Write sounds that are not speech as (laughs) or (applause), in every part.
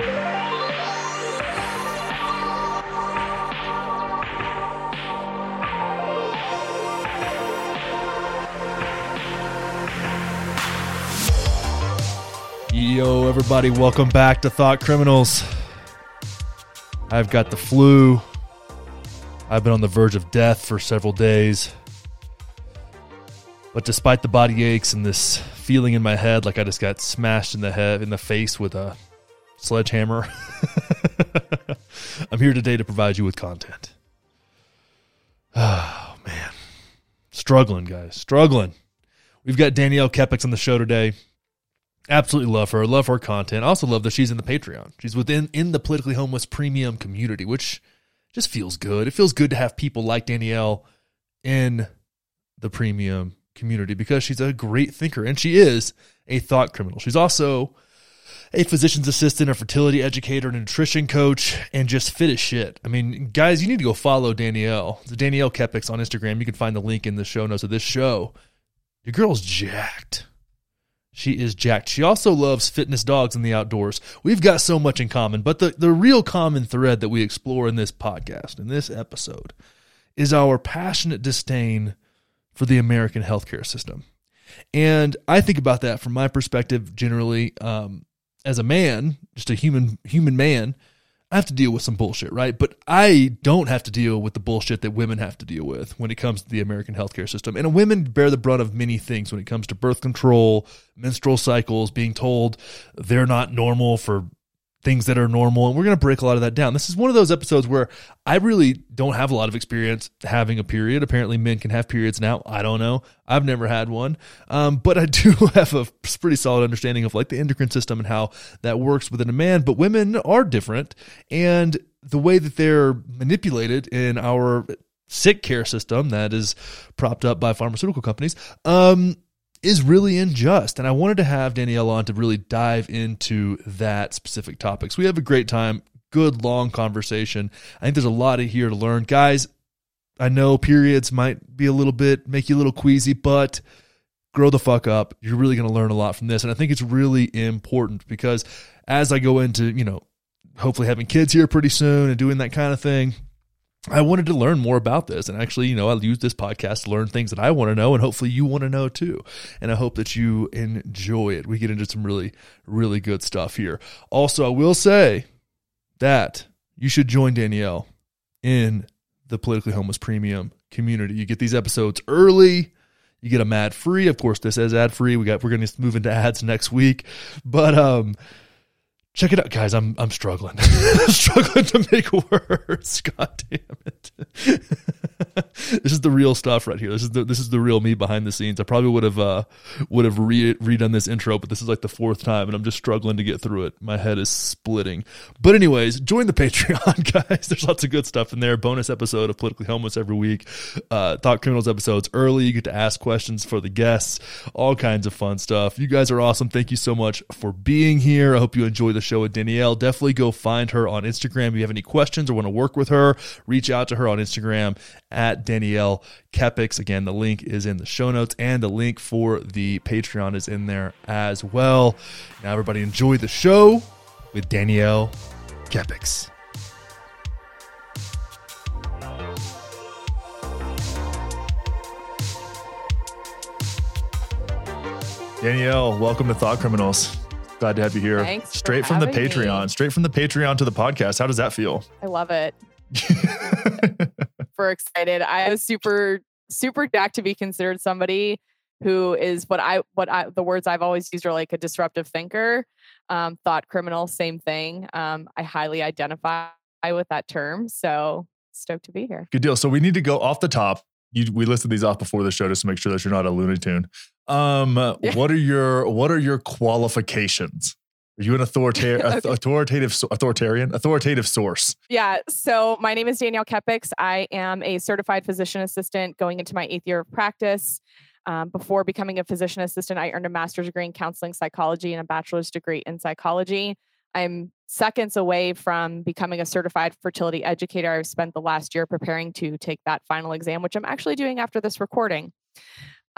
Yo, everybody, welcome back to Thought Criminals. I've got the flu. I've been on the verge of death for several days. But despite the body aches and this feeling in my head like I just got smashed in the head in the face with a sledgehammer, (laughs) I'm here today to provide you with content. Oh man. Struggling, guys. Struggling. We've got Danielle Kepix on the show today. Absolutely love her. Love her content. I also love that she's in the Patreon. She's within in the politically homeless premium community, which just feels good. It feels good to have people like Danielle in the premium community because she's a great thinker and she is a thought criminal. She's also a physician's assistant, a fertility educator, a nutrition coach, and just fit as shit. I mean, guys, you need to go follow Danielle. Danielle Kepix on Instagram. You can find the link in the show notes of this show. Your girl's jacked. She is jacked. She also loves fitness dogs in the outdoors. We've got so much in common, but the, the real common thread that we explore in this podcast, in this episode, is our passionate disdain for the American healthcare system. And I think about that from my perspective generally um, as a man, just a human human man, I have to deal with some bullshit, right? But I don't have to deal with the bullshit that women have to deal with when it comes to the American healthcare system. And women bear the brunt of many things when it comes to birth control, menstrual cycles, being told they're not normal for things that are normal and we're going to break a lot of that down. This is one of those episodes where I really don't have a lot of experience having a period. Apparently men can have periods now. I don't know. I've never had one. Um, but I do (laughs) have a pretty solid understanding of like the endocrine system and how that works within a man, but women are different and the way that they're manipulated in our sick care system that is propped up by pharmaceutical companies um, is really unjust. And I wanted to have Danielle on to really dive into that specific topic. So We have a great time, good long conversation. I think there's a lot of here to learn. Guys, I know periods might be a little bit make you a little queasy, but grow the fuck up. You're really going to learn a lot from this. And I think it's really important because as I go into, you know, hopefully having kids here pretty soon and doing that kind of thing, I wanted to learn more about this. And actually, you know, I'll use this podcast to learn things that I want to know and hopefully you want to know too. And I hope that you enjoy it. We get into some really, really good stuff here. Also, I will say that you should join Danielle in the politically homeless premium community. You get these episodes early. You get them ad free. Of course, this is ad free. We got we're going to move into ads next week, but um, check it out, guys. I'm I'm struggling, (laughs) struggling to make words. (laughs) God damn it! (laughs) this is the real stuff right here. This is the this is the real me behind the scenes. I probably would have uh would have re- redone this intro, but this is like the fourth time, and I'm just struggling to get through it. My head is splitting. But anyways, join the Patreon, guys. There's lots of good stuff in there. Bonus episode of Politically Homeless every week. Uh, Thought Criminals episodes early. You get to ask questions for the guests. All kinds of fun stuff. You guys are awesome. Thank you so much for being here. I hope you enjoy the show with Danielle. Definitely go find her on Instagram. If you have any questions or want to work with her, reach out to her on Instagram at Danielle Kepix. Again, the link is in the show notes and the link for the Patreon is in there as well. Now, everybody enjoy the show with Danielle Kepix. Danielle, welcome to Thought Criminals. Glad to have you here. Thanks straight from the Patreon, me. straight from the Patreon to the podcast. How does that feel? I love it. (laughs) We're excited. I was super, super jacked to be considered somebody who is what I, what I, the words I've always used are like a disruptive thinker, um, thought criminal, same thing. Um, I highly identify with that term. So stoked to be here. Good deal. So we need to go off the top. You, we listed these off before the show just to make sure that you're not a Looney Tune. Um, Yeah. what are your what are your qualifications? Are you an authorita- (laughs) Okay. authoritative authoritarian authoritative source? Yeah. So my name is Danielle Kepix. I am a certified physician assistant going into my eighth year of practice. Um, before becoming a physician assistant, I earned a master's degree in counseling psychology and a bachelor's degree in psychology. I'm seconds away from becoming a certified fertility educator. I've spent the last year preparing to take that final exam, which I'm actually doing after this recording.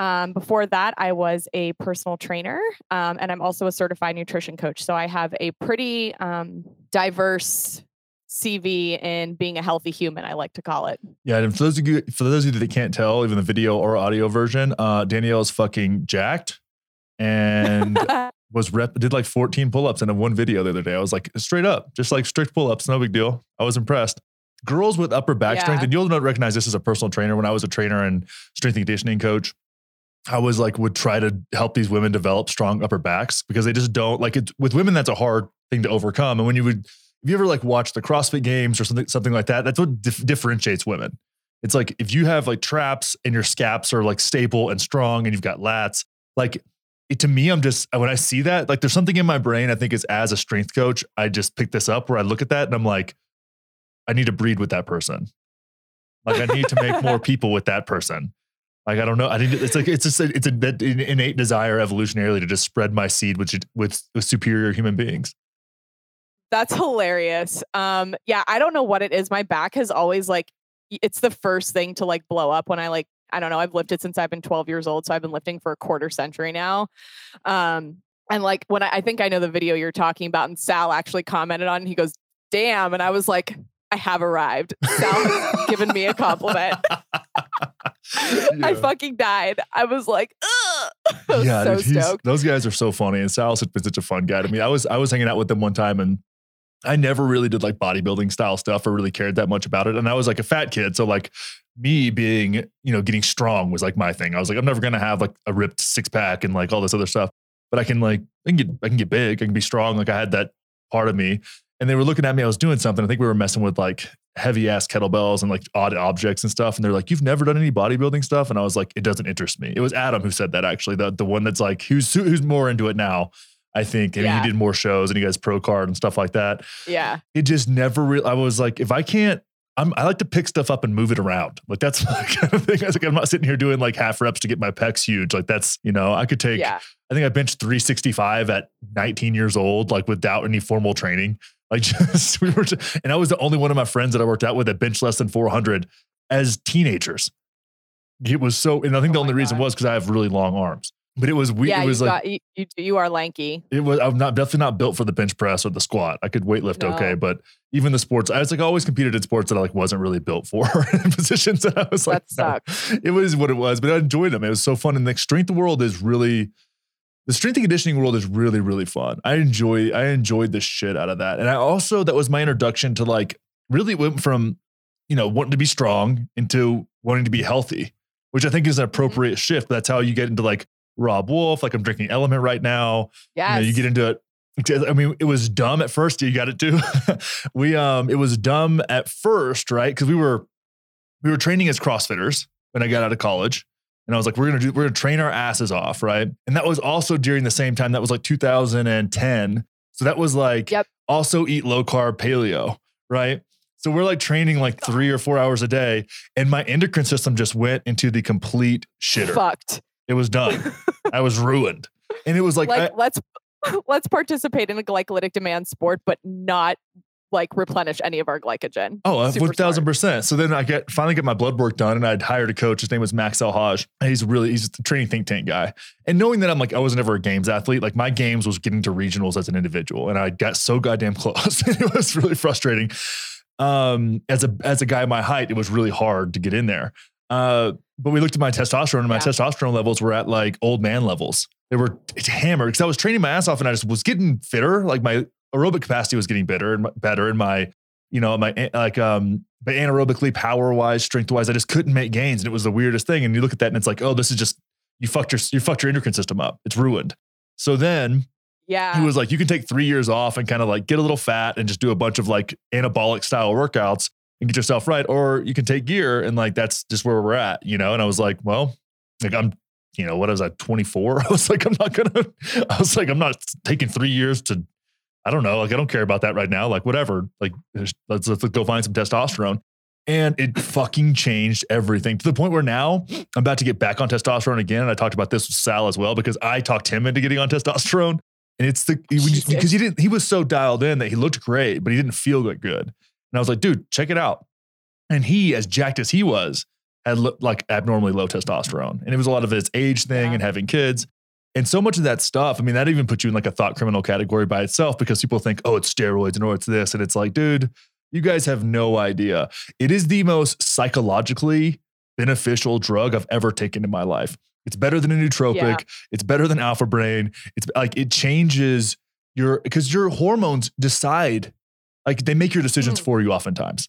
Um, before that, I was a personal trainer um, and I'm also a certified nutrition coach. So I have a pretty um, diverse CV in being a healthy human, I like to call it. Yeah, and for those of you for those of you that can't tell, even the video or audio version, uh, Danielle is fucking jacked and (laughs) was rep did like 14 pull-ups in one video the other day. I was like straight up, just like strict pull-ups, no big deal. I was impressed. Girls with upper back Yeah. strength, and you'll not recognize this as a personal trainer. When I was a trainer and strength and conditioning coach, I was like would try to help these women develop strong upper backs because they just don't like it. With women, that's a hard thing to overcome. And when you would, if you ever like watch the CrossFit Games or something, something like that, that's what dif- differentiates women. It's like if you have like traps and your scaps are like stable and strong, and you've got lats, like it, to me, I'm just when I see that, like there's something in my brain. I think is as a strength coach, I just pick this up where I look at that and I'm like, I need to breed with that person. Like I need to make more (laughs) people with that person. Like I don't know. I. To, it's like it's just a, it's a that innate desire evolutionarily to just spread my seed with with, with superior human beings. That's hilarious. Um, yeah, I don't know what it is. My back has always like it's the first thing to like blow up when I like I don't know. I've lifted since I've been 12 years old, so I've been lifting for a quarter century now. Um, and like when I, I think I know the video you're talking about, and Sal actually commented on, it, he goes, "Damn!" And I was like, "I have arrived." Sal has given me a compliment. (laughs) (laughs) I fucking died. I was like, Ugh! I was (laughs) yeah, so dude, stoked. those guys are so funny, and Sal's been such a fun guy to me. I was I was hanging out with them one time, and I never really did like bodybuilding style stuff or really cared that much about it. And I was like a fat kid, so like me being you know getting strong was like my thing. I was like I'm never gonna have like a ripped six pack and like all this other stuff, but I can like I can get I can get big, I can be strong. Like I had that part of me, and they were looking at me. I was doing something. I think we were messing with like heavy ass kettlebells and like odd objects and stuff. And they're like, "You've never done any bodybuilding stuff?" And I was like, "It doesn't interest me." It was Adam who said that actually. The the one that's like who's who's more into it now. I think. Mean, Yeah. he did more shows and he got his pro card and stuff like that. Yeah. It just never really. I was like, if I can't. I'm, I like to pick stuff up and move it around. Like that's (laughs) my kind of thing. I was like, I'm not sitting here doing like half reps to get my pecs huge. Like that's, you know, I could take Yeah. I think I benched 365 at 19 years old, like without any formal training. Like (laughs) just we were, just, and I was the only one of my friends that I worked out with that bench less than 400 as teenagers. It was so, and I think oh the Oh only my reason was because I have really long arms. But it was we. yeah, it was you like got you, you. You are lanky. it was. I'm not definitely not built for the bench press or the squat. I could weightlift okay, but even the sports, I was like I always competed in sports that I like wasn't really built for (laughs) in positions that I was like That no. It was what it was, but I enjoyed them. It was so fun, and the strength world is really the strength and conditioning world is really really fun. I enjoy I enjoyed the shit out of that, and I also that was my introduction to like really went from you know wanting to be strong into wanting to be healthy, which I think is an appropriate shift. That's how you get into like Robb Wolf. Like I'm drinking LMNT right now Yeah, you know, you get into it. I mean, it was dumb at first. You got it too. (laughs) we um, it was dumb at first, right? Because we were we were training as CrossFitters when I got out of college, and I was like, we're gonna do we're gonna train our asses off, right? And that was also during the same time. That was like 2010. So that was like Yep. also eat low carb paleo, right? So we're like training like three or four hours a day, and my endocrine system just went into the complete shitter. fucked. It was done. (laughs) I was ruined, and it was like, Like, I- let's (laughs) let's participate in a glycolytic demand sport, but not like replenish any of our glycogen. Oh, uh, one thousand percent. So then I get finally get my blood work done, and I'd hired a coach. His name was Max El-Hag. He's really he's a training think tank guy. And knowing that I'm like I was never a games athlete, like my games was getting to regionals as an individual, and I got so goddamn (laughs) close. it was really frustrating. Um, as a as a guy my height, it was really hard to get in there. Uh, but we looked at my testosterone, and my Yeah. testosterone levels were at like old man levels. They were hammered because I was training my ass off, and I just was getting fitter. Like my aerobic capacity was getting better and better, and my you know, my like um but anaerobically, power wise, strength wise, I just couldn't make gains. And it was the weirdest thing. And you look at that and it's like, oh, this is just you fucked your you fucked your endocrine system up. It's ruined. So then Yeah. he was like, you can take three years off and kind of like get a little fat and just do a bunch of like anabolic style workouts and get yourself right. Or you can take gear and like that's just where we're at, you know? And I was like, well, like I'm, you know, what was I, 24? (laughs) I was like, I'm not gonna, I was like, I'm not taking three years to I don't know. Like, I don't care about that right now. Like, whatever. Like, let's, let's go find some testosterone. And it fucking changed everything to the point where now I'm about to get back on testosterone again. And I talked about this with Sal as well because I talked him into getting on testosterone. And it's the because he didn't he was so dialed in that he looked great, but he didn't feel that good. And I was like, dude, check it out. And he, as jacked as he was, had like abnormally low testosterone. And it was a lot of his age thing Yeah. and having kids. And so much of that stuff, I mean, that even puts you in like a thought criminal category by itself because people think, oh, it's steroids and oh, it's this. And it's like, dude, you guys have no idea. It is the most psychologically beneficial drug I've ever taken in my life. It's better than a nootropic. Yeah. It's better than alpha brain. It's like it changes your because your hormones decide, like they make your decisions Mm. for you oftentimes.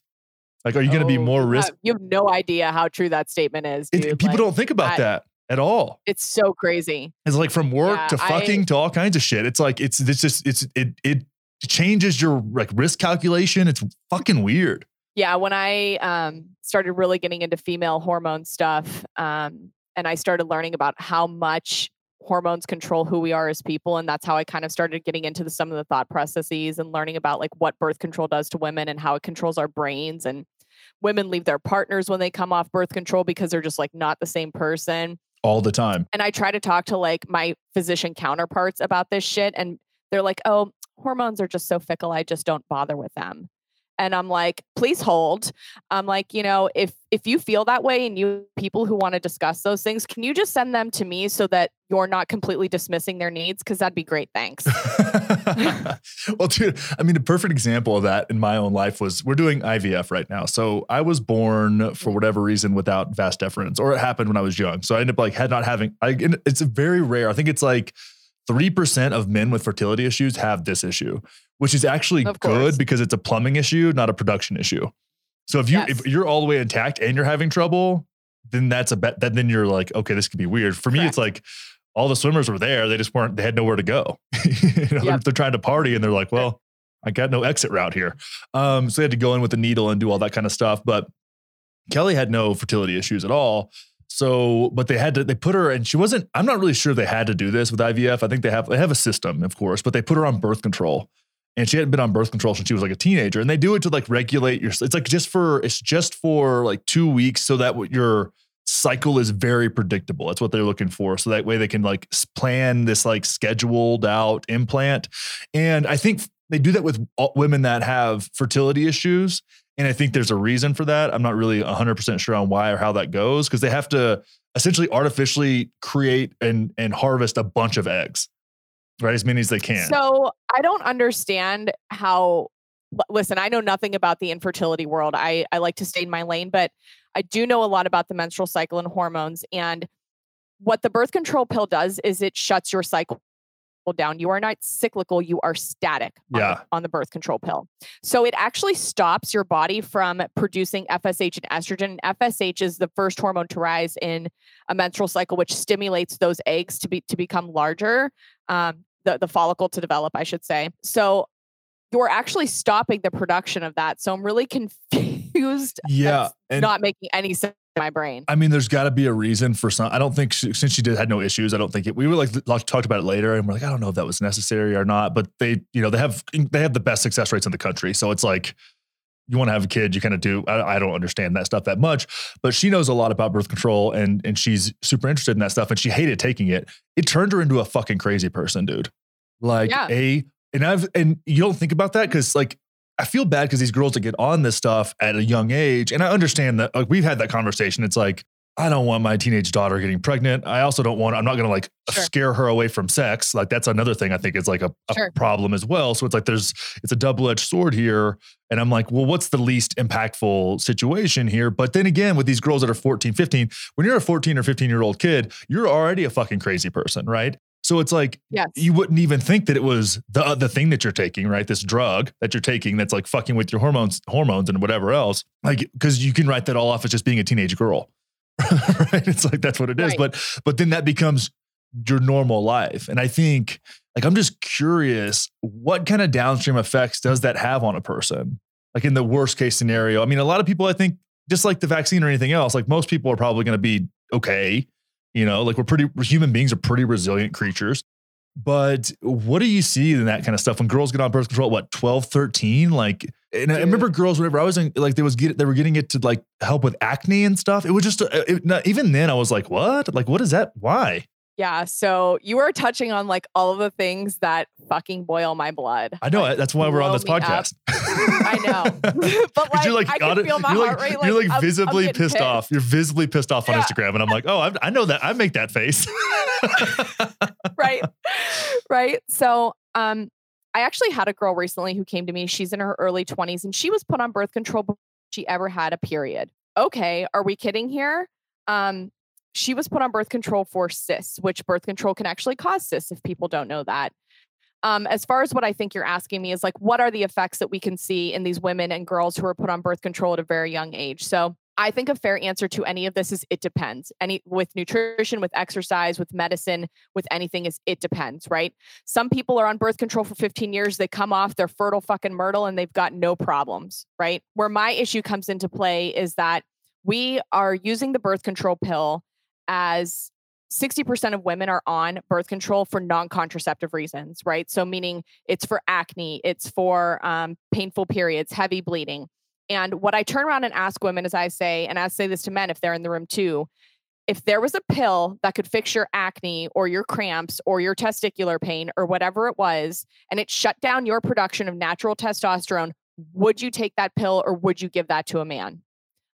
Like, are you going to be Oh, more risk? You have no idea how true that statement is. It- people Like, don't think about that at all. It's so crazy. It's like from work Yeah, to I- fucking to all kinds of shit. It's like it's it's just it's it it changes your like risk calculation. It's fucking weird. Yeah, when I um, started really getting into female hormone stuff, um, and I started learning about how much hormones control who we are as people, and that's how I kind of started getting into the, some of the thought processes and learning about like what birth control does to women and how it controls our brains. And women leave their partners when they come off birth control because they're just like not the same person. All the time. and I try to talk to like my physician counterparts about this shit, and they're like, "Oh, hormones are just so fickle. I just don't bother with them." And I'm like, "Please hold." I'm like, you know, if if you feel that way, and you people who want to discuss those things, can you just send them to me so that you're not completely dismissing their needs? Because that'd be great. Thanks. (laughs) well, dude, I mean, a perfect example of that in my own life was we're doing IVF right now. So I was born for mm-hmm. whatever reason without vas deferens, or it happened when I was young. So I ended up like had not having. I, it's very rare. I think it's like three percent of men with fertility issues have this issue, which is actually good because it's a plumbing issue, not a production issue. So if you Yes. if you're all the way intact and you're having trouble, then that's a bet. Then then you're like, okay, this could be weird. For me, it's like all the swimmers were there. They just weren't. They had nowhere to go. (laughs) you know, they're, they're trying to party, and they're like, well, I got no exit route here. Um, so they had to go in with a needle and do all that kind of stuff. But Kelly had no fertility issues at all. So, but they had to, they put her, and she wasn't, I'm not really sure they had to do this with IVF. I think they have, they have a system, of course, but they put her on birth control. And she hadn't been on birth control since she was like a teenager. And they do it to like regulate your, it's like just for, it's just for like two weeks so that your cycle is very predictable. That's what they're looking for. So that way they can like plan this like scheduled out implant. And I think they do that with women that have fertility issues. And I think there's a reason for that. I'm not really 100% sure on why or how that goes because they have to essentially artificially create and, and harvest a bunch of eggs, right? As many as they can. So I don't understand how. Listen, I know nothing about the infertility world. I I like to stay in my lane, but I do know a lot about the menstrual cycle and hormones. And what the birth control pill does is it shuts your cycle down. You are not cyclical, you are static on, Yeah. the, on the birth control pill. So it actually stops your body from producing FSH and estrogen. And FSH is the first hormone to rise in a menstrual cycle, which stimulates those eggs to be to become larger, um, the, the follicle to develop, I should say. So you're actually stopping the production of that. So I'm really (laughs) confused. yeah. And not making any sense my brain. I mean, there's got to be a reason for some. I don't think she, since she did had no issues, I don't think it. We were like, like talked about it later, and we're like, I don't know if that was necessary or not. But they, you know, they have they have the best success rates in the country, so it's like you want to have a kid, you kind of do. I, I don't understand that stuff that much, but she knows a lot about birth control, and and she's super interested in that stuff, and she hated taking it. It turned her into a fucking crazy person, dude. Like Yeah. a and I've and you don't think about that because like I feel bad because these girls that get on this stuff at a young age, and I understand that like we've had that conversation. It's like I don't want my teenage daughter getting pregnant. I also don't want. I'm not going to like Sure. scare her away from sex. Like that's another thing I think is like a, a Sure. problem as well. So it's like there's it's a double edged sword here, and I'm like, well, what's the least impactful situation here? But then again, with these girls that are 14, 15, when you're a 14 or 15 year old kid, you're already a fucking crazy person, right? So it's like Yes. you wouldn't even think that it was the the thing that you're taking, right? This drug that you're taking that's like fucking with your hormones, hormones and whatever else. Like because you can write that all off as just being a teenage girl. (laughs) right? It's like that's what it is. Right. But but then that becomes your normal life. And I think like I'm just curious, what kind of downstream effects does that have on a person? Like in the worst case scenario. I mean, a lot of people I think just like the vaccine or anything else, like most people are probably going to be okay. You know, like we're pretty human beings are pretty resilient creatures. But what do you see in that kind of stuff when girls get on birth control at what 12, 13? Like, and I remember girls whenever I was in, like, they was get, they were getting it to like help with acne and stuff. It was just, uh, it, not, even then I was like, what? Like, what is that? Why? Yeah. So you are touching on like all of the things that fucking boil my blood. I know Like, that's why we're on this podcast. I know. (laughs) (laughs) but like, you're like, I can it- feel my heart like, rate. Like, you're like I'm- I'm visibly pissed, off. You're visibly pissed off on Yeah. Instagram, and I'm like, oh, I, I know that. I make that face. (laughs) right right so um i actually had a girl recently who came to me she's in her early 20s and she was put on birth control before she ever had a period okay are we kidding here um she was put on birth control for cysts which birth control can actually cause cysts if people don't know that um, as far as what I think you're asking me is like, what are the effects that we can see in these women and girls who are put on birth control at a very young age? So I think a fair answer to any of this is it depends. Any with nutrition, with exercise, with medicine, with anything is it depends, right? Some people are on birth control for 15 years, they come off, they're fertile fucking myrtle and they've got no problems, right? Where my issue comes into play is that we are using the birth control pill as 60% of women are on birth control for non-contraceptive reasons, right? So meaning it's for acne, it's for um, painful periods, heavy bleeding. And what I turn around and ask women is I say, and I say this to men if they're in the room too, if there was a pill that could fix your acne or your cramps or your testicular pain or whatever it was, and it shut down your production of natural testosterone, would you take that pill or would you give that to a man?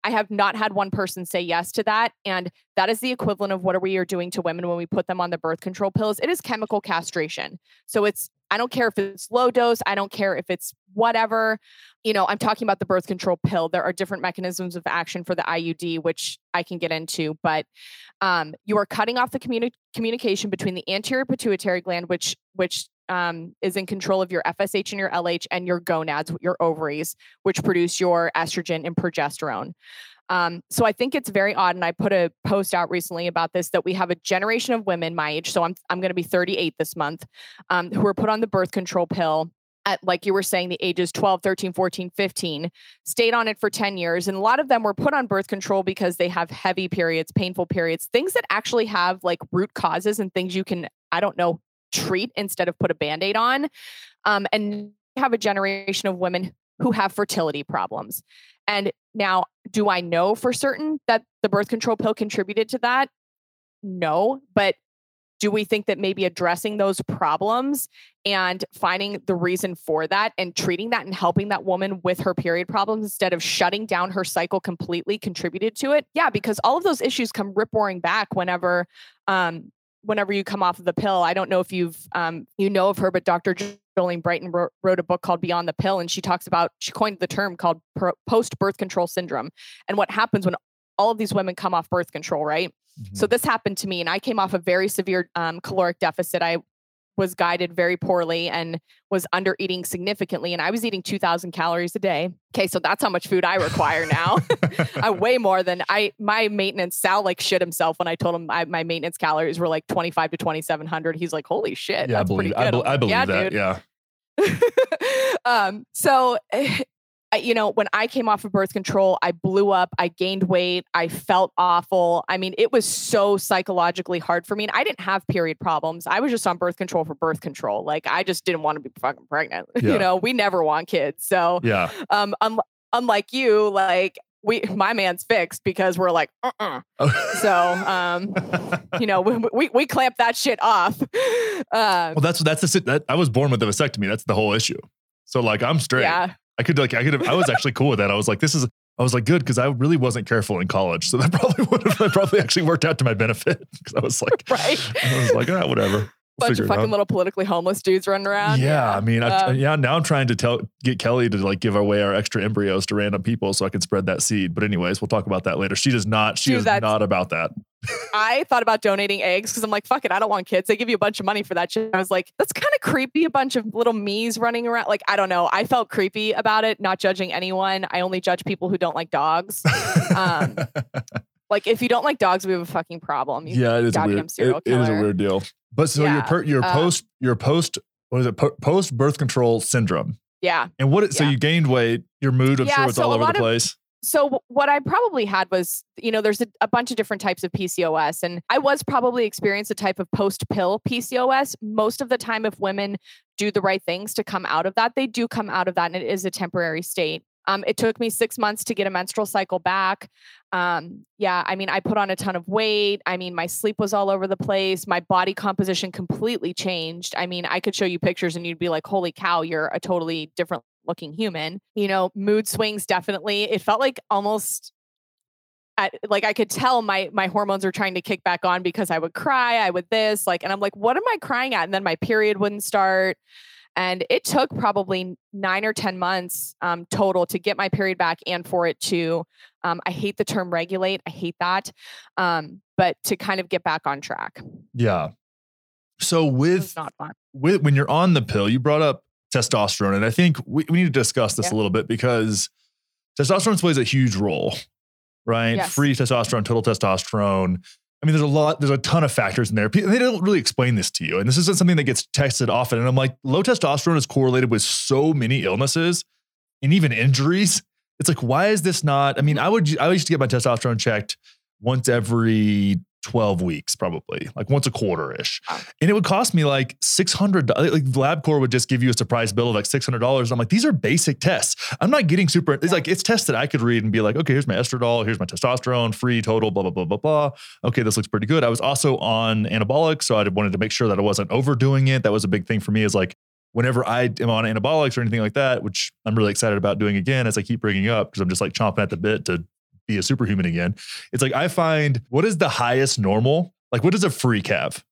I have not had one person say yes to that. And that is the equivalent of what we are doing to women when we put them on the birth control pills. It is chemical castration. So it's, I don't care if it's low dose, I don't care if it's whatever. You know, I'm talking about the birth control pill. There are different mechanisms of action for the IUD, which I can get into, but um, you are cutting off the communi- communication between the anterior pituitary gland, which, which, um, is in control of your FSH and your LH and your gonads, your ovaries, which produce your estrogen and progesterone. Um, so I think it's very odd, and I put a post out recently about this that we have a generation of women my age. So I'm I'm going to be 38 this month, um, who are put on the birth control pill at like you were saying the ages 12 13 14 15 stayed on it for 10 years and a lot of them were put on birth control because they have heavy periods painful periods things that actually have like root causes and things you can i don't know treat instead of put a band-aid on um, and have a generation of women who have fertility problems. And now do i know for certain that the birth control pill contributed to that? No but do we think that maybe addressing those problems and finding the reason for that and treating that and helping that woman with her period problems instead of shutting down her cycle completely contributed to it? Yeah because all of those issues come rip roaring back whenever um whenever you come off of the pill i don't know if you've um you know of her but dr jolene brighten wrote, wrote a book called beyond the pill and she talks about she coined the term called post birth control syndrome and what happens when all of these women come off birth control right so this happened to me, and I came off a very severe um, caloric deficit. I was guided very poorly and was under eating significantly, and I was eating 2,000 calories a day. Okay, so that's how much food I require now. (laughs) I weigh more than I. My maintenance Sal like shit himself when I told him I, my maintenance calories were like 25 to 2,700. He's like, "Holy shit, yeah, I that's believe. pretty I, good." be- I believe yeah, that. dude. Yeah. (laughs) um, so, I- you know, when I came off of birth control, I blew up, I gained weight, I felt awful. I mean, it was so psychologically hard for me. And I didn't have period problems. I was just on birth control for birth control. Like, I just didn't want to be fucking pregnant. (laughs) Yeah. you know, we never want kids. So, Yeah. um, un- unlike you, like, we, my man's fixed because we're like, uh-uh. So, um, (laughs) you know, we, we, we clamp that shit off. Uh, (laughs) well, that's that's the that I was born with a vasectomy. That's the whole issue. So like I'm straight. yeah. I could like I could have I was actually cool with that. I was like, this is I was like good because I really wasn't careful in college. So that (laughs) probably would have that probably actually worked out to my benefit. Because I was like (laughs) Right. I was like, ah, whatever. We'll Bunch of fucking out." little politically homeless dudes running around. Yeah, I mean, I, Um, yeah. Now I'm trying to tell get Kelly to like give away our extra embryos to random people so I can spread that seed. But anyways, we'll talk about that later. She does not. She is not about that. I thought about donating eggs because I'm like, fuck it, I don't want kids. They give you a bunch of money for that shit. I was like, that's kind of creepy. A bunch of little me's running around. Like, I don't know. I felt creepy about it, not judging anyone. I only judge people who don't like dogs. Um, (laughs) Like, if you don't like dogs, we have a fucking problem. You, yeah, it is a weird. It, it is a weird deal. But so your per, your uh, post your post what is it po- post birth control syndrome yeah. and what? It, So you gained weight. Your mood, I'm Yeah, sure, was so all over the lot of- place. So what I probably had was, you know, there's a, a bunch of different types of PCOS, and I was probably experienced a type of post-pill PCOS. Most of the time, if women do the right things to come out of that, they do come out of that, and it is a temporary state. Um, it took me six months to get a menstrual cycle back. Um, yeah, I mean, I put on a ton of weight. I mean, my sleep was all over the place. My body composition completely changed. I mean, I could show you pictures and you'd be like, holy cow, you're a totally different looking human. You know, mood swings definitely. It felt like almost at, like I could tell my my hormones were trying to kick back on because I would cry, I would this, like, and I'm like, what am I crying at? And then my period wouldn't start. And it took probably nine or 10 months um, total to get my period back and for it to, um, I hate the term regulate. I hate that. Um, but to kind of get back on track. Yeah. So with, not fun. with when you're on the pill, you brought up testosterone. And I think we, we need to discuss this Yeah. a little bit because testosterone plays a huge role, right? Yes. Free testosterone, total testosterone. I mean, there's a lot, there's a ton of factors in there. They don't really explain this to you. And this isn't something that gets tested often. And I'm like, low testosterone is correlated with so many illnesses and even injuries. It's like, why is this not? I mean, I would, I used to get my testosterone checked once every 12 weeks, probably like once a quarter ish. And it would cost me like $600. Like LabCorp would just give you a surprise bill of like $600. I'm like, these are basic tests. I'm not getting super, it's like, it's tests that I could read and be like, okay, here's my estradiol, here's my testosterone, free total, blah, blah, blah, blah, blah. Okay, this looks pretty good. I was also on anabolics. So I wanted to make sure that I wasn't overdoing it. That was a big thing for me is like, whenever I am on anabolics or anything like that, which I'm really excited about doing again, as I keep bringing up, because I'm just like chomping at the bit to be a superhuman again. It's like I find what is the highest normal? Like what does a freak have?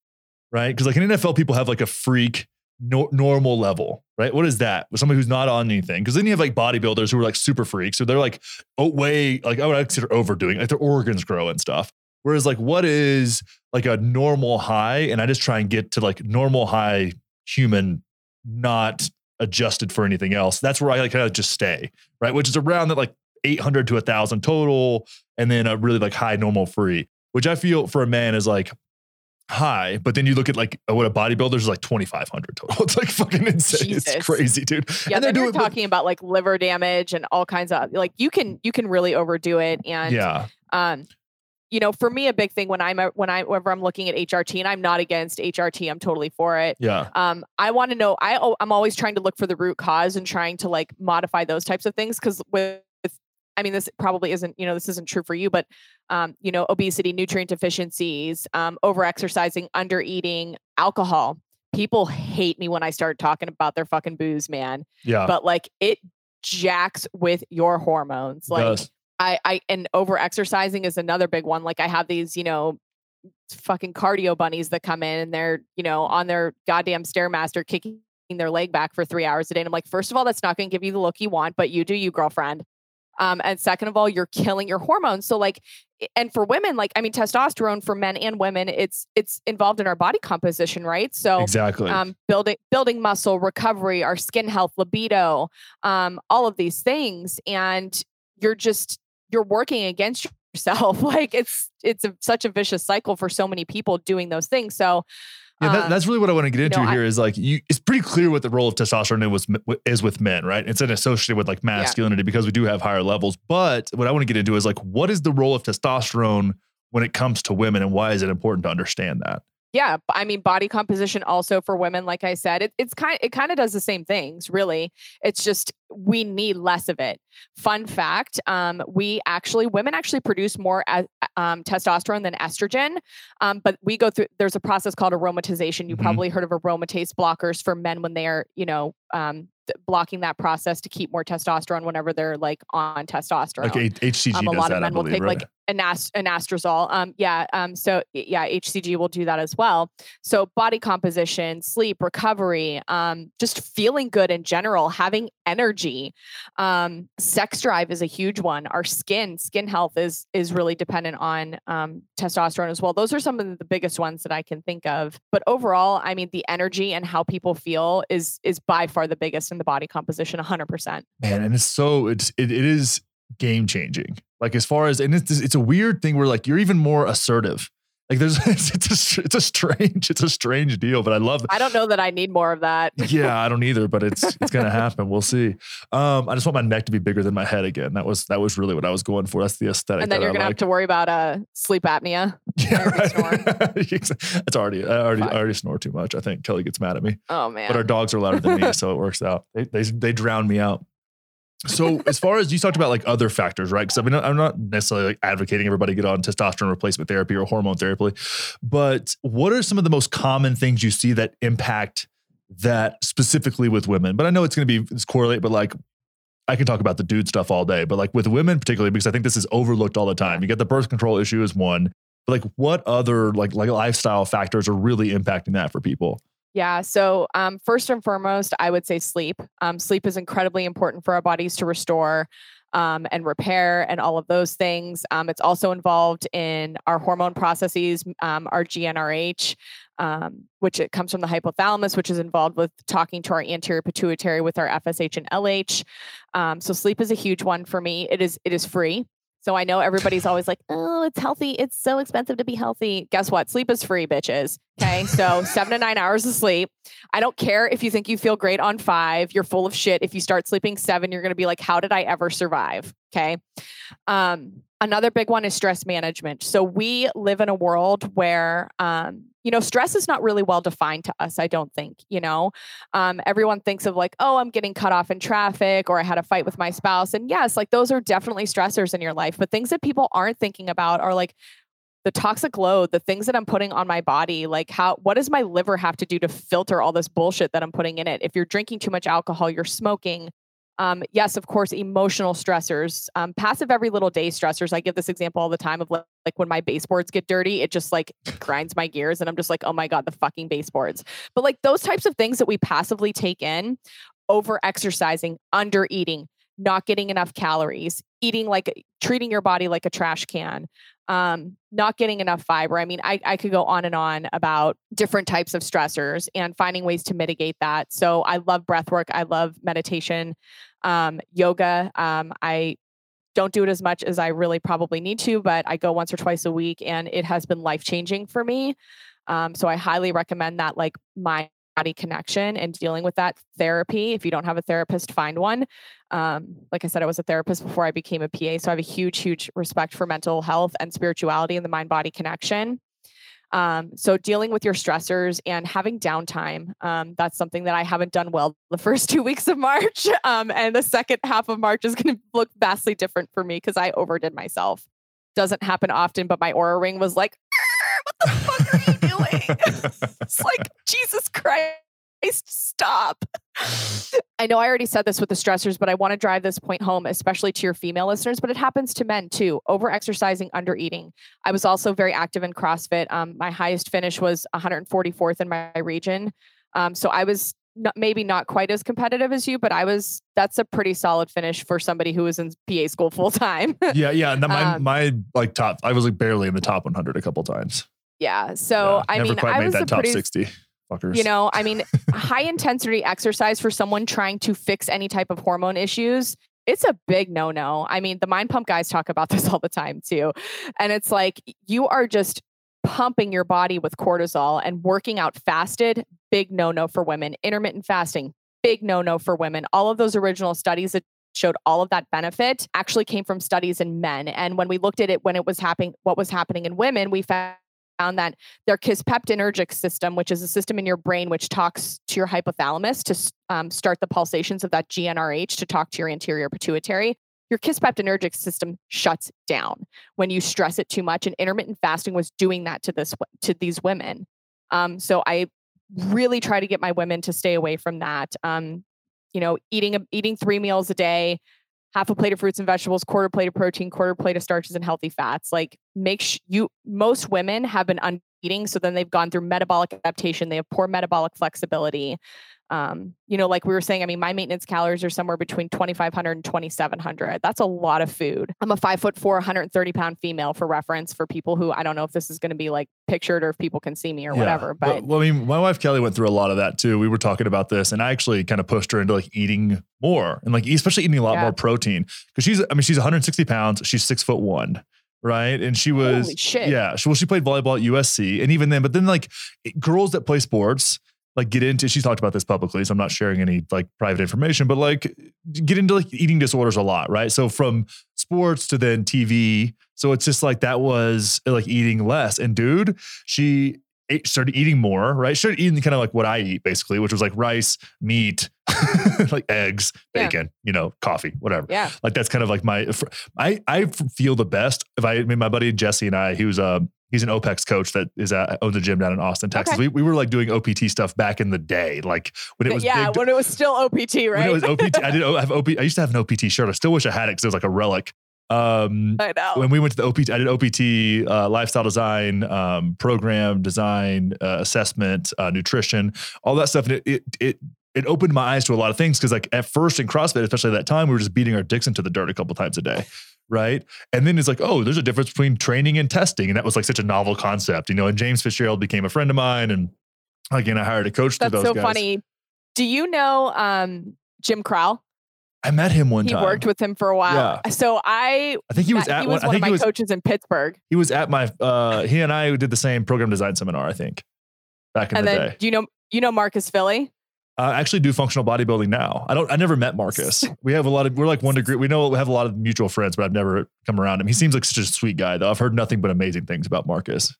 Right? Because like in NFL, people have like a freak no, normal level, right? What is that? With somebody who's not on anything. Because then you have like bodybuilders who are like super freaks. So they're like oh, way, like I would consider overdoing, like their organs grow and stuff. Whereas like what is like a normal high? And I just try and get to like normal high human, not adjusted for anything else. That's where I like kind of just stay, right? Which is around that like 800 to 1000 total and then a really like high normal free which i feel for a man is like high but then you look at like what a bodybuilder is like 2500 total (laughs) it's like fucking insane Jesus. it's crazy dude Yeah, and they're doing talking about like liver damage and all kinds of like you can you can really overdo it. And yeah um, you know, for me, a big thing when I'm when I whenever I'm looking at HRT, and I'm not against HRT, I'm totally for it. yeah Um, I want to know. I I'm always trying to look for the root cause and trying to like modify those types of things because with I mean, this probably isn't, you know, this isn't true for you, but, um, you know, obesity, nutrient deficiencies, um, over exercising, under eating, alcohol. People hate me when I start talking about their fucking booze, man. yeah But like it jacks with your hormones. Like does. I, I, and over exercising is another big one. Like I have these, you know, fucking cardio bunnies that come in and they're, you know, on their goddamn stairmaster kicking their leg back for three hours a day. And I'm like, first of all, that's not going to give you the look you want, but you do you, girlfriend. Um, and second of all, you're killing your hormones. So like, and for women, like, I mean, testosterone for men and women, it's it's involved in our body composition, right? So exactly um, building building muscle, recovery, our skin health, libido, um, all of these things, and you're just you're working against yourself. (laughs) like it's it's a, such a vicious cycle for so many people doing those things. So Yeah, that, um, that's really what I want to get into know, I- here. Is like you, it's pretty clear what the role of testosterone is with, is with men, right? It's an associated with like masculinity because we do have higher levels. But what I want to get into is like, what is the role of testosterone when it comes to women, and why is it important to understand that? yeah, I mean body composition also for women. Like I said, it, it's kind it kind of does the same things. Really, it's just we need less of it. Fun fact: um, we actually women actually produce more a- um, testosterone than estrogen, um, but we go through. There's a process called aromatization. You Mhm. probably heard of aromatase blockers for men when they are you know um, th- blocking that process to keep more testosterone whenever they're like on testosterone. Like HCG Um, a does lot that, of men will believe, take right? like anast- anastrozole. Um, yeah. Um, so yeah, HCG will do that as well. So body composition, sleep, recovery, um, just feeling good in general, having energy. Um, sex drive is a huge one. Our skin, skin health is is really dependent on um, testosterone as well. Those are some of the biggest ones that I can think of. But overall, I mean, the energy and how people feel is is by far the biggest in the body composition. 100. percent man and it's so it's it, it is game changing like as far as and it's it's a weird thing where like you're even more assertive like there's (laughs) it's, a it's a strange it's a strange deal but i love I don't know that I need more of that. (laughs) yeah i don't either but it's it's gonna happen we'll see um i just want my neck to be bigger than my head again that was that was really what i was going for that's the aesthetic and then you're I gonna like. have to worry about uh sleep apnea. (laughs) yeah right. it's already i already i already snore too much i think kelly gets mad at me Oh man. but our dogs are louder than me so it works out they they, they drown me out so as far as you talked about like other factors, right? Because I mean, I'm not necessarily like advocating everybody get on testosterone replacement therapy or hormone therapy, but what are some of the most common things you see that impact that specifically with women? But I know it's going to be it's correlate, but like I can talk about the dude stuff all day, but like with women particularly, because I think this is overlooked all the time. You get the birth control issue is one, but like what other like like lifestyle factors are really impacting that for people? Yeah. So, um, first and foremost, I would say sleep. Um, sleep is incredibly important for our bodies to restore um, and repair and all of those things. Um, it's also involved in our hormone processes, um, our GnRH, um, which it comes from the hypothalamus, which is involved with talking to our anterior pituitary with our FSH and LH. so sleep is a huge one for me. It is it is free. So I know everybody's always like, oh, it's healthy. It's so expensive to be healthy. Guess what? Sleep is free, bitches. Okay. So (laughs) seven to nine hours of sleep. I don't care if you think you feel great on five. You're full of shit. If you start sleeping seven, you're going to be like, how did I ever survive? Okay. Um, another big one is stress management. So we live in a world where, um, you know, stress is not really well defined to us, I don't think. You know, um, everyone thinks of like, oh, I'm getting cut off in traffic or I had a fight with my spouse. And yes, like those are definitely stressors in your life. But things that people aren't thinking about are like, the toxic load, the things that I'm putting on my body, like how what does my liver have to do to filter all this bullshit that I'm putting in it? If you're drinking too much alcohol, you're smoking, um, yes, of course, emotional stressors, um, passive every little day stressors. I give this example all the time of like, like when my baseboards get dirty, it just like grinds my gears and I'm just like, oh my God, the fucking baseboards. But like those types of things that we passively take in, over exercising, under eating, not getting enough calories, eating like treating your body like a trash can, um, not getting enough fiber. I mean, I, I could go on and on about different types of stressors and finding ways to mitigate that. So I love breath work. I love meditation, um, yoga. Um, I don't do it as much as I really probably need to, but I go once or twice a week and it has been life changing for me. Um, so I highly recommend that, like my body connection and dealing with that therapy. If you don't have a therapist, find one. Um, like I said, I was a therapist before I became a PA. So I have a huge, huge respect for mental health and spirituality and the mind body connection. Um, so dealing with your stressors and having downtime, um, that's something that I haven't done well (laughs) the first two weeks of March. Um, and the second half of March is going to look vastly different for me because I overdid myself. Doesn't happen often, but my Oura ring was like, what the fuck are you doing? (laughs) it's like, Jesus Christ. Stop. I know I already said this with the stressors, but I want to drive this point home, especially to your female listeners, but it happens to men too. Over exercising, under eating. I was also very active in CrossFit. Um, my highest finish was 144th in my region. Um, so I was not, maybe not quite as competitive as you, but I was. That's a pretty solid finish for somebody who was in PA school full time. yeah, yeah. my (laughs) um, my like top, I was like barely in the top 100 a couple times. Yeah. So yeah, I mean, I was a top pretty, 60. Fuckers. You know, I mean, (laughs) high intensity exercise for someone trying to fix any type of hormone issues it's a big no no. I mean, the mind pump guys talk about (laughs) this all the time too. And it's like you are just pumping your body with cortisol and working out fasted, big no no for women. Intermittent fasting, big no no for women. All of those original studies that showed all of that benefit actually came from studies in men. And when we looked at it when it was happening, what was happening in women, we found found that their kisspeptinergic system, which is a system in your brain which talks to your hypothalamus to um, start the pulsations of that GnRH to talk to your anterior pituitary, your kisspeptinergic system shuts down when you stress it too much. And intermittent fasting was doing that to this to these women. Um, so I really try to get my women to stay away from that. Um, you know, eating a, eating three meals a day, half a plate of fruits and vegetables, quarter plate of protein, quarter plate of starches and healthy fats. Like make sh- you most women have been eating so then they've gone through metabolic adaptation, they have poor metabolic flexibility um, you know, like we were saying, I mean, my maintenance calories are somewhere between 2,500 and 2,700. That's a lot of food. I'm a five foot four, 130 pound female for reference for people who I don't know if this is going to be like pictured or if people can see me or yeah. whatever. But well, I mean, my wife Kelly went through a lot of that too. We were talking about this and I actually kind of pushed her into like eating more and like, especially eating a lot yeah. more protein because she's, I mean, she's 160 pounds. She's six foot one right? And she was, yeah. She, well, she played volleyball at USC, and even then, but then like girls that play sports, like get into she's talked about this publicly so i'm not sharing any like private information but like get into like eating disorders a lot right so from sports to then tv so it's just like that was like eating less and dude she ate, started eating more, right? She started eating kind of like what I eat basically, which was like rice, meat, (laughs) like eggs, Yeah. bacon, you know, coffee, whatever. Yeah. Like that's kind of like my, I, I feel the best if I, I mean, my buddy Jesse and I, he was a, he's an OPEX coach that is at, owns a gym down in Austin, Texas. Okay. We, we were like doing OPT stuff back in the day, like when it was yeah, big. when it was still OPT, right? When it was OPT, I did (laughs) have OP. I used to have an OPT shirt. I still wish I had it because it was like a relic. Um, I know. when we went to the OPT, I did OPT, uh, lifestyle design, um, program design, uh, assessment, uh, nutrition, all that stuff. And it, it, it, it opened my eyes to a lot of things because, like, at first in CrossFit, especially at that time, we were just beating our dicks into the dirt a couple times a day. Right. And then it's like, oh, there's a difference between training and testing. And that was like such a novel concept, you know. And James Fitzgerald became a friend of mine. And again, I hired a coach through That's those so guys. funny. Do you know um, Jim Crowell? I met him one He time. He worked with him for a while. Yeah. So I, I think he was met- at he one, was I one of my was coaches in Pittsburgh. he was at my uh he and I did the same program design seminar, I think, back in And the then day. do you know you know Marcus Filly? I actually do functional bodybuilding now. I don't I never met Marcus. (laughs) We have a lot of we're like one degree. We know we have a lot of mutual friends, but I've never come around him. He seems like such a sweet guy though. I've heard nothing but amazing things about Marcus.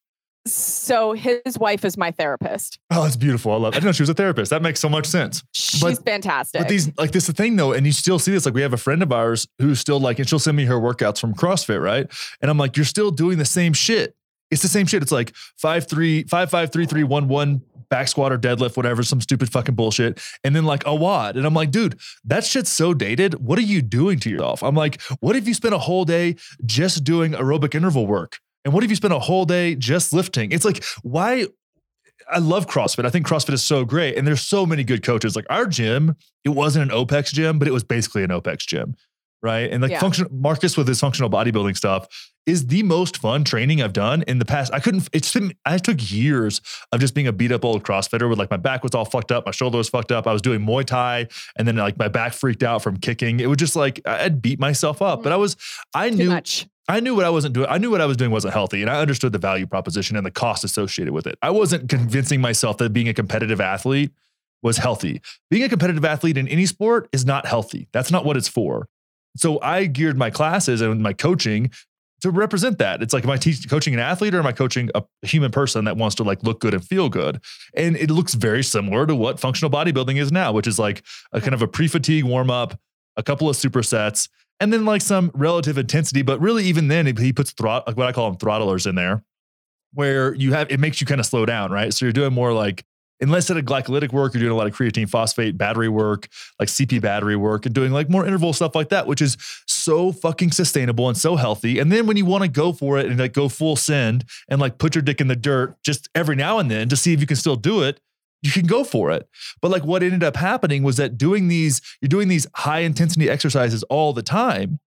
So his wife is my therapist. Oh, that's beautiful. I love It. I didn't know she was a therapist. That makes so much sense. She's fantastic. But these like this is the thing though, and you still see this. Like we have a friend of ours who's still like, and she'll send me her workouts from CrossFit, right? And I'm like, you're still doing the same shit. It's the same shit. It's like five three five five three three one one back squat or deadlift, whatever, some stupid fucking bullshit, and then like a WOD. And I'm like, dude, that shit's so dated. What are you doing to yourself? I'm like, what if you spent a whole day just doing aerobic interval work? And what if you spent a whole day just lifting? It's like, why? I love CrossFit. I think CrossFit is so great. And there's so many good coaches. Like our gym, it wasn't an OPEX gym, but it was basically an OPEX gym. Right. And like Yeah. function Marcus with his functional bodybuilding stuff is the most fun training I've done in the past. I couldn't, it's been, I took years of just being a beat up old CrossFitter with like my back was all fucked up, my shoulder was fucked up. I was doing Muay Thai and then like my back freaked out from kicking. It was just like I'd beat myself up, but I was, I Too knew much. I knew what I wasn't doing. I knew what I was doing wasn't healthy, and I understood the value proposition and the cost associated with it. I wasn't convincing myself that being a competitive athlete was healthy. Being a competitive athlete in any sport is not healthy. That's not what it's for. So I geared my classes and my coaching to represent that. It's like, am I teaching, coaching an athlete or am I coaching a human person that wants to like look good and feel good? And it looks very similar to what functional bodybuilding is now, which is like a kind of a pre-fatigue warm up, a couple of supersets, and then like some relative intensity. But really, even then, he puts like what I call them throttlers in there, where you have it makes you kind of slow down, right? So you're doing more like unless at a glycolytic work, you're doing a lot of creatine phosphate battery work, like CP battery work, and doing like more interval stuff like that, which is so fucking sustainable and so healthy. And then when you want to go for it and like go full send and like put your dick in the dirt just every now and then to see if you can still do it, you can go for it. But like what ended up happening was that doing these, you're doing these high intensity exercises all the time.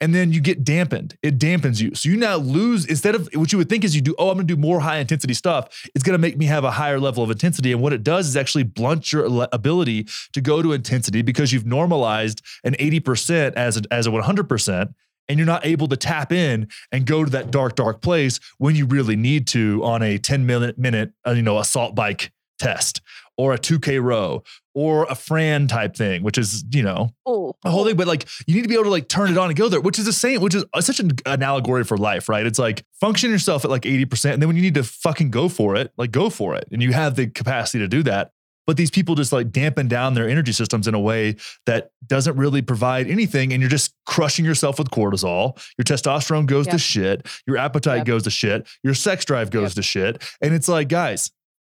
And then you get dampened. It dampens you. So you now lose, instead of what you would think is you do, oh, I'm gonna do more high intensity stuff. It's gonna make me have a higher level of intensity. And what it does is actually blunt your ability to go to intensity because you've normalized an 80% as a, as a 100% and you're not able to tap in and go to that dark, dark place when you really need to on a 10 minute, minute, uh, you know, assault bike test or a 2K row or a Fran type thing, which is, you know, Oh, the whole thing, but like you need to be able to like turn it on and go there, which is the same, which is uh, such an, an allegory for life, right? It's like function yourself at like 80%. And then when you need to fucking go for it, like go for it. And you have the capacity to do that. But these people just like dampen down their energy systems in a way that doesn't really provide anything. And you're just crushing yourself with cortisol. Your testosterone goes to shit. Your appetite Yep. goes to shit. Your sex drive goes Yep. to shit. And it's like, guys,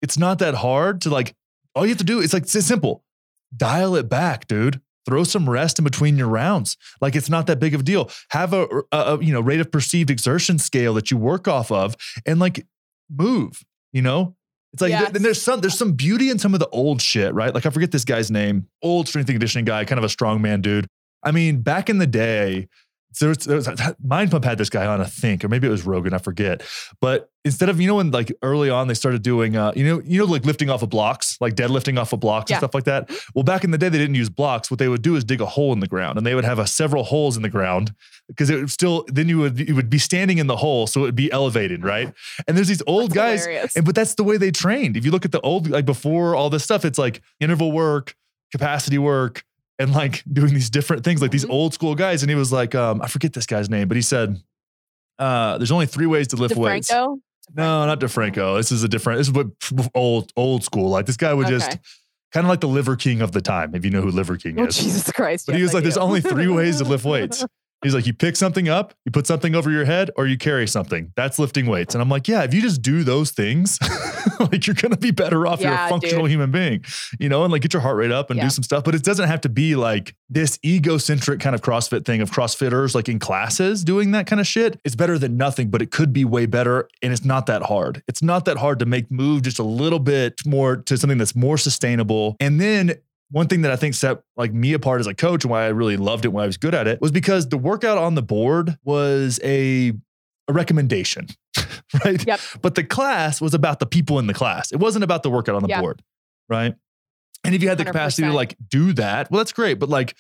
it's not that hard to like, all you have to do is like, it's simple. Dial it back, dude throw some rest in between your rounds. Like it's not that big of a deal. Have a, a, a, you know rate of perceived exertion scale that you work off of, and like move. You know, it's like Yes. then there's some there's some beauty in some of the old shit, right? Like I forget this guy's name, old strength and conditioning guy, kind of a strongman dude. I mean, back in the day. So there was, uh, there was, Mind Pump had this guy on, I think, or maybe it was Rogan, I forget. But instead of, you know, when like early on they started doing, uh, you know, you know, like lifting off of blocks, like deadlifting off of blocks Yeah. and stuff like that. Mm-hmm. Well, back in the day, they didn't use blocks. What they would do is dig a hole in the ground, and they would have a several holes in the ground because it would still. Then you would you would be standing in the hole, so it would be elevated, right? And there's these old That's guys, hilarious. and but that's the way they trained. If you look at the old, like before all this stuff, it's like interval work, capacity work, and like doing these different things, like these Mhm. old school guys. And he was like, um, I forget this guy's name, but he said, uh, "There's only three ways to lift weights." No, not DeFranco. This is a different. This is what old old school. Like this guy would just kind of like the Liver King of the time, if you know who Liver King Oh, is. Jesus Christ. But he was like, "There's only three ways to lift (laughs) weights." He's like, "You pick something up, you put something over your head, or you carry something. That's lifting weights." And I'm like, "Yeah, if you just do those things, (laughs) like you're gonna be better off. you're a functional dude. human being, you know, and like get your heart rate up and Yeah. do some stuff. But it doesn't have to be like this egocentric kind of CrossFit thing of CrossFitters like in classes doing that kind of shit. It's better than nothing, but it could be way better, and it's not that hard. It's not that hard to make move just a little bit more to something that's more sustainable, and then one thing that I think set like me apart as a coach and why I really loved it when I was good at it was because the workout on the board was a a recommendation, (laughs) right? Yep. But the class was about the people in the class. It wasn't about the workout on the Yeah. board, right? And if you had the capacity to like do that, well, that's great. But like,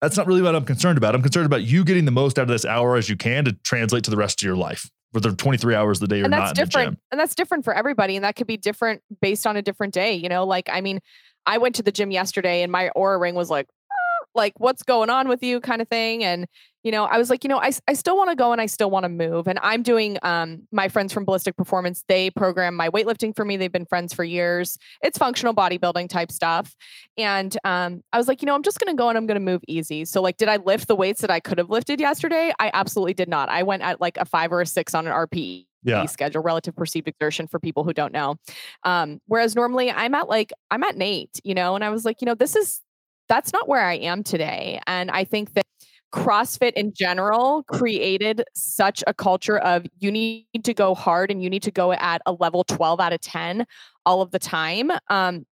that's not really what I'm concerned about. I'm concerned about you getting the most out of this hour as you can to translate to the rest of your life. The 23 hours of the day you're and not that's in the different and that's different for everybody and that could be different based on a different day you know like i mean i went to the gym yesterday and my Oura ring was like "Ah," like what's going on with you? kind of thing and you know i was like you know I, I still want to go and i still want to move and i'm doing um my friends from ballistic performance they program my weightlifting for me they've been friends for years it's functional bodybuilding type stuff and um i was like you know i'm just going to go and i'm going to move easy so like did i lift the weights that i could have lifted yesterday? I absolutely did not i went at like a five or a six on an rpe Yeah. schedule, relative perceived exertion for people who don't know. Um, whereas normally I'm at like, I'm at Nate, you know, and I was like, you know, this is, that's not where I am today. And I think that CrossFit in general created such a culture of you need to go hard and you need to go at a level 12 out of 10 all of the time. Um,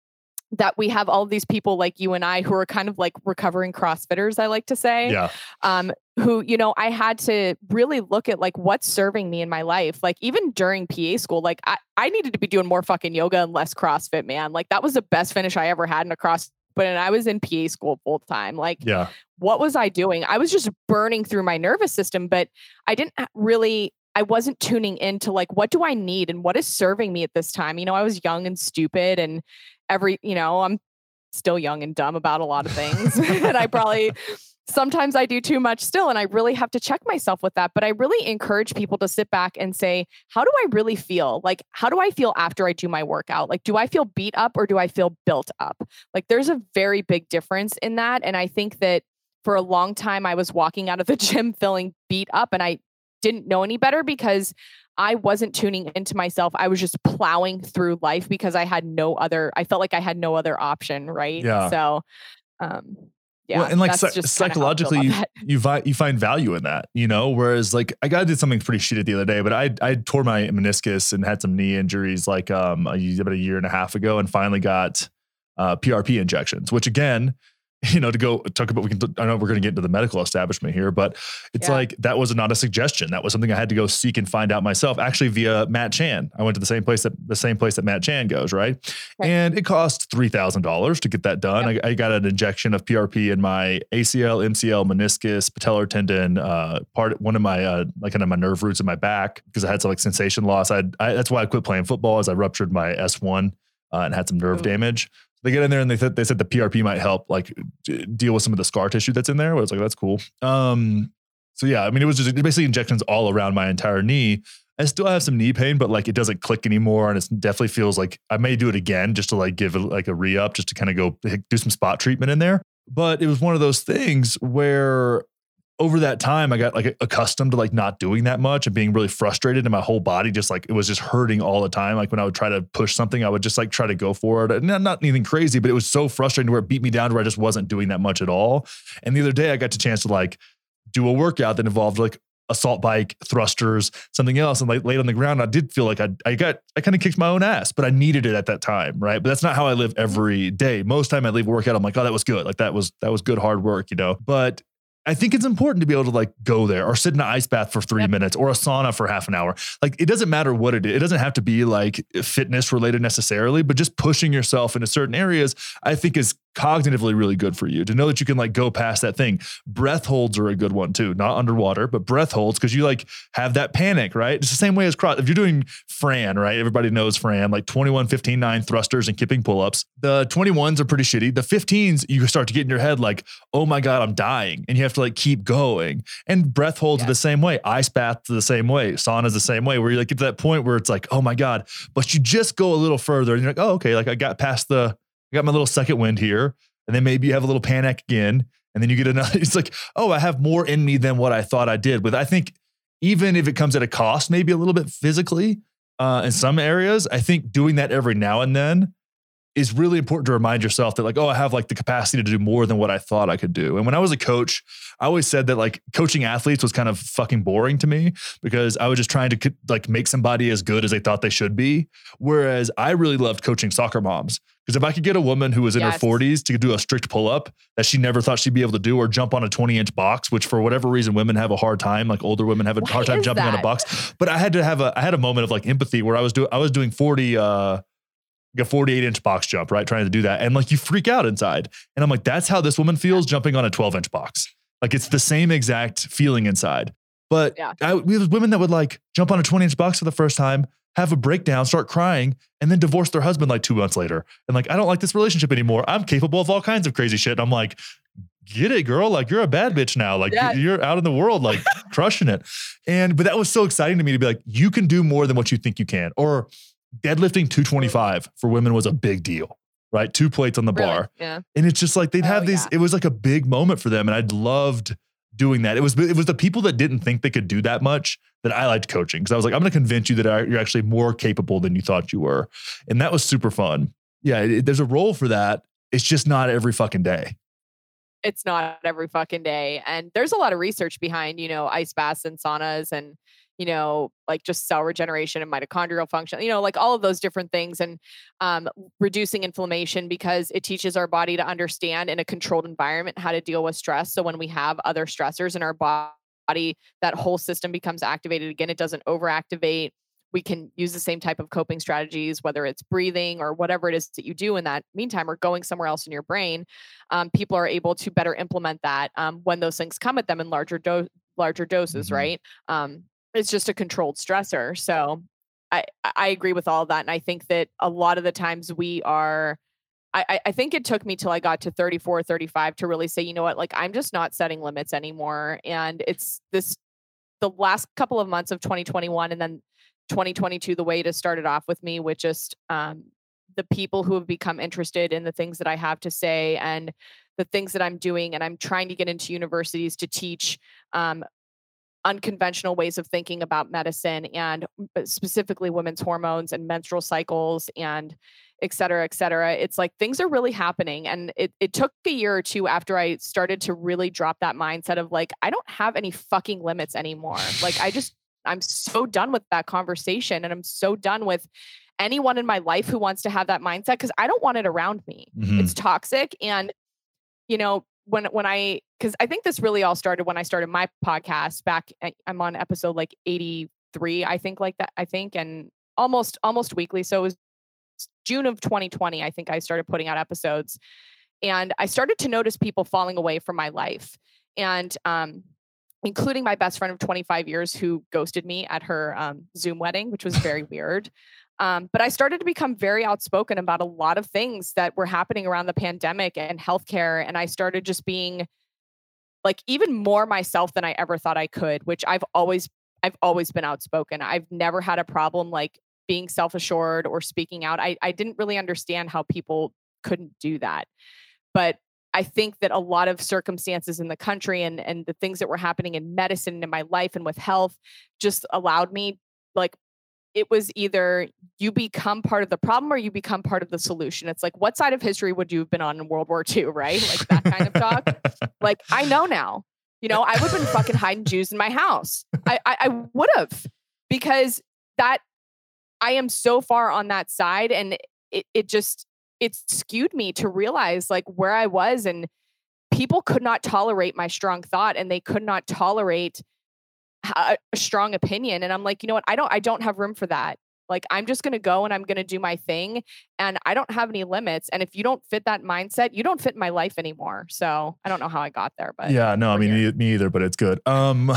that we have all these people like you and I who are kind of like recovering CrossFitters, I like to say Yeah. um, who, you know, I had to really look at like what's serving me in my life. Like even during PA school, like I, I needed to be doing more fucking yoga and less CrossFit, man. Like that was the best finish I ever had in a cross. But and I was in PA school full time. Like Yeah. what was I doing? I was just burning through my nervous system, but I didn't really, I wasn't tuning into like, what do I need and what is serving me at this time? You know, I was young and stupid and every, you know, I'm still young and dumb about a lot of things. (laughs) and I probably, (laughs) sometimes I do too much still. And I really have to check myself with that. But I really encourage people to sit back and say, how do I really feel? Like, how do I feel after I do my workout? Like, do I feel beat up or do I feel built up? Like, there's a very big difference in that. And I think that for a long time, I was walking out of the (laughs) gym feeling beat up and I didn't know any better because I wasn't tuning into myself. I was just plowing through life because I had no other, I felt like I had no other option. Right. Yeah. So, um, yeah. Well, and like that's psy- just kinda how I feel psychologically, you, you find you find value in that, you know. Whereas like I got did something pretty shitty the other day, but I I tore my meniscus and had some knee injuries like um a, about a year and a half ago, and finally got uh, PRP injections, which again. (laughs) You know, to go talk about, we can. I know we're going to get into the medical establishment here, but it's Yeah. like that was not a suggestion. That was something I had to go seek and find out myself. Actually, via Matt Chan, I went to the same place that the same place that Matt Chan goes, right? And it cost three thousand dollars to get that done. I, I got an injection of PRP in my ACL, MCL, meniscus, patellar tendon, uh, part one of my uh, like kind of my nerve roots in my back because I had some like sensation loss. I, I that's why I quit playing football as I ruptured my S one uh, and had some nerve damage. They get in there and they said they said the PRP might help like d- deal with some of the scar tissue that's in there. I was like, that's cool. Um, so yeah, I mean, it was just basically injections all around my entire knee. I still have some knee pain, but like it doesn't click anymore, and it definitely feels like I may do it again just to like give it like a re up, just to kind of go do some spot treatment in there. But it was one of those things where over that time I got like accustomed to like not doing that much and being really frustrated, and my whole body just like it was just hurting all the time. Like when I would try to push something, I would just like try to go for it. And not, not anything crazy, but it was so frustrating to where it beat me down to where I just wasn't doing that much at all. And the other day I got the chance to like do a workout that involved like assault bike, thrusters, something else, and like laid on the ground. I did feel like I, I got, I kind of kicked my own ass, but I needed it at that time, right? But that's not how I live every day. Most time I leave workout, I'm like, oh, that was good, like that was that was good hard work, you know. But I think it's important to be able to like go there or sit in an ice bath for three Yep. minutes or a sauna for half an hour. Like it doesn't matter what it is. It doesn't have to be like fitness related necessarily, but just pushing yourself into certain areas, I think is cognitively really good for you to know that you can like go past that thing. Breath holds are a good one too, not underwater, but breath holds because you like have that panic, right? It's the same way as cross. If you're doing Fran, right? Everybody knows Fran, like 21, 15, 9 thrusters and kipping pull ups. The 21s are pretty shitty. The 15s, you start to get in your head like, oh my God, I'm dying. And you have to like keep going. And breath holds yeah. are the same way. Ice baths are the same way. Sauna's the same way where you like get to that point where it's like, oh my God. But you just go a little further and you're like, oh, okay, like I got past the I got my little second wind here. And then maybe you have a little panic again. And then you get another. (laughs) It's like, oh, I have more in me than what I thought I did. But I think even if it comes at a cost, maybe a little bit physically uh, in some areas, I think doing that every now and then is really important to remind yourself that like oh i have like the capacity to do more than what i thought i could do and when i was a coach i always said that like coaching athletes was kind of fucking boring to me because i was just trying to like make somebody as good as they thought they should be whereas i really loved coaching soccer moms because if i could get a woman who was in yes. her 40s to do a strict pull-up that she never thought she'd be able to do or jump on a 20 inch box which for whatever reason women have a hard time like older women have a Why hard time jumping that? on a box but i had to have a i had a moment of like empathy where i was doing i was doing 40 uh a 48 inch box jump, right? Trying to do that. And like you freak out inside. And I'm like, that's how this woman feels jumping on a 12 inch box. Like it's the same exact feeling inside. But yeah. I, we have women that would like jump on a 20 inch box for the first time, have a breakdown, start crying, and then divorce their husband like two months later. And like, I don't like this relationship anymore. I'm capable of all kinds of crazy shit. And I'm like, get it, girl. Like you're a bad bitch now. Like yeah. you're out in the world, like (laughs) crushing it. And but that was so exciting to me to be like, you can do more than what you think you can. Or deadlifting 225 for women was a big deal, right? Two plates on the really? bar. Yeah. And it's just like they'd have oh, these, yeah. it was like a big moment for them. And I'd loved doing that. It was it was the people that didn't think they could do that much that I liked coaching because I was like, I'm going to convince you that you're actually more capable than you thought you were, and that was super fun. Yeah, it, there's a role for that. It's just not every fucking day. It's not every fucking day, and there's a lot of research behind you know ice baths and saunas and you know, like just cell regeneration and mitochondrial function, you know, like all of those different things and um, reducing inflammation because it teaches our body to understand in a controlled environment how to deal with stress. So when we have other stressors in our body, that whole system becomes activated again. It doesn't overactivate. We can use the same type of coping strategies, whether it's breathing or whatever it is that you do in that meantime, or going somewhere else in your brain. Um, people are able to better implement that um, when those things come at them in larger dose larger doses, mm-hmm. right? Um, it's just a controlled stressor. So I, I agree with all that. And I think that a lot of the times we are, I, I think it took me till I got to 34, 35 to really say, you know what, like I'm just not setting limits anymore. And it's this, the last couple of months of 2021 and then 2022, the way to start it off with me with just um, the people who have become interested in the things that I have to say and the things that I'm doing. And I'm trying to get into universities to teach um, unconventional ways of thinking about medicine and uh, specifically women's hormones and menstrual cycles and et cetera, et cetera. It's like things are really happening. And it, it took a year or two after I started to really drop that mindset of like, I don't have any fucking limits anymore. Like, I just, I'm so done with that conversation and I'm so done with anyone in my life who wants to have that mindset because I don't want it around me. Mm-hmm. It's toxic. And, you know, when when I because I think this really all started when I started my podcast back. Eh, I'm on episode like 83, I think, like that. I think, and almost almost weekly. So it was June of 2020. I think I started putting out episodes, and I started to notice people falling away from my life, and um, including my best friend of 25 years who ghosted me at her um, Zoom wedding, which was very (laughs) weird. Um, but I started to become very outspoken about a lot of things that were happening around the pandemic and healthcare. And I started just being like even more myself than I ever thought I could, which I've always I've always been outspoken. I've never had a problem like being self-assured or speaking out. I, I didn't really understand how people couldn't do that. But I think that a lot of circumstances in the country and and the things that were happening in medicine and in my life and with health just allowed me like it was either you become part of the problem or you become part of the solution. It's like, what side of history would you have been on in World War II, right? Like that kind of talk. (laughs) like, I know now. You know, I would have been fucking hiding Jews in my house. I, I, I would have because that I am so far on that side and it, it just it skewed me to realize like where I was and people could not tolerate my strong thought and they could not tolerate a strong opinion and i'm like you know what i don't i don't have room for that Like I'm just going to go and I'm going to do my thing and I don't have any limits and if you don't fit that mindset, you don't fit my life anymore. So, I don't know how I got there, but yeah, no, I mean here. me, either, but it's good. Um,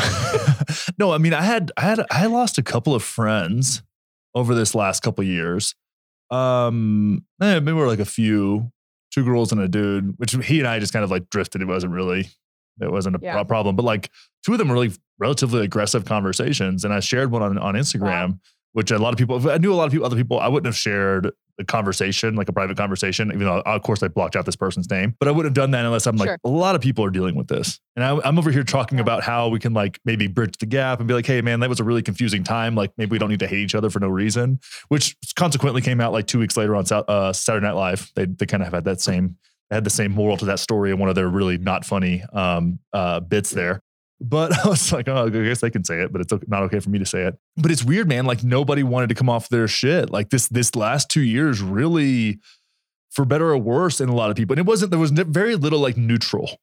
(laughs) no, I mean I had I had I lost a couple of friends over this last couple of years. Um, eh, maybe we're like a few, two girls and a dude, which he and I just kind of like drifted. It wasn't really, it wasn't a Yeah. problem. But like two of them were really relatively aggressive conversations, and I shared one on on Instagram, which a lot of people, I knew a lot of people, other people, I wouldn't have shared a conversation, like a private conversation, even though of course I blocked out this person's name, but I wouldn't have done that unless I'm like, a lot of people are dealing with this. And I, I'm over here talking Yeah. about how we can like maybe bridge the gap and be like, hey man, that was a really confusing time. Like maybe we don't need to hate each other for no reason, which consequently came out like two weeks later on uh, Saturday Night Live. They, they kind of had that same, had the same moral to that story in one of their really not funny um, uh, bits there. But (laughs) I was like, oh, I guess they can say it, but it's not okay for me to say it. But it's weird, man. Like nobody wanted to come off their shit. Like this, this last two years really, for better or worse, in a lot of people. And it wasn't. There was very little like neutral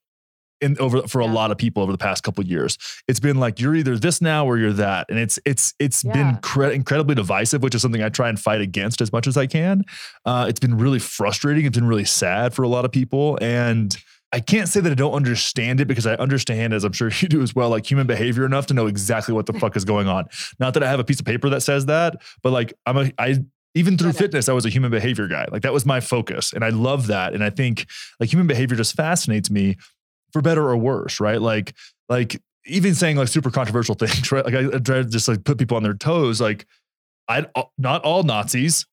in over for a lot of people over the past couple of years. It's been like you're either this now or you're that, and it's it's it's been cre- incredibly divisive, which is something I try and fight against as much as I can. Uh, it's been really frustrating. It's been really sad for a lot of people, and I can't say that I don't understand it because I understand, as I'm sure (laughs) you do as well, like human behavior enough to know exactly what the (laughs) fuck is going on. Not that I have a piece of paper that says that, but like I'm a I even through fitness, I was a human behavior guy. Like that was my focus, and I love that. And I think like human behavior just fascinates me, for better or worse, right? Like like even saying like super controversial (laughs) things, right? Like I, I try to just like put people on their toes. Like I not all Nazis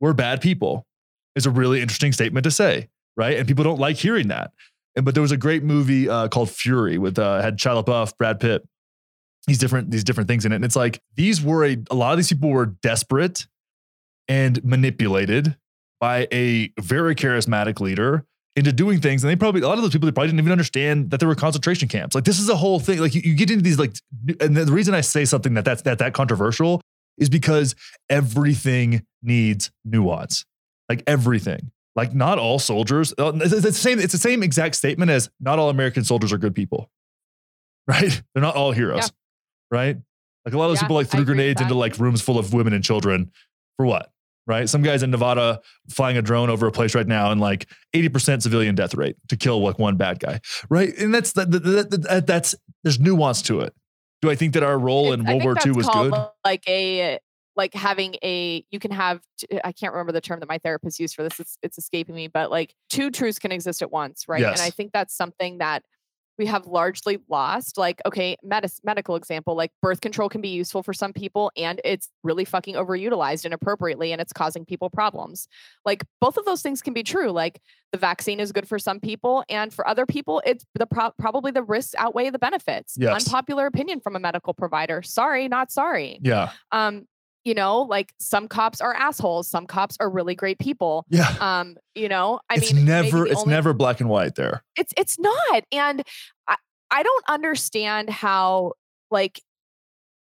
were bad people is a really interesting statement to say, right? And people don't like hearing that. And but there was a great movie uh, called Fury with uh, had Shia LaBeouf, Brad Pitt. These different these different things in it, and it's like these were a a lot of these people were desperate and manipulated by a very charismatic leader into doing things. And they probably, a lot of those people, they probably didn't even understand that there were concentration camps. Like this is a whole thing. Like you, you get into these like, and the reason I say something that that's that that controversial is because everything needs nuance. Like everything. Like not all soldiers. uh, It's the same. It's the same exact statement as not all American soldiers are good people. (laughs) Right? They're not all heroes. Yeah. Right? Like a lot of those Yeah, people like threw grenades into like rooms full of women and children for what? Right? Some guys in Nevada flying a drone over a place right now and like 80% civilian death rate to kill like one bad guy. Right? And that's that, that, that- that- that's there's nuance to it. Do I think that our role in It's- I World War II was good? Like a like having a you can have I can't remember the term that my therapist used for this. It's it's escaping me, but like two truths can exist at once, right? And I think that's something that we have largely lost. Like, okay, medis- medical example, like birth control can be useful for some people and it's really fucking overutilized inappropriately and it's causing people problems. Like both of those things can be true. Like the vaccine is good for some people and for other people it's the pro- probably the risks outweigh the benefits. Yes. Unpopular opinion from a medical provider. Sorry, not sorry. Yeah. Um you know, like some cops are assholes, some cops are really great people. Yeah. Um, you know, I it's mean, never it's only- never black and white there. it's it's not and i i don't understand how like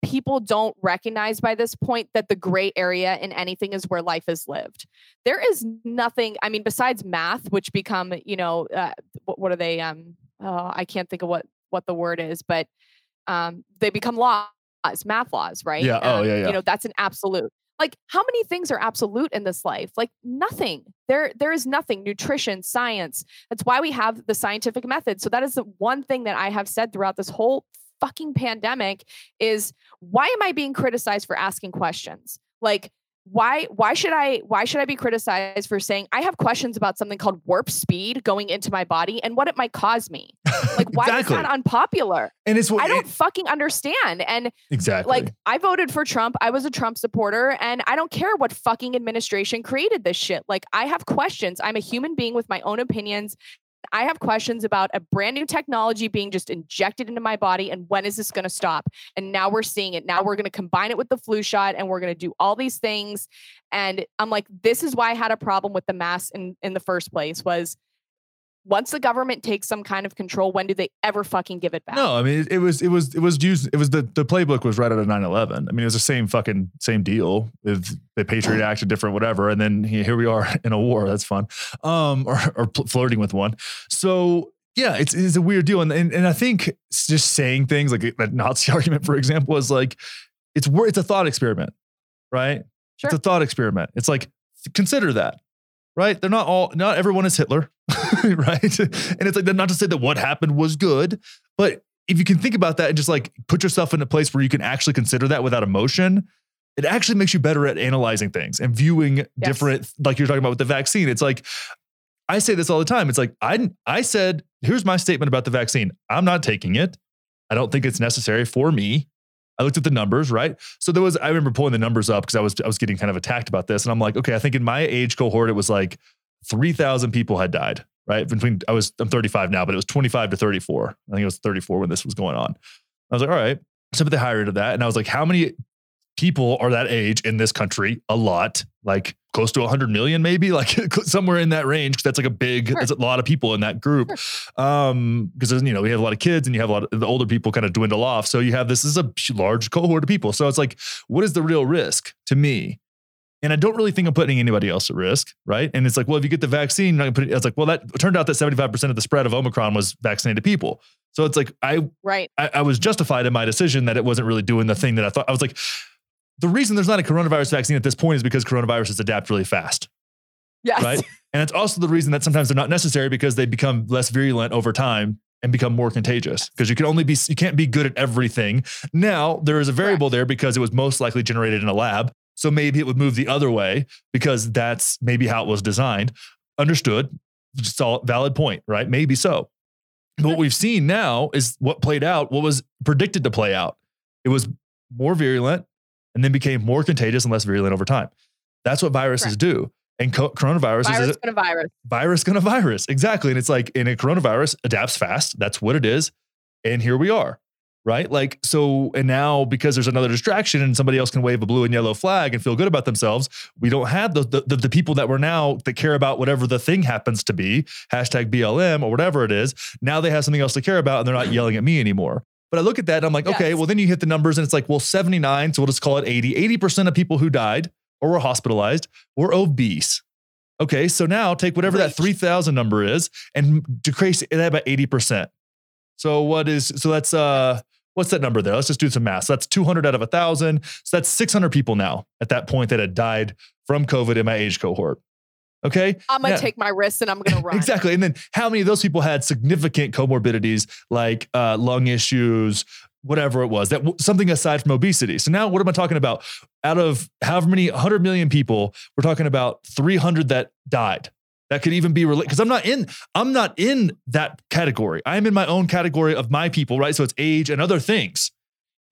people don't recognize by this point that the gray area in anything is where life is lived there is nothing i mean besides math which become you know uh, what, what are they um oh, i can't think of what what the word is but um they become laws math laws right Yeah, oh, Um, yeah, yeah. you know that's an absolute like how many things are absolute in this life like nothing there there is nothing nutrition science that's why we have the scientific method. So that is the one thing that I have said throughout this whole fucking pandemic is why am I being criticized for asking questions? Like why why should I why should I be criticized for saying I have questions about something called warp speed going into my body and what it might cause me? (laughs) Like why exactly. is that unpopular? and it's what I don't fucking understand. And exactly like I voted for Trump. I was a Trump supporter and I don't care what fucking administration created this shit. Like I have questions. I'm a human being with my own opinions. I have questions about a brand new technology being just injected into my body and when is this going to stop? And now we're seeing it. Now we're going to combine it with the flu shot and we're going to do all these things. And I'm like this is why I had a problem with the mask in in the first place was once the government takes some kind of control, when do they ever fucking give it back? No, I mean it, it was it was it was used it was the the playbook was right out of 9-11. I mean it was the same fucking same deal with the Patriot Act, a different whatever, and then here we are (laughs) in a war. That's fun, um, or or flirting with one. So yeah, it's it's a weird deal, and and, and I think just saying things like that Nazi (laughs) argument, for example, is like it's it's a thought experiment, right? Sure. It's a thought experiment. It's like consider that, right? They're not all. Not everyone is Hitler, (laughs) right? And it's like not to say that what happened was good, but if you can think about that and just like put yourself in a place where you can actually consider that without emotion, it actually makes you better at analyzing things and viewing different, like you're talking about with the vaccine. It's like, I say this all the time. It's like, I, I said, here's my statement about the vaccine. I'm not taking it. I don't think it's necessary for me. I looked at the numbers, right? So there was, I remember pulling the numbers up because I was, I was getting kind of attacked about this. And I'm like, okay, I think in my age cohort, it was like 3,000 people had died right? Between I was I'm 35 now, but it was 25 to 34. I think it was 34 when this was going on. I was like, all right, some of the higher end of that, and I was like, how many people are that age in this country? A lot, like close to 100 million, maybe (laughs) like somewhere in that range. Cause that's like a big, sure. that's a lot of people in that group. Sure. Um, because you know we have a lot of kids and you have a lot of the older people kind of dwindle off. So you have this, this is a large cohort of people. So it's like, what is the real risk to me? And I don't really think I'm putting anybody else at risk, right? And it's like, well, if you get the vaccine, you're not gonna put it. It's like, well, that turned out that 75% of the spread of Omicron was vaccinated people. So it's like I right. I, I was justified in my decision that it wasn't really doing the thing that I thought. I was like, the reason there's not a coronavirus vaccine at this point is because coronaviruses adapt really fast. Yes. Right. And it's also the reason that sometimes they're not necessary because they become less virulent over time and become more contagious because you can only be you can't be good at everything. Now there is a variable Correct. there because it was most likely generated in a lab. So maybe it would move the other way because that's maybe how it was designed. Understood. All valid point, right? Maybe so. But what we've seen now is what played out, what was predicted to play out. It was more virulent and then became more contagious and less virulent over time. That's what viruses Correct. do. And co- coronavirus virus is a virus. Virus gonna virus. Exactly. And it's like in a coronavirus adapts fast. That's what it is. And here we are right? Like, so, and now because there's another distraction and somebody else can wave a blue and yellow flag and feel good about themselves, we don't have the, the, the, people that we're now that care about whatever the thing happens to be, hashtag BLM or whatever it is. Now they have something else to care about and they're not yelling at me anymore. But I look at that and I'm like, yes. okay, well, then you hit the numbers and it's like, well, 79, so we'll just call it 80. 80% of people who died or were hospitalized were obese. Okay, so now take whatever that 3,000 number is and decrease it by 80%. So what is, so that's, uh, what's that number there? Let's just do some math. So that's 200 out of a thousand. So that's 600 people now at that point that had died from COVID in my age cohort. Okay. I'm going to take my risks and I'm going (laughs) to run. exactly. And then how many of those people had significant comorbidities like uh, lung issues, whatever it was, that something aside from obesity. So now what am I talking about? Out of however many 100 million people, we're talking about 300 that died that could even be related because I'm not in I'm not in that category. I'm in my own category of my people, right? So it's age and other things.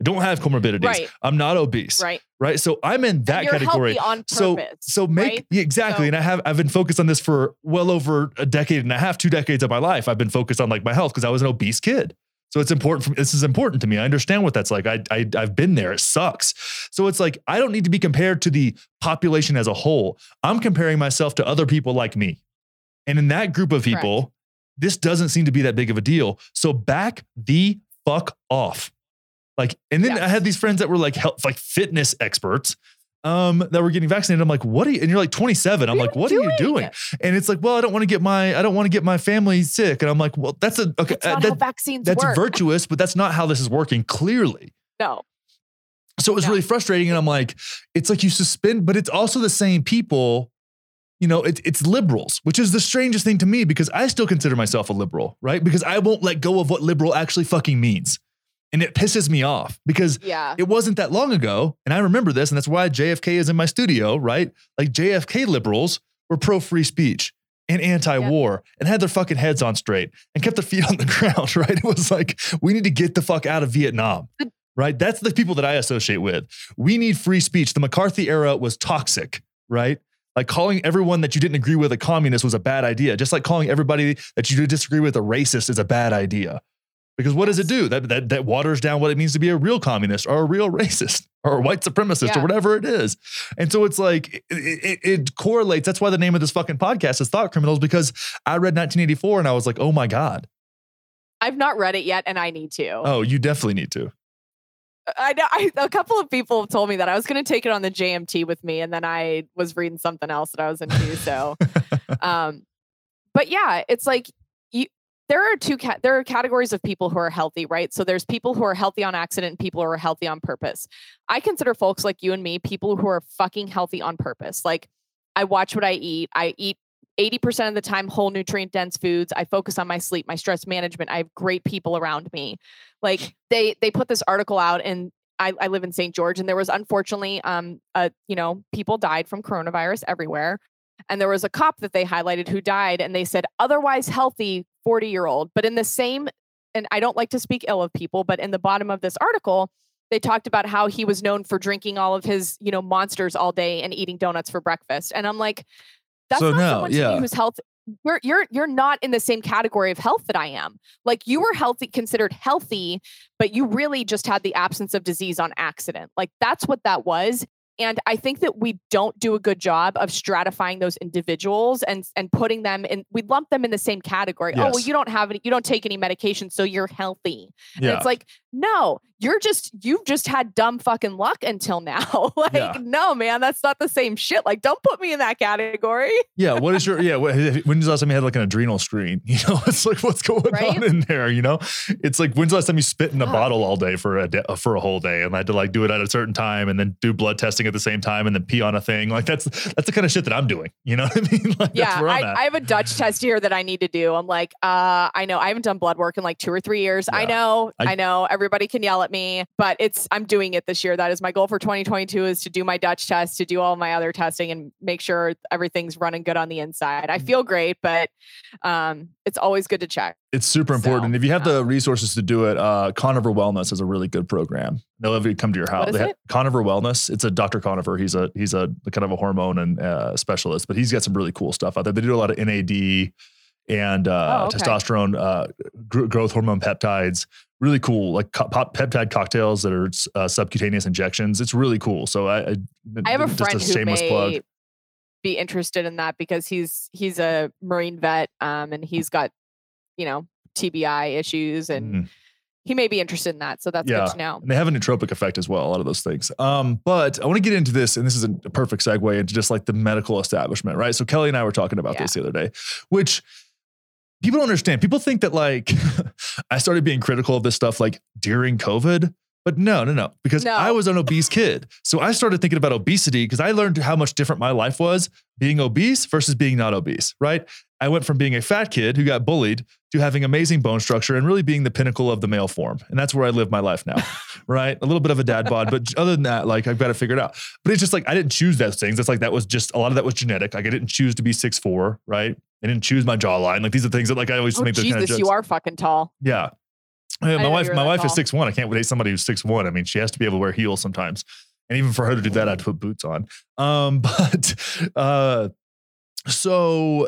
I don't have comorbidities. Right. I'm not obese. Right. Right. So I'm in that category. on purpose, so so make right? yeah, exactly. So, and I have I've been focused on this for well over a decade and a half, two decades of my life. I've been focused on like my health because I was an obese kid. So it's important. For, this is important to me. I understand what that's like. I, I I've been there. It sucks. So it's like I don't need to be compared to the population as a whole. I'm comparing myself to other people like me. And in that group of people, Correct. this doesn't seem to be that big of a deal. So back the fuck off. Like, and then. I had these friends that were like health, like fitness experts um, that were getting vaccinated. I'm like, what are you? And you're like 27. I'm like, what doing? are you doing? And it's like, well, I don't want to get my, I don't want to get my family sick. And I'm like, well, that's a okay. That's uh, that, vaccines that's work. virtuous, but that's not how this is working. Clearly, no. So it was really frustrating. And I'm like, it's like you suspend, but it's also the same people you know, it, it's liberals, which is the strangest thing to me because I still consider myself a liberal, right? Because I won't let go of what liberal actually fucking means. And it pisses me off because yeah. it wasn't that long ago. And I remember this, and that's why JFK is in my studio, right? Like JFK liberals were pro free speech and anti war yep. and had their fucking heads on straight and kept their (laughs) feet on the ground, (laughs) right? It was like, we need to get the fuck out of Vietnam. Right? That's the people that I associate with. We need free speech. The McCarthy era was toxic, right? Like calling everyone that you didn't agree with a communist was a bad idea. Just like calling everybody that you disagree with a racist is a bad idea. Because what does it do? That, that that waters down what it means to be a real communist or a real (laughs) racist or a white supremacist yeah. or whatever it is. And so it's like it, it, it, correlates. That's why the name of this fucking podcast is Thought Criminals because I read 1984 and I was like, oh my god. I've not read it yet, and I need to. Oh, you definitely need to. I know I, a couple of people have told me that I was going to take it on the JMT with me, and then I was reading something else that I was into. So, (laughs) um, but yeah, it's like there are two there are categories of people who are healthy, right? So there's people who are healthy on accident and people who are healthy on purpose. I consider folks like you and me people who are fucking healthy on purpose. Like I watch what I eat. I eat 80% of the time whole nutrient dense foods. I focus on my sleep, my stress management. I have great people around me. Like they they put this article out and I, I live in St. George and there was unfortunately um uh you know people died from coronavirus everywhere and there was a cop that they highlighted who died and they said otherwise healthy 40 year old but in the same and i don't like to speak ill of people but in the bottom of this article they talked about how he was known for drinking all of his you know monsters all day and eating donuts for breakfast and i'm like that's So not no, someone yeah. who's health you're you're you're not in the same category of health that I am. Like you were healthy considered healthy, but you really just had the absence of disease on accident. Like that's what that was. And I think that we don't do a good job of stratifying those individuals and and putting them in. We lump them in the same category. Oh, well, you don't have any, you don't take any medication, so you're healthy. And Yeah. it's like, no, you're just you've just had dumb fucking luck until now. (laughs) like, Yeah. no, man, that's not the same shit. Like, don't put me in that category. Yeah. What is your yeah? What, (laughs) when's the last time you had like an adrenal screen? (laughs) You know, it's like what's going Right? on in there. You know, it's like when's the last time you spit in a bottle all day for a day, for a whole day, and I had to like do it at a certain time, and then do blood testing at the same time, and then pee on a thing. Like that's that's the kind of shit that I'm doing. You know what I mean? Like yeah, I. I have a Dutch test here that I need to do. I'm like, uh, I know I haven't done blood work in like two or three years. I know, I- I, know. Everybody can yell at me, but it's I'm doing it this year. That is my goal for 2022 is to do my Dutch test, to do all my other testing, and make sure everything's running good on the inside. Mm. I feel great, but um, it's always good to check. It's super important. So, if you have um, the resources to do it, uh, Conover Wellness is a really good program. They'll have you come to your house. is They it? Conover Wellness. It's a Dr. Conover. He's a he's a kind of a hormone and uh, specialist, but he's got some really cool stuff out there. They do a lot of NAD and uh, Oh, okay. testosterone uh, gr- growth hormone peptides. Really cool, like co- peptide cocktails that are uh, subcutaneous injections. It's really cool. So I, I, I have a just friend a who shameless may plug. be interested in that because he's he's a Marine vet, um, and he's got you know TBI issues, and Mhm. he may be interested in that. So that's Yeah. good to know. And they have a nootropic effect as well, a lot of those things. Um, but I want to get into this, and this is a perfect segue into just like the medical establishment, right? So Kelly and I were talking about Yeah. this the other day, which people don't understand. People think that like (laughs) I started being critical of this stuff like during COVID. But no, no, no, because No. I was an obese kid. So I started thinking about obesity because I learned how much different my life was being obese versus being not obese, right? I went from being a fat kid who got bullied to having amazing bone structure and really being the pinnacle of the male form. And that's where I live my life now, (laughs) right? A little bit of a dad bod, but other than that, like I've got to figure it out. But it's just like I didn't choose those things. It's like that was just a lot of that was genetic. Like I didn't choose to be six four, right? I didn't choose my jawline. Like these are things that like I always Oh make those Jesus, kind of jokes. you are fucking tall. Yeah. Yeah, didn't my wife, my that wife is tall. six one. I can't date somebody who's six one. I mean, she has to be able to wear heels sometimes, and even for her to do that, I had to put boots on. Um, (laughs) but uh, so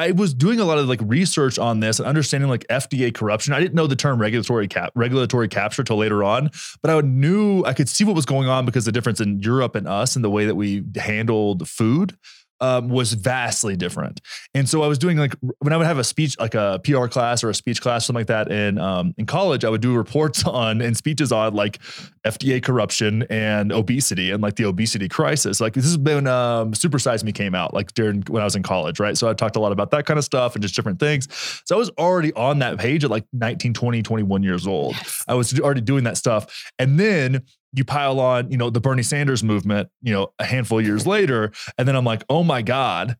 I was doing a lot of like research on this and understanding like FDA corruption. I didn't know the term regulatory cap regulatory capture till later on, but I knew I could see what was going on because the difference in Europe and us and the way that we handled food um, was vastly different. And so I was doing like when I would have a speech, like a PR class or a speech class, something like that in um, in college, I would do reports (laughs) on and speeches on like FDA corruption and obesity and like the obesity crisis. Like this has been um, Super Size Me came out like during when I was in college, right? So I talked a lot about that kind of stuff and just different things. So I was already on that page at like 19, 20, 21 years old. Yes. I was already doing that stuff. And then you pile on, you know, the Bernie Sanders movement, you know, a handful of years later. And then I'm like, oh my God,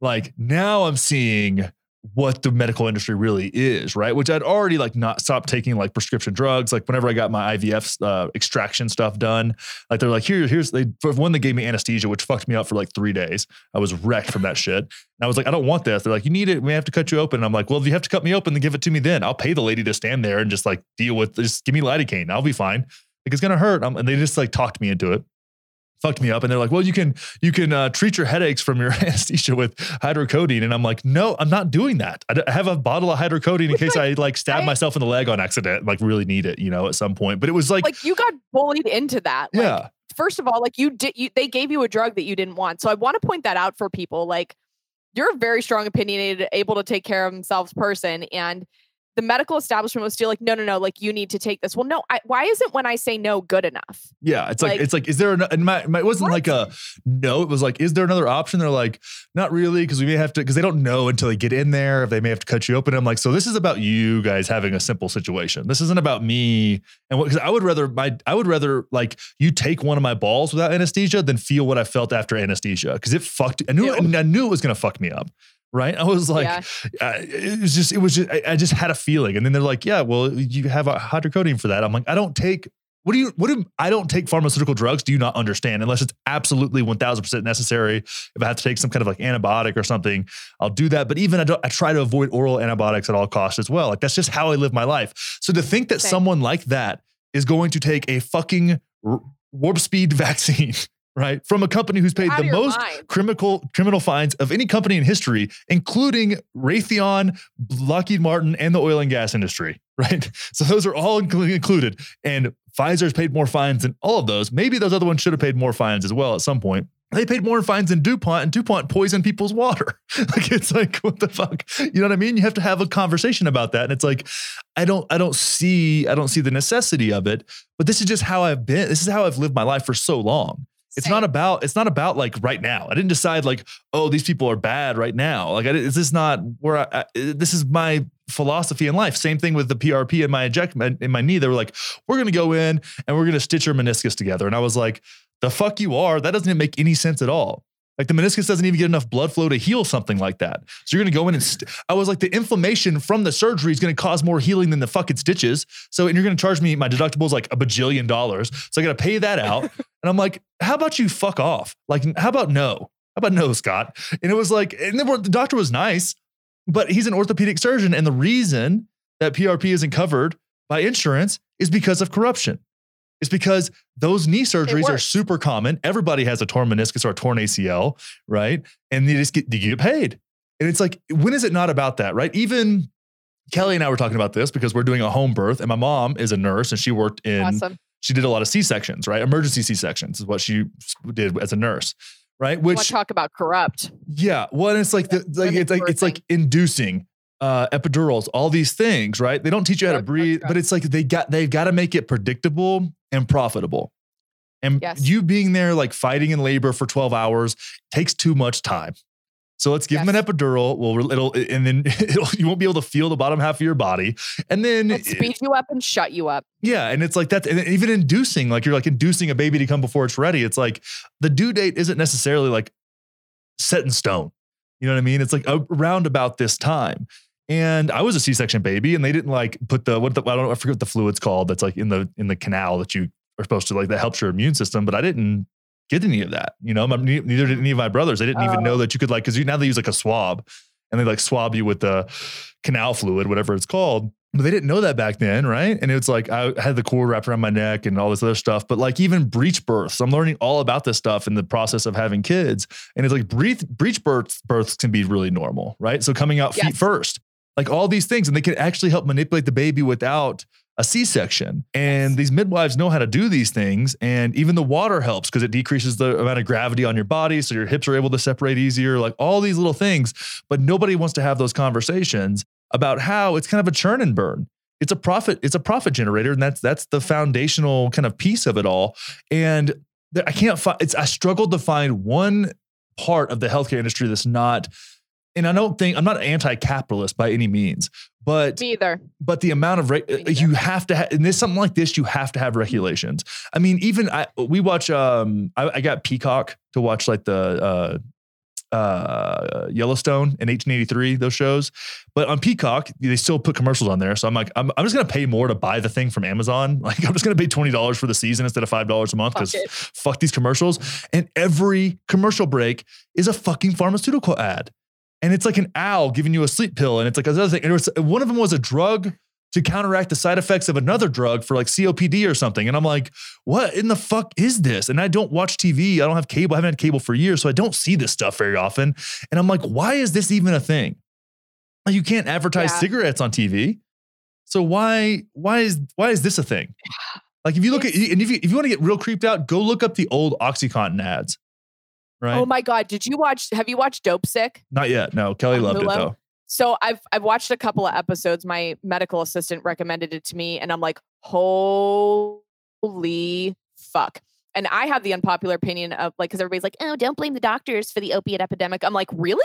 like now I'm seeing what the medical industry really is, right? Which I'd already like not stopped taking like prescription drugs. Like whenever I got my IVF uh, extraction stuff done, like they're like, here, here's they one they gave me anesthesia, which fucked me up for like three days. I was wrecked from that shit. And I was like, I don't want this. They're like, you need it. We have to cut you open. And I'm like, well, if you have to cut me open, then give it to me then. I'll pay the lady to stand there and just like deal with just give me lidocaine. I'll be fine. Like it's gonna hurt. Um, and they just like talked me into it fucked me up and they're like well you can you can uh, treat your headaches from your (laughs) anesthesia with hydrocodone and i'm like no i'm not doing that i I have a bottle of hydrocodone in case i like stab Right. myself in the leg on accident like really need it you know at some point but it was like, Like you got bullied into that. Like, yeah first of all, like you did, you they gave you a drug that you didn't want. So I want to point that out for people. Like you're a very strong, opinionated, able to take care of themselves person, and the medical establishment was still like, no, no, no, like you need to take this. Well, no, I, why isn't when I say no good enough? Yeah, it's like, Like- it's like is there an, and my, my, it wasn't What? like a no, it was like is there another option? They're like not really because we may have to because they don't know until they get in there if they may have to cut you open. I'm like so this is about you guys having a simple situation. This isn't about me and what because I would rather my I would rather like you take one of my balls without anesthesia than feel what I felt after anesthesia because it fucked. I knew Ew. I knew it was gonna fuck me up. Right, (laughs) I was like, Yeah. uh, it was just, it was just, I, I just had a feeling, and then they're like, yeah, well, you have a hydrocodone for that. I'm like, I don't take what do you what do I don't take pharmaceutical drugs? Do you not understand? Unless it's absolutely one thousand percent necessary. If I have to take some kind of like antibiotic or something, I'll do that. But even I don't I try to avoid oral antibiotics at all costs as well. Like that's just how I live my life. So to think that Same. someone like that is going to take a fucking warp speed (laughs) vaccine, right, from a company who's paid the most mind. criminal criminal fines of any company in history, including Raytheon, Lockheed Martin, and the oil and gas industry. (laughs) Right, so those are all included, and Pfizer's paid more fines than all of those. Maybe those other ones should have paid more fines as well at some point. They paid more fines than DuPont, and DuPont poisoned people's water. (laughs) like it's like what the fuck, you know what I mean? You have to have a conversation about that, and it's like I don't, I don't see, I don't see the necessity of it. But this is just how I've been. This is how I've lived my life for so long. It's not about it's not about like right now. I didn't decide like oh these people are bad right now. Like I, didn't- this is not where I, I this is my philosophy in life. Same thing with the PRP in my eject in my knee. They were like we're gonna go in and we're gonna stitch your meniscus together. And I was like the fuck you are. That doesn't even make any sense at all. Like the meniscus doesn't even get enough blood flow to heal something like that. So you're gonna go in and st- I was like the inflammation from the surgery is gonna cause more healing than the fucking stitches. So and you're gonna charge me my deductible is like a bajillion dollars. So I gotta pay that out. And I'm like, how about you fuck off? Like, how about no? How about no, Scott? And it was like, and the, the doctor was nice, but he's an orthopedic surgeon. And the reason that PRP isn't covered by insurance is because of corruption. It's because those knee surgeries are super common. Everybody has a torn meniscus or a torn ACL, right? And they just get, you get paid. And it's like, when is it not about that, right? Even Kelly and I were talking about this because we're doing a home birth, and my mom is a nurse and she worked in Awesome. She did a lot of C sections, right? Emergency C sections is what she did as a nurse, right? Which to talk about corrupt? yeah, well, and it's like the like it's like it's like inducing uh epidurals, all these things, right? They don't teach you how to breathe, but it's like they got they've got to make it predictable and profitable. And Yes. you being there like fighting in labor for 12 hours takes too much time. So let's give him an Yes. epidural. Well, it'll and then (laughs) it'll, you won't be able to feel the bottom half of your body. And then Let's speed you up and shut you up. yeah, and it's like that, and even inducing, like you're like inducing a baby to come before it's ready. It's like the due date isn't necessarily like set in stone. You know what I mean? It's like around about this time. And I was a C-section baby, and they didn't like put the what the, I don't know, I forget what the fluid's called. That's like in the in the canal that you are supposed to like that helps your immune system. But I didn't get any of that. You know, My- neither did any of my brothers. They didn't even know Oh. that you could like because you now they use like a swab, and they like swab you with the canal fluid, whatever it's called. But they didn't know that back then, right? And it's like I had the cord wrapped around my neck and all this other stuff. But like even breech births, I'm learning all about this stuff in the process of having kids. And it's like breech breech births births can be really normal, right? So coming out feet first, like all these things, and they can actually help manipulate the baby without a C-section. And these midwives know how to do these things. And even the water helps because it decreases the amount of gravity on your body. So your hips are able to separate easier, like all these little things. But nobody wants to have those conversations about how it's kind of a churn and burn. It's a profit, it's a profit generator. And that's that's the foundational kind of piece of it all. And I can't find it's I struggled to find one part of the healthcare industry that's not, and I don't think I'm not anti-capitalist by any means, but Me either. but the amount of Me you have to have in this something like this you have to have regulations. I mean even i we watch um i, I got peacock to watch like the uh uh yellowstone in 1883 those shows. But on peacock they still put commercials on there. So i'm like i'm, I'm just gonna pay more to buy the thing from amazon. (laughs) Like i'm just gonna pay $20 for the season instead of $5 a month because it. fuck these commercials. And every commercial break is a fucking pharmaceutical ad and it's like an owl giving you a sleep pill and it's like another thing. And it was, one of them was a drug to counteract the side effects of another drug for like COPD or something. And I'm like what in the fuck is this? And I don't watch TV I don't have cable. I haven't had cable for years so I don't see this stuff very often. And I'm like why is this even a thing? You can't advertise Yeah. cigarettes on TV so why why is why is this a thing? Like if you look at and if you, if you want to get real creeped out go look up the old OxyContin ads Oh right Oh my God. Did you watch? Have you watched Dopesick? not yet no Kelly loved it though so I've I've watched a couple of episodes. My medical assistant recommended it to me, and I'm like, holy fuck. And I have the unpopular opinion of like, because everybody's like, oh, don't blame the doctors for the opiate epidemic. I'm like, really?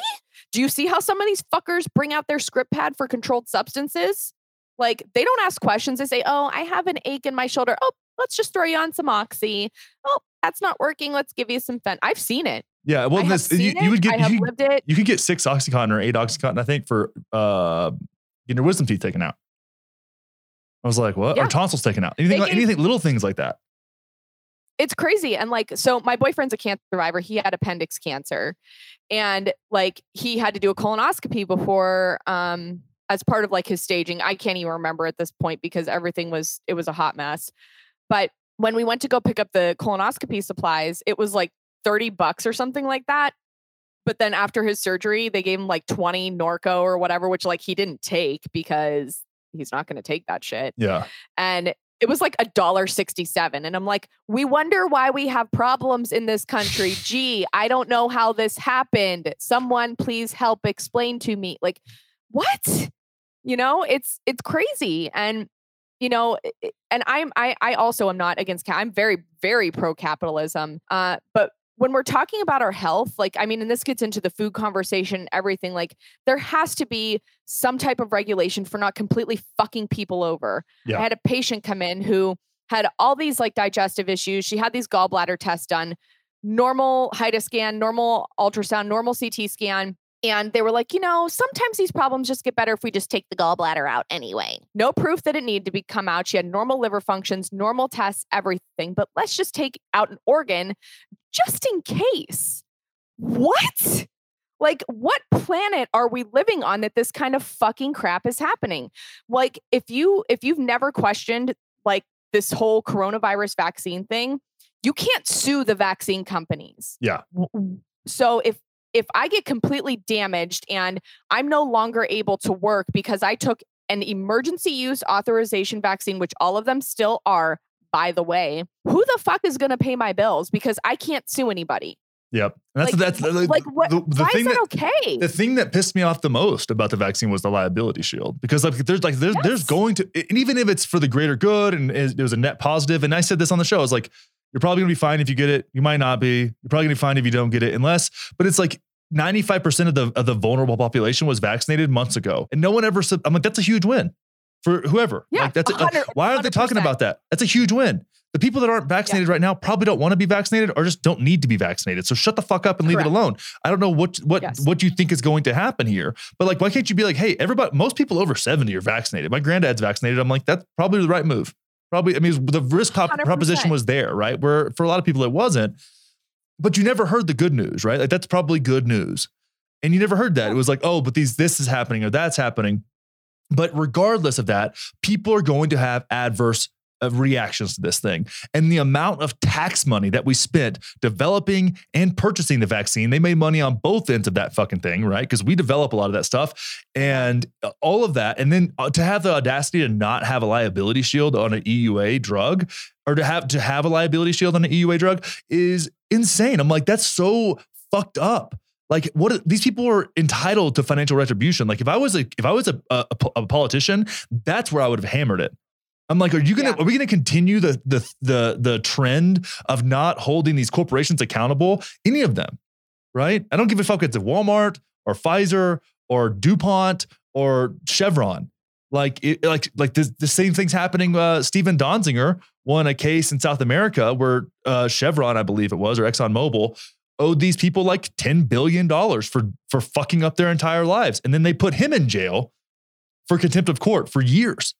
Do you see how some of these fuckers bring out their script pad for controlled substances? Like, they don't ask questions. They say, oh, I have an ache in my shoulder. Oh, let's just throw you on some oxy. Oh, that's not working. Let's give you some fent. I've seen it. Yeah, well, this you, you would get you, you could get six oxycontin or eight oxycontin, I think, for uh getting your wisdom teeth taken out. I was like, what? Yeah. Or tonsils taken out. Anything They like gave- anything, little things like that. it's crazy and like so my boyfriend's a cancer survivor he had appendix cancer and like he had to do a colonoscopy before um as part of like his staging i can't even remember at this point because everything was it was a hot mess but when we went to go pick up the colonoscopy supplies it was like 30 bucks or something like that but then after his surgery they gave him like 20 norco or whatever which like he didn't take because he's not going to take that shit. Yeah. and it was like a dollar 67 and i'm like we wonder why we have problems in this country. (laughs) Gee i don't know how this happened. Someone please help explain to me. Like what? You know it's it's crazy. And you know and i'm i i also am not against i'm very very pro capitalism uh but when we're talking about our health like i mean and this gets into the food conversation everything like there has to be some type of regulation for not completely fucking people over Yeah. I had a patient come in who had all these like digestive issues. She had these gallbladder tests done, normal HIDA scan, normal ultrasound, normal CT scan. And they were like, you know, sometimes these problems just get better if we just take the gallbladder out anyway. No proof that it needed to be come out. She had normal liver functions, normal tests, everything. But let's just take out an organ just in case. What? Like, what planet are we living on that this kind of fucking crap is happening? Like, if you if you've never questioned like this whole coronavirus vaccine thing, you can't sue the vaccine companies. Yeah. So if if I get completely damaged and I'm no longer able to work because I took an emergency use authorization vaccine, which all of them still are, by the way, who the fuck is going to pay my bills? Because I can't sue anybody. Yep. And that's like, that's like, like what? the, the why thing is that, that okay? the thing that pissed me off the most about the vaccine was the liability shield because like there's like there's there's going to and even if it's for the greater good and it was a net positive and I said this on the show I was like you're probably gonna be fine if you get it you might not be you're probably gonna be fine if you don't get it unless but it's like 95% of the of the vulnerable population was vaccinated months ago and no one ever said I'm like that's a huge win for whoever Yeah, like that's a, 100 why aren't they talking about that that's a huge win the people that aren't vaccinated right now probably don't want to be vaccinated or just don't need to be vaccinated so shut the fuck up and leave Correct. it alone I don't know what what Yes. what you think is going to happen here, but like, why can't you be like, hey, everybody, most people over seventy are vaccinated. My granddad's vaccinated. I'm like, that's probably the right move. Probably, I mean, the risk 100%. proposition was there, right? Where for a lot of people it wasn't, but you never heard the good news, right? Like that's probably good news, and you never heard that. It was like, oh, but these this is happening or that's happening. But regardless of that, people are going to have adverse uh, reactions to this thing. And the amount of tax money that we spent developing and purchasing the vaccine, they made money on both ends of that fucking thing, right? Because we develop a lot of that stuff and uh, all of that. And then uh, to have the audacity to not have a liability shield on an EUA drug or to have to have a liability shield on an EUA drug is insane. I'm like, that's so fucked up. Like what these people are entitled to financial retribution. Like if I was a if I was a, a, a politician, that's where I would have hammered it. I'm like, are you gonna Yeah. are we gonna continue the the the the trend of not holding these corporations accountable? Any of them, right? I don't give a fuck if it's Walmart or Pfizer or DuPont or Chevron. Like it, like like the, the same thing's happening. Uh, Steven Donziger won a case in South America where uh, Chevron, I believe it was, or ExxonMobil, owed these people like ten billion dollars for for fucking up their entire lives, and then they put him in jail for contempt of court for years.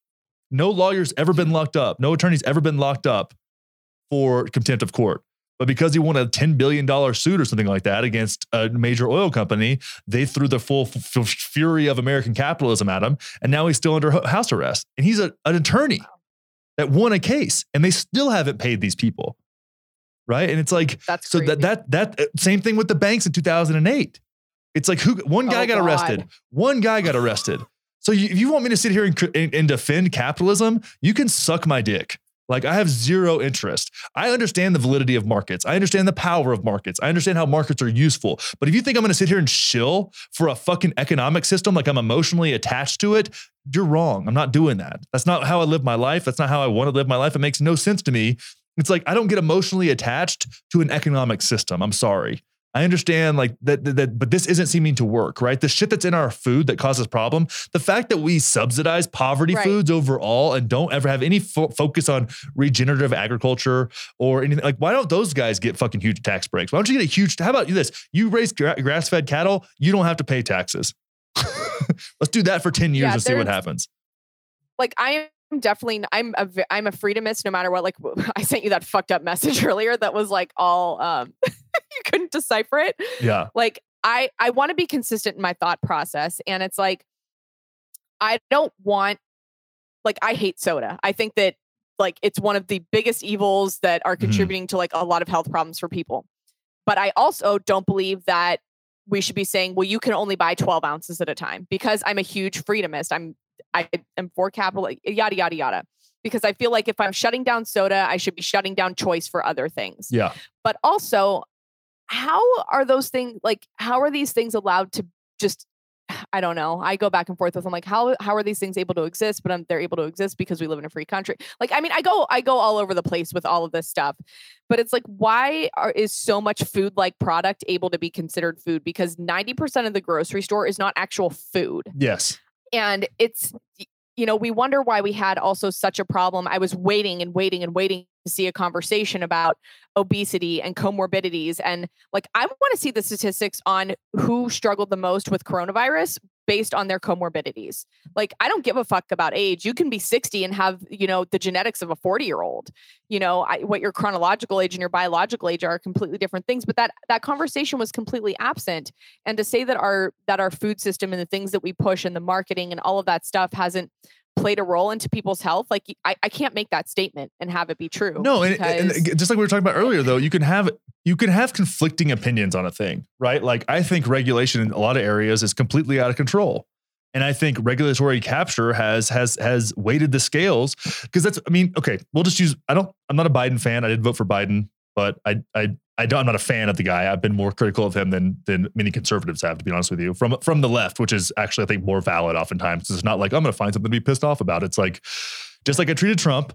No lawyer's ever been locked up. No attorney's ever been locked up for contempt of court. But because he won a $10 billion suit or something like that against a major oil company, they threw the full f- f- fury of American capitalism at him. And now he's still under house arrest. And he's a, an attorney that won a case and they still haven't paid these people. Right. And it's like, That's so that, that, that, uh, same thing with the banks in 2008. It's like who, one guy Oh, got God. arrested. One guy got arrested. So you, if you want me to sit here and, and, and defend capitalism, you can suck my dick. Like I have zero interest. I understand the validity of markets. I understand the power of markets. I understand how markets are useful. But if you think I'm going to sit here and chill for a fucking economic system like I'm emotionally attached to it, you're wrong. I'm not doing that. That's not how I live my life. That's not how I want to live my life. It makes no sense to me. It's like I don't get emotionally attached to an economic system. I'm sorry. I understand like that, that, that, but this isn't seeming to work, right? The shit that's in our food that causes problem. The fact that we subsidize poverty Right. foods overall and don't ever have any fo- focus on regenerative agriculture or anything like, why don't those guys get fucking huge tax breaks? Why don't you get a huge? How about you this? You raise gra- grass fed cattle, you don't have to pay taxes. (laughs) Let's do that for ten years Yeah, and see what happens. like I am definitely I'm a I'm a freedomist no matter what. Like (laughs) I sent you that fucked up message (laughs) earlier that was like all um (laughs) you couldn't decipher it. Yeah, Like I I want to be consistent in my thought process, and it's like I don't want like I hate soda. I think that like it's one of the biggest evils that are Mhm. contributing to like a lot of health problems for people. But I also don't believe that we should be saying, well, you can only buy 12 ounces at a time because I'm a huge freedomist. I'm I am for capital yada yada yada. Because I feel like if I'm shutting down soda, I should be shutting down choice for other things yeah. but also how are those things like how are these things allowed to just (sighs) I don't know. I go back and forth with them like how how are these things able to exist but um, they're able to exist because we live in a free country. Like I mean I go I go all over the place with all of this stuff. But it's like why are, is so much food like product able to be considered food because 90% of the grocery store is not actual food Yes. And it's you know we wonder why we had also such a problem. I was waiting and waiting and waiting to see a conversation about obesity and comorbidities and like i want to see the statistics on who struggled the most with coronavirus based on their comorbidities. Like i don't give a fuck about age. You can be 60 and have you know the genetics of a 40 year old you know I, what your chronological age and your biological age are completely different things but that that conversation was completely absent. And to say that our that our food system and the things that we push and the marketing and all of that stuff hasn't played a role into people's health like i, I can't make that statement and have it be true No, and, and just like we were talking about earlier, though, you can have you can have conflicting opinions on a thing, right? Like I think regulation in a lot of areas is completely out of control. And I think regulatory capture has has has weighted the scales because that's I mean, okay, we'll just use I don't I'm not a Biden fan. I didn't vote for Biden, but I I I don't, I'm not a fan of the guy. I've been more critical of him than than many conservatives have, to be honest with you, from from the left, which is actually I think more valid oftentimes. It's not like I'm going to find something to be pissed off about. It's like just like I treated Trump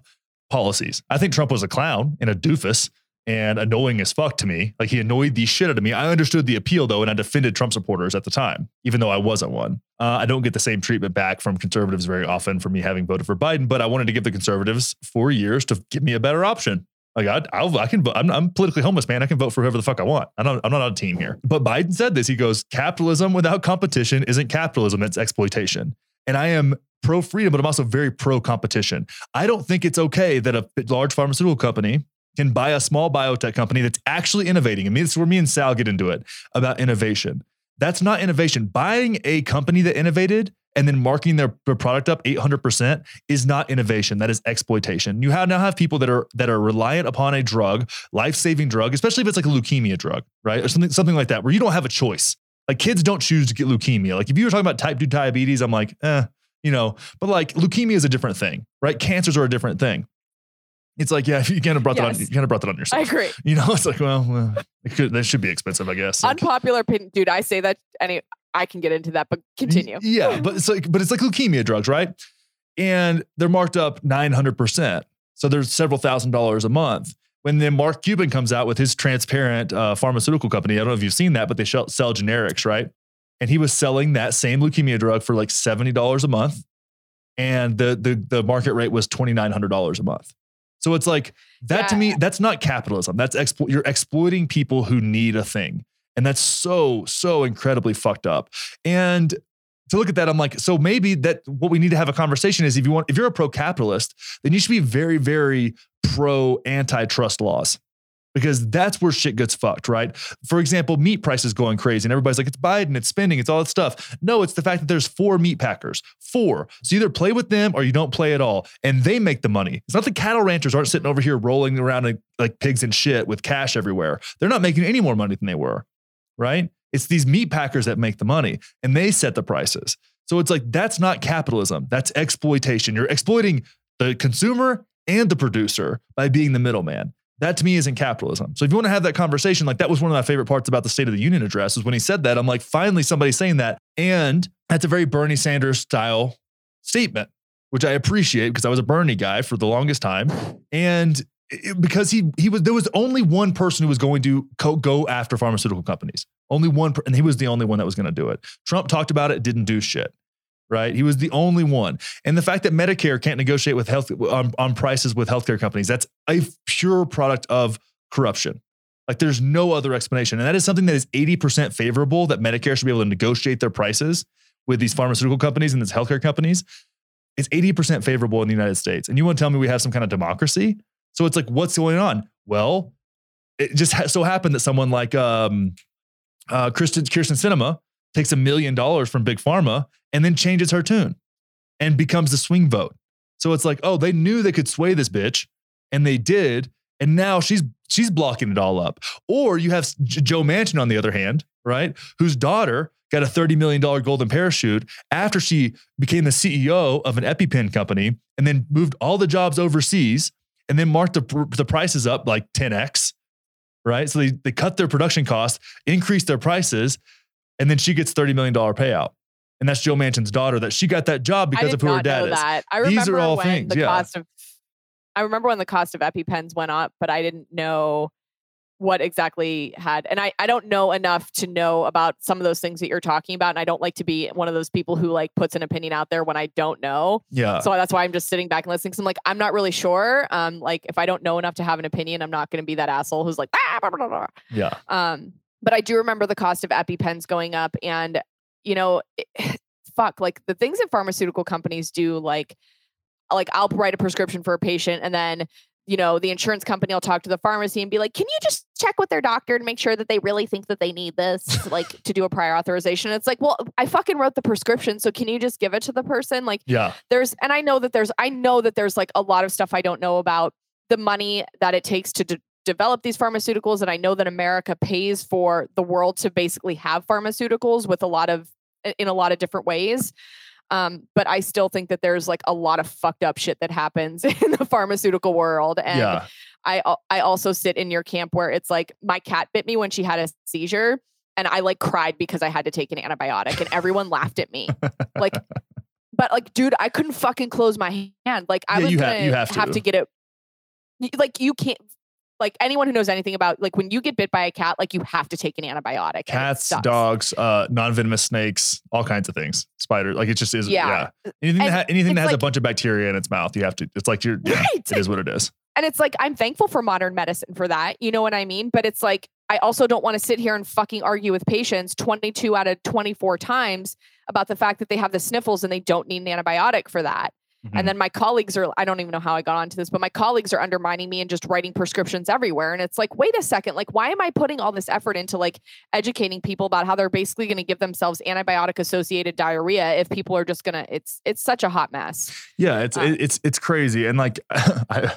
policies. I think Trump was a clown and a doofus and annoying as fuck to me. Like he annoyed the shit out of me. I understood the appeal though, and I defended Trump supporters at the time, even though I wasn't one. Uh, I don't get the same treatment back from conservatives very often for me having voted for Biden, but I wanted to give the conservatives four years to give me a better option. Like I, I'll, i can, I'm, I'm politically homeless, man. I can vote for whoever the fuck I want. I don't, I'm not on a team here. But Biden said this. He goes, "Capitalism without competition isn't capitalism. It's exploitation." And I am pro freedom, but I'm also very pro competition. I don't think it's okay that a large pharmaceutical company can buy a small biotech company that's actually innovating. I mean, this is where me and Sal get into it about innovation. That's not innovation. Buying a company that innovated and then marking their, their product up 800% is not innovation. That is exploitation. You have now have people that are that are reliant upon a drug, life-saving drug, especially if it's like a leukemia drug, right? Or something something like that where you don't have a choice. Like kids don't choose to get leukemia. Like if you were talking about type 2 diabetes, I'm like, eh, you know, but like leukemia is a different thing, right? Cancers are a different thing. It's like, yeah, (laughs) you kind of brought that on, you kind of brought that on yourself. i agree You know, it's like, well, uh, it could, that should be expensive, I guess. Like, unpopular opinion dude i say that any i can get into that but continue Yeah, but it's like, but it's like leukemia drugs, right? And they're marked up 900%. So there's several thousand dollars a month. When then Mark Cuban comes out with his transparent uh, pharmaceutical company, I don't know if you've seen that, but they shell- sell generics, right? And he was selling that same leukemia drug for like $70 a month. And the, the, the market rate was $2,900 a month. So it's like that to me, that's not capitalism. That's explo- you're exploiting people who need a thing. And that's so, so incredibly fucked up. And to look at that, I'm like, so maybe that what we need to have a conversation is if you want, if you're a pro capitalist, then you should be very, very pro antitrust laws because that's where shit gets fucked, right? For example, meat prices going crazy and everybody's like, it's Biden, it's spending, it's all that stuff. No, it's the fact that there's four meat packers, four. So either play with them or you don't play at all. And they make the money. It's not the cattle ranchers aren't sitting over here rolling around like, like pigs and shit with cash everywhere. They're not making any more money than they were, right? It's these meat packers that make the money and they set the prices. So it's like, that's not capitalism. That's exploitation. You're exploiting the consumer and the producer by being the middleman. That to me isn't capitalism. So if you want to have that conversation, like that was one of my favorite parts about the State of the Union address is when he said that. I'm like, finally somebody saying that. And that's a very Bernie Sanders style statement, which I appreciate because I was a Bernie guy for the longest time. And it- because he he was there was only one person who was going to co- go after pharmaceutical companies. Only one, per- and he was the only one that was going to do it. Trump talked about it, didn't do shit. Right, he was the only one, and the fact that Medicare can't negotiate with health on, on prices with healthcare companies that's a pure product of corruption. Like, there's no other explanation, and that is something that is 80% favorable that Medicare should be able to negotiate their prices with these pharmaceutical companies and these healthcare companies. It's 80% favorable in the United States, and you want to tell me we have some kind of democracy? So it's like, what's going on? Well, it just ha- so happened that someone like um, uh, Kristen Kyrsten Sinema takes a million dollars from Big Pharma and then changes her tune and becomes the swing vote. So it's like, oh, they knew they could sway this bitch, and they did, and now she's she's blocking it all up. Or you have J- Joe Manchin on the other hand, right, whose daughter got a thirty million dollar golden parachute after she became the CEO of an EpiPen company, and then moved all the jobs overseas, and then marked the the prices up like ten x, right? So they they cut their production costs, increased their prices, and then she gets thirty million dollar payout. And that's Joe Manchin's daughter. That she got that job because of who her dad know is. that. I These are remember all when things, the yeah. cost of I remember when the cost of EpiPens went up, but I didn't know what exactly had and I, I don't know enough to know about some of those things that you're talking about. And I don't like to be one of those people who like puts an opinion out there when I don't know. Yeah. So that's why I'm just sitting back and listening. Cause I'm like, I'm not really sure. Um, like if I don't know enough to have an opinion, I'm not gonna be that asshole who's like, ah, blah, blah, blah." yeah. Um, but I do remember the cost of EpiPens going up, and you know, it- (sighs) fuck, like the things that pharmaceutical companies do, like, like I'll write a prescription for a patient, and then you know the insurance company will talk to the pharmacy and be like, "Can you just check with their doctor to make sure that they really think that they need this, (laughs) like, to do a prior authorization?" It's like, well, I fucking wrote the prescription, so can you just give it to the person? Like, Yeah. there's and I know that there's I know that there's like a lot of stuff I don't know about the money that it takes to de- develop these pharmaceuticals and I know that America pays for the world to basically have pharmaceuticals with a lot of in a lot of different ways. Um, but I still think that there's like a lot of fucked up shit that happens (laughs) in the pharmaceutical world. And yeah. I I also sit in your camp where it's like my cat bit me when she had a seizure and I like cried because I had to take an antibiotic and everyone laughed at me. Like but like dude, I couldn't fucking close my hand. Like I Yeah, was you ha- gonna you have to. get it like you can't like anyone who knows anything about like when you get bit by a cat, like you have to take an antibiotic. Cats, dogs, uh, non-venomous snakes, all kinds of things. Spiders. Like it just is. Yeah. Yeah. Anything that ha- anything that has a bunch of bacteria in its mouth, you have to. It's like you're. Yeah. Right. It is what it is. And it's like I'm thankful for modern medicine for that. You know what I mean? But it's like I also don't want to sit here and fucking argue with patients 22 out of 24 times about the fact that they have the sniffles and they don't need an antibiotic for that. Mhm. And then my colleagues are, I don't even know how I got onto this, but my colleagues are undermining me and just writing prescriptions everywhere. And it's like, wait a second, like, why am I putting all this effort into like educating people about how they're basically going to give themselves antibiotic associated diarrhea if people are just going to, it's, it's such a hot mess. Yeah, it's it- it's it's crazy, and like (laughs) I,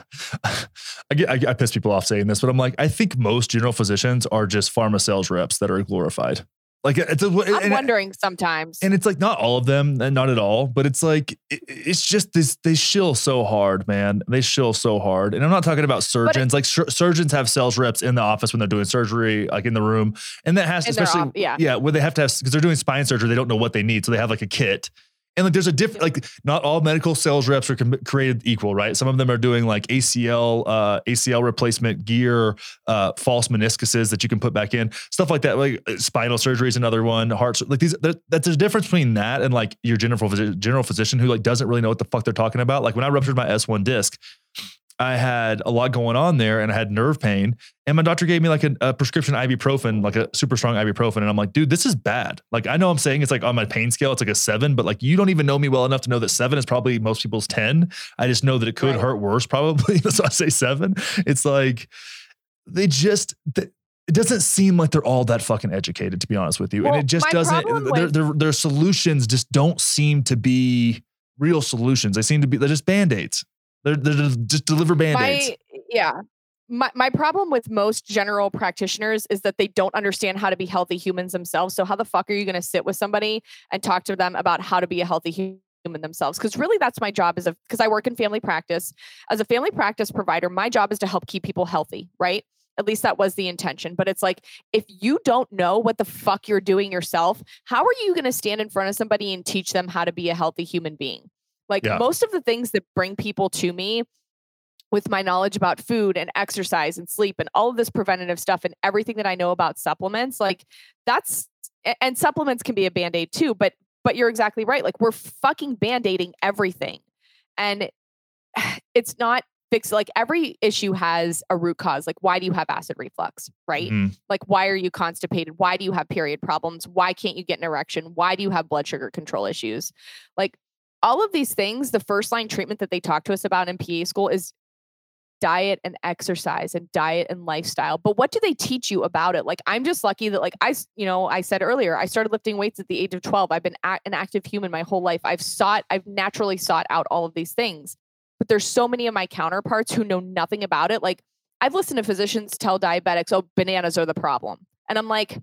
I get I, I piss people off saying this, but I'm like I think most general physicians are just pharma sales reps that are glorified. Like it's a, I'm and, wondering sometimes. and it's like not all of them, and not at all, but it's like it, it's just this they shill so hard, man. They shill so hard, and I'm not talking about surgeons. like sur- surgeons have sales reps in the office when they're doing surgery, like in the room, and that has to especially op- yeah. yeah, where they have to have because they're doing spine surgery, they don't know what they need, so they have like a kit. And like, there's a different, like, not all medical sales reps are com- created equal, right? Some of them are doing like ACL, uh, ACL replacement gear, uh, false meniscuses that you can put back in, stuff like that. Like uh, spinal surgery is another one. Heart, sur- like these, that's there's a difference between that and like your general phys- general physician who like doesn't really know what the fuck they're talking about. Like when I ruptured my S1 disc, I had a lot going on there and I had nerve pain. And my doctor gave me like a, a prescription ibuprofen, like a super strong ibuprofen. And I'm like, dude, this is bad. Like, I know I'm saying it's like on my pain scale, it's like a seven, but like you don't even know me well enough to know that seven is probably most people's 10. I just know that it could Right. hurt worse, probably. (laughs) so I say seven. It's like they just, th- it doesn't seem like they're all that fucking educated, to be honest with you. Well, and it just doesn't, their, their, their solutions just don't seem to be real solutions. They seem to be, they're just band aids. They're, they're just deliver band aids. yeah. My, my problem with most general practitioners is that they don't understand how to be healthy humans themselves. So how the fuck are you going to sit with somebody and talk to them about how to be a healthy hu- human themselves? Because really that's my job as a because I work in family practice. As a family practice provider my job is to help keep people healthy right? At least that was the intention. But it's like if you don't know what the fuck you're doing yourself how are you going to stand in front of somebody and teach them how to be a healthy human being like Yeah. most of the things that bring people to me with my knowledge about food and exercise and sleep and all of this preventative stuff and everything that I know about supplements, like that's and supplements can be a band-aid too, but but you're exactly right. Like we're fucking band-aiding everything. And (sighs) it's not fixed like every issue has a root cause. Like why do you have acid reflux, right? Mhm. Like why are you constipated? Why do you have period problems? Why can't you get an erection? Why do you have blood sugar control issues? Like all of these things, the first line treatment that they talk to us about in PA school is diet and exercise and diet and lifestyle. But what do they teach you about it? Like I'm just lucky that like I, you know, I said earlier, I started lifting weights at the age of 12. I've been a- an active human my whole life. I've sought, I've naturally sought out all of these things. But there's so many of my counterparts who know nothing about it. Like I've listened to physicians tell diabetics, "Oh, bananas are the problem." And I'm like,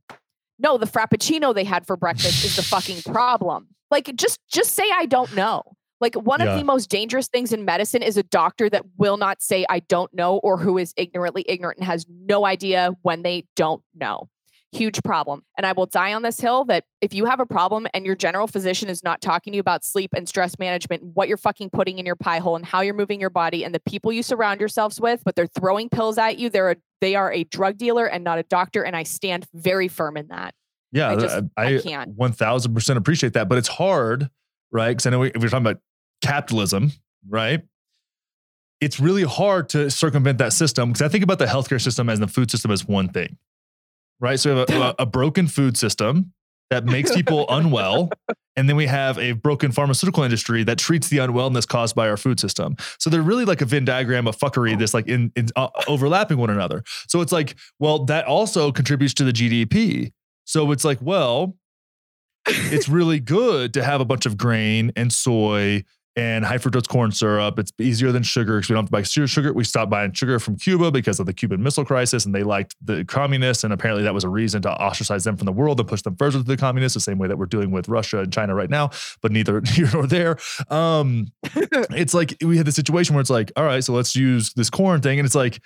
"No, the frappuccino they had for breakfast is the fucking (laughs) problem." Like just just say I don't know. Like one Yeah. of the most dangerous things in medicine is a doctor that will not say I don't know or who is ignorantly ignorant and has no idea when they don't know. Huge problem. And I will die on this hill that if you have a problem and your general physician is not talking to you about sleep and stress management, what you're fucking putting in your pie hole and how you're moving your body and the people you surround yourselves with, but they're throwing pills at you, they're a, they are a drug dealer and not a doctor. And I stand very firm in that. Yeah, I just- I, I can't. one thousand percent appreciate that, but it's hard, right? Because I know we, if we're talking about capitalism, right? It's really hard to circumvent that system because I think about the healthcare system as the food system as one thing, right? So we have a, (laughs) a broken food system that makes people (laughs) unwell, and then we have a broken pharmaceutical industry that treats the unwellness caused by our food system. So they're really like a Venn diagram of fuckery that's like in, in uh, overlapping one another. So it's like, well, that also contributes to the GDP. So it's like, well, it's really good to have a bunch of grain and soy and high fructose corn syrup. It's easier than sugar because we don't have to buy sugar. We stopped buying sugar from Cuba because of the Cuban Missile Crisis, and they liked the communists, and apparently that was a reason to ostracize them from the world and push them further to the communists, the same way that we're doing with Russia and China right now. But neither (laughs) here nor there. Um, (laughs) it's like we had the situation where it's like, all right, so let's use this corn thing, and it's like,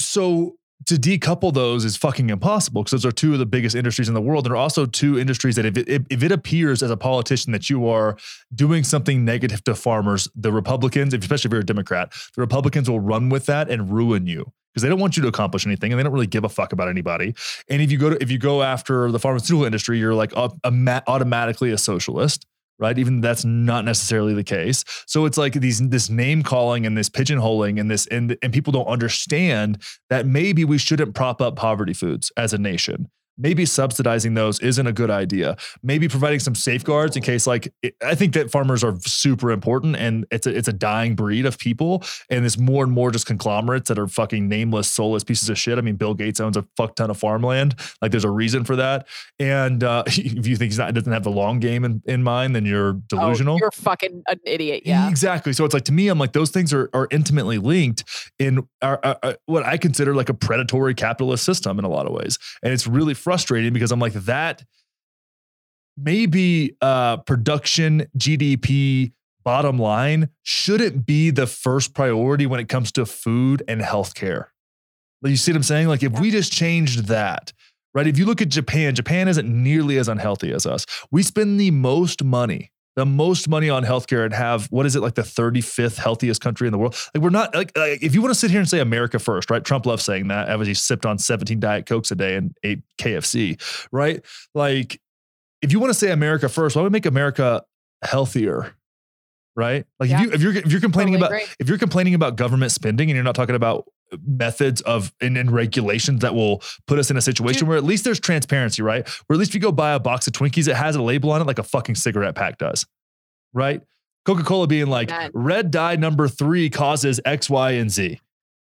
so to decouple those is fucking impossible because those are two of the biggest industries in the world. There are also two industries that if it, if, it appears as a politician that you are doing something negative to farmers, the Republicans, especially if you're a Democrat, the Republicans will run with that and ruin you because they don't want you to accomplish anything and they don't really give a fuck about anybody. And if you go to if you go after the pharmaceutical industry, you're like automatically a socialist right? Even that's not necessarily the case. So it's like these this name calling and this pigeonholing and this and and people don't understand that maybe we shouldn't prop up poverty foods as a nation. Maybe subsidizing those isn't a good idea. Maybe providing some safeguards in case, like, it, I think that farmers are super important, and it's a it's a dying breed of people, and there's more and more just conglomerates that are fucking nameless, soulless pieces of shit. I mean, Bill Gates owns a fuck ton of farmland. Like, there's a reason for that. And uh, (laughs) if you think he's not doesn't have the long game in, in mind, then you're delusional. Oh, you're fucking an idiot. Yeah. Exactly. So it's like to me, I'm like those things are are intimately linked in our, our- our- what I consider like a predatory capitalist system in a lot of ways, and it's really frustrating because I'm like that. Maybe uh, production GDP bottom line shouldn't be the first priority when it comes to food and healthcare. Like, You see what I'm saying? Like if we just changed that, right? If you look at Japan, Japan isn't nearly as unhealthy as us. We spend the most money, the most money on healthcare and have what is it like the 35th healthiest country in the world? Like we're not like, like if you want to sit here and say America first, right? Trump loves saying that. As he sipped on 17 Diet Cokes a day and ate KFC, right? Like if you want to say America first, why we make America healthier? Right? Like Yeah. if you if you're if you're complaining Totally about agree. if you're complaining about government spending and you're not talking about methods of and, and regulations that will put us in a situation Dude. where at least there's transparency, right? Where at least if you go buy a box of Twinkies, it has a label on it like a fucking cigarette pack does, right? Coca Cola being like, red dye number three causes X, Y, and Z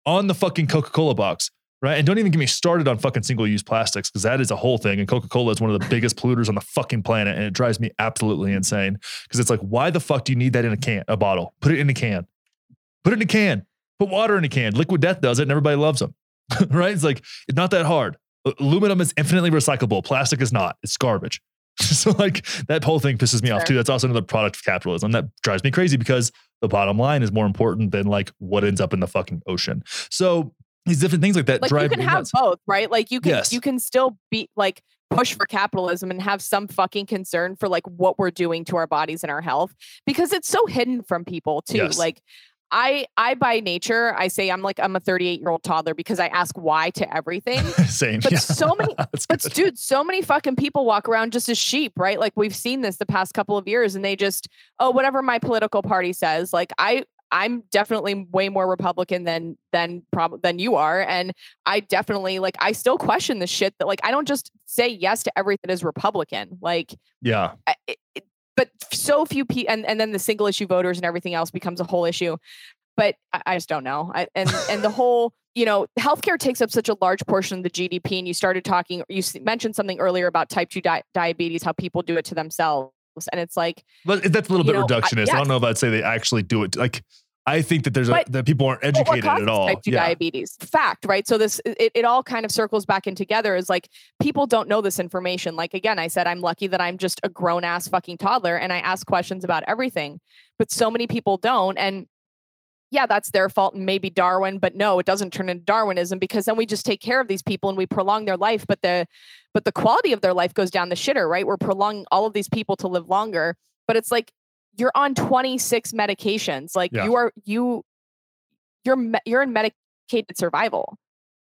on the fucking Coca Cola box, right? And don't even get me started on fucking single use plastics because that is a whole thing. And Coca Cola is one of the biggest polluters on the fucking planet. And it drives me absolutely insane because it's like, why the fuck do you need that in a can, a bottle? Put it in a can. Put it in a can. Put water in a can. Liquid Death does it, and everybody loves them, (laughs) right? It's like it's not that hard. Uh, aluminum is infinitely recyclable. Plastic is not. It's garbage. (laughs) so like that whole thing pisses me off too. That's also another product of capitalism that drives me crazy because the bottom line is more important than like what ends up in the fucking ocean. So these different things like that like you can have nuts. both right like you can Yes. you can still be like push for capitalism and have some fucking concern for like what we're doing to our bodies and our health because it's so hidden from people too Yes. like i i by nature i say i'm like i'm a 38 year old toddler because i ask why to everything (laughs) Same. but yeah. so many (laughs) but good. dude, so many fucking people walk around just as sheep, right? Like we've seen this the past couple of years, and they just, oh, whatever my political party says. Like I, I'm definitely way more Republican than than prob than you are, and I definitely like I still question the shit that like I don't just say yes to everything that is Republican. Like, yeah. I, it- but so few people, and and then the single issue voters and everything else becomes a whole issue. But I, I just don't know. I, and and the (laughs) whole, you know, healthcare takes up such a large portion of the GDP. And you started talking, you mentioned something earlier about type two di- diabetes, how people do it to themselves, and it's like, But that's a little bit know, I- reductionist. I, don't know if I'd say they actually do it. Like, I think that there's a, that people aren't educated at all. Type 2 Yeah. diabetes. Fact, right? So this it, it all kind of circles back in together is like people don't know this information. Like again, I said I'm lucky that I'm just a grown ass fucking toddler and I ask questions about everything. But so many people don't. And yeah, that's their fault and maybe Darwin, but no, it doesn't turn into Darwinism because then we just take care of these people and we prolong their life, but the but the quality of their life goes down the shitter, right? We're prolonging all of these people to live longer, but it's like you're on 26 medications. Like Yeah. you are you you're you're in medicated survival.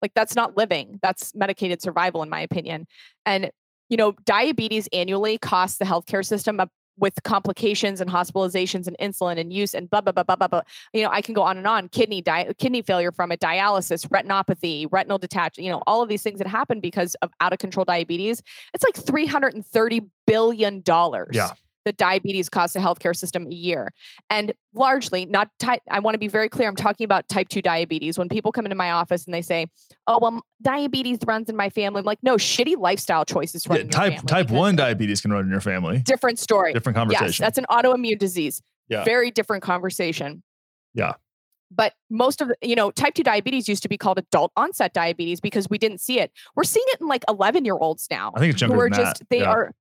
Like that's not living. That's medicated survival in my opinion. And you know, diabetes annually costs the healthcare system up with complications and hospitalizations and insulin and use and blah blah blah blah blah. blah. You know, I can go on and on. Kidney di- kidney failure from it, dialysis, retinopathy, retinal detachment. You know, all of these things that happen because of out of control diabetes. It's like three hundred and thirty billion dollars. Yeah. That diabetes costs the healthcare system a year, and largely not. Type, I want to be very clear. I'm talking about type two diabetes. When people come into my office and they say, "Oh, well, diabetes runs in my family," I'm like, "No, shitty lifestyle choices run Yeah, type family type one diabetes can run in your family. Different story. Different Yes, conversation. that's an autoimmune disease. Yeah. Very different conversation. Yeah. But most of the, you know, type 2 diabetes used to be called adult onset diabetes because we didn't see it. We're seeing it in like 11 year olds now I think it's who younger are than just, that. they Yeah. are,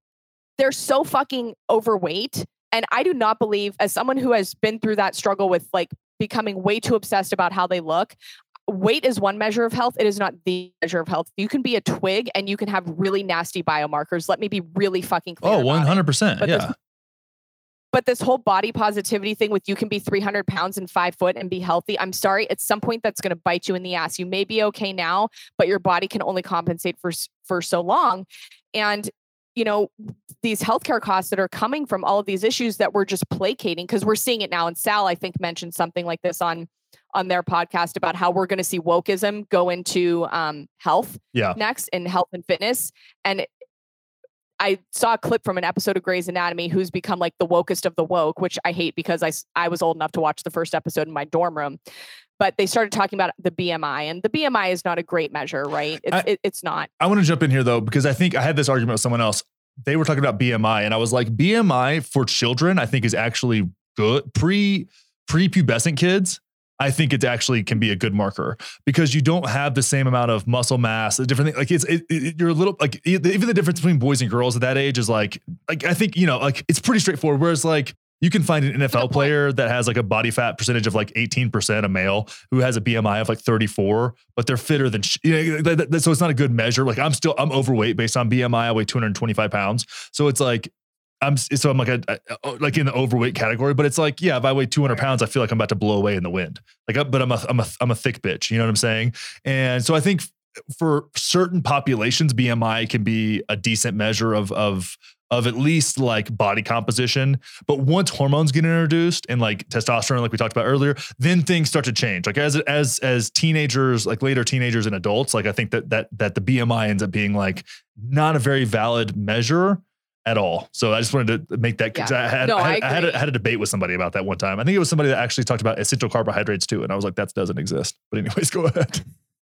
they're so fucking overweight. And I do not believe, as someone who has been through that struggle with like becoming way too obsessed about how they look, weight is one measure of health. It is not the measure of health. You can be a twig and you can have really nasty biomarkers. Let me be really fucking clear. Oh, about it hundred percent. But this- Yeah. but this whole body positivity thing with you can be 300 pounds and five foot and be healthy i'm sorry at some point that's going to bite you in the ass you may be okay now but your body can only compensate for for so long and you know these healthcare costs that are coming from all of these issues that we're just placating because we're seeing it now and sal i think mentioned something like this on on their podcast about how we're going to see wokeism go into um, health Yeah. next in health and fitness and I saw a clip from an episode of Grey's Anatomy who's become like the wokest of the woke, which I hate because I, I was old enough to watch the first episode in my dorm room. But they started talking about the BMI, and the BMI is not a great measure, right? It's, I- it, it's not. I want to jump in here though because I think I had this argument with someone else. They were talking about BMI, and I was like, BMI for children, I think is actually good. Pre prepubescent kids, I think it actually can be a good marker because you don't have the same amount of muscle mass, the different thing. Like it's it, it- you're a little like even the difference between boys and girls at that age is like like I think you know like it's pretty straightforward. Whereas like you can find an NFL player that has like a body fat percentage of like 18%, a male who has a BMI of like 34, but they're fitter than, sh- you know, that- that- that- so it's not a good measure. Like I'm still, I'm overweight based on BMI. I weigh 225 pounds. So it's like, I'm, so I'm like a, a- like in the overweight category, but it's like, yeah, if I weigh 200 pounds, I feel like I'm about to blow away in the wind. Like, I- but I'm a, I'm a, I'm a thick bitch. You know what I'm saying? And so I think for certain populations, BMI can be a decent measure of, of, of at least like body composition. But once hormones get introduced and like testosterone, like we talked about earlier, then things start to change. Like as as as teenagers, like later teenagers and adults, like I think that that that the BMI ends up being like not a very valid measure at all. So I just wanted to make that because Yeah. I had No, I, I had, I had, a, had a debate with somebody about that one time. I think it was somebody that actually talked about essential carbohydrates too, and I was like, that doesn't exist. But anyways, (laughs) go ahead.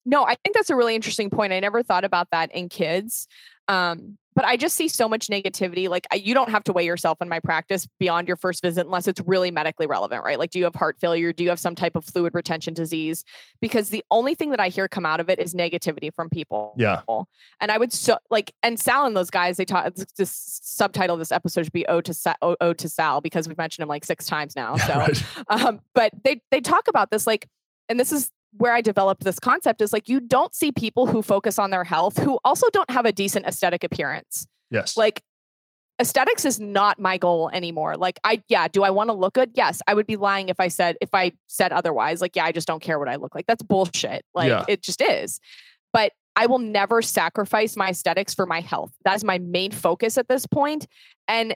No, I think that's a really interesting point. I never thought about that in kids. Um, but I just see so much negativity. Like I, you don't have to weigh yourself in my practice beyond your first visit unless it's really medically relevant, right? Like, do you have heart failure? Do you have some type of fluid retention disease? Because the only thing that I hear come out of it is negativity from people. Yeah. And I would so like, and Sal and those guys, they talk. This subtitle of this episode should be "O to Sal," o, o to Sal because we've mentioned him like six times now. So, Right. um, but they they talk about this like, and this is where I developed this concept is like you don't see people who focus on their health who also don't have a decent aesthetic appearance. Yes. Like aesthetics is not my goal anymore. Like I yeah, do I want to look good? Yes. I would be lying if I said if I said otherwise. Like yeah, I just don't care what I look like. That's bullshit. Like Yeah. it just is. But I will never sacrifice my aesthetics for my health. That is my main focus at this. And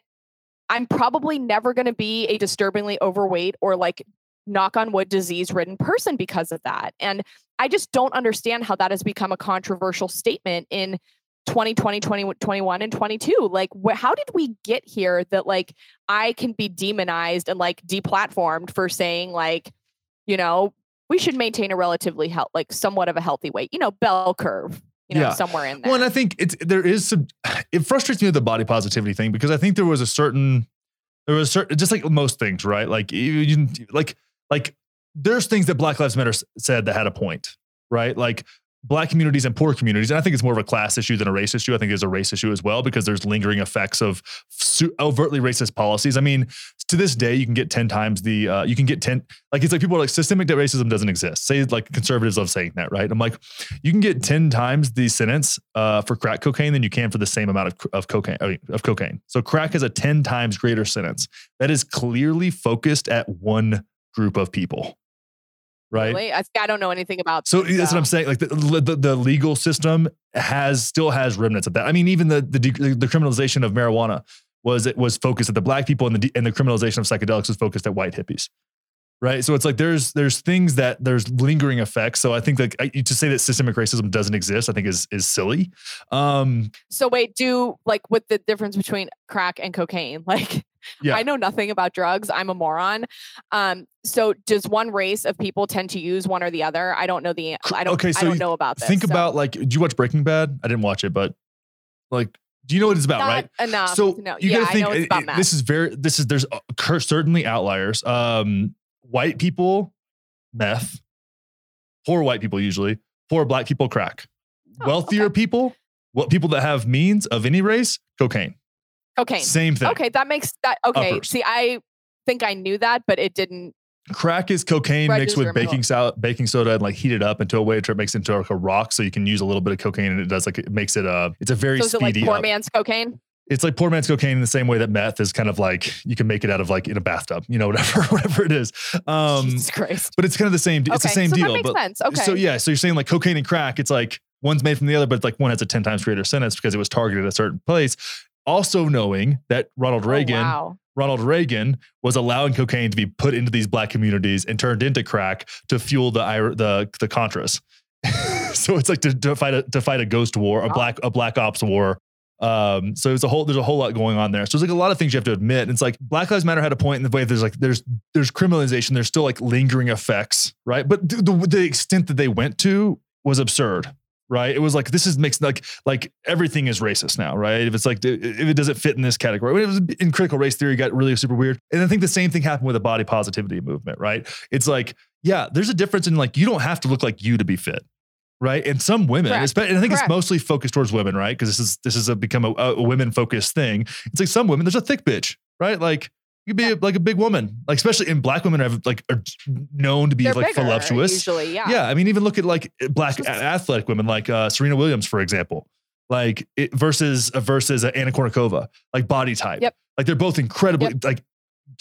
I'm probably never going to be a disturbingly overweight or like knock on wood disease ridden person because of that. And I just don't understand how that has become a controversial statement in 2020, 2021 and 22. Like wh- how did we get here that like I can be demonized and like deplatformed for saying like, you know, we should maintain a relatively health like somewhat of a healthy weight, you know, bell curve, you know, Yeah. somewhere in there. Well, and I think it's there is some. (sighs) It frustrates me with the body positivity thing because I think there was a certain, there was a certain, just like most things, right? Like you like like there's things that Black Lives Matter said that had a point, right? Like black communities and poor communities. And I think it's more of a class issue than a race issue. I think there's a race issue as well because there's lingering effects of overtly racist policies. I mean, to this day, you can get 10 times the, uh, you can get 10, like it's like people are like systemic racism doesn't exist. Say like conservatives love saying that, right? I'm like, you can get 10 times the sentence uh, for crack cocaine than you can for the same amount of, of cocaine, I mean, of cocaine. So crack has a 10 times greater sentence that is clearly focused at one group of people. Right. Really? I, I don't know anything about So this, that's what I'm saying. Like the, the the legal system has still has remnants of that. I mean, even the the, the criminalization of marijuana was it was focused at the black people, and the and the criminalization of psychedelics was focused at white hippies. Right. So it's like there's there's things that there's lingering effects. So I think like I, to say that systemic racism doesn't exist, I think is is silly. Um, So wait, do like with the difference between crack and cocaine? (laughs) Like Yeah. I know nothing about drugs. I'm a moron. Um, so does one race of people tend to use one or the other? I don't know the I don't Okay, so I don't know about this. think so about like, do you watch Breaking Bad? I didn't watch it, but like, do you know what it's about? not right. enough. so know. you yeah, gotta think I know it's it- about it- this is very this is there's uh, certainly outliers um white people meth poor white people usually poor black people crack Oh, wealthier okay. people what people that have means of any race cocaine cocaine. same thing Okay, that makes that okay. Uppers. See, I think I knew that, but it didn't. crack is cocaine mixed with baking soda baking soda and like heated up into a way to it makes it into like a rock so you can use a little bit of cocaine and it does like it makes it uh it's a very So is it like speedy poor up. man's cocaine? It's like poor man's cocaine in the same way that meth is kind of like you can make it out of like in a bathtub, you know, (laughs) whatever, whatever it is. Um, Jesus Christ. but it's kind of the same. It's the same so deal. That makes but sense. Okay. so yeah, so you're saying like cocaine and crack, it's like one's made from the other, but like one has a ten times greater sentence because it was targeted at a certain place. Also knowing that Ronald Oh, Reagan, wow. Ronald Reagan was allowing cocaine to be put into these black communities and turned into crack to fuel the the the Contras. (laughs) so it's like to, to fight a to fight a ghost war, a Wow. black a black ops war. Um, so it's a whole there's a whole lot going on there. So there's like a lot of things you have to admit. And it's like Black Lives Matter had a point in the way there's like there's there's criminalization, there's still like lingering effects, right? But the, the, the extent that they went to was absurd. Right. It was like this is mixed like like everything is racist now, right? If it's like if it doesn't fit in this category. It was in critical race theory, got really super weird. And I think the same thing happened with the body positivity movement, right? It's like, yeah, there's a difference in like you don't have to look like you to be fit. Right. And some women, and I think it's mostly focused towards women, right? Because this is this is a become a, a women focused thing. It's like some women, there's a thick bitch, right? Like you could be Yeah. like a big woman, like especially in black women are like are known to be They're like bigger, voluptuous. Usually, yeah. Yeah, I mean, even look at like black Just- athletic women, like uh, Serena Williams, for example, like it, versus uh, versus uh, Anna Kournikova, like body type. Yep. Like they're both incredibly like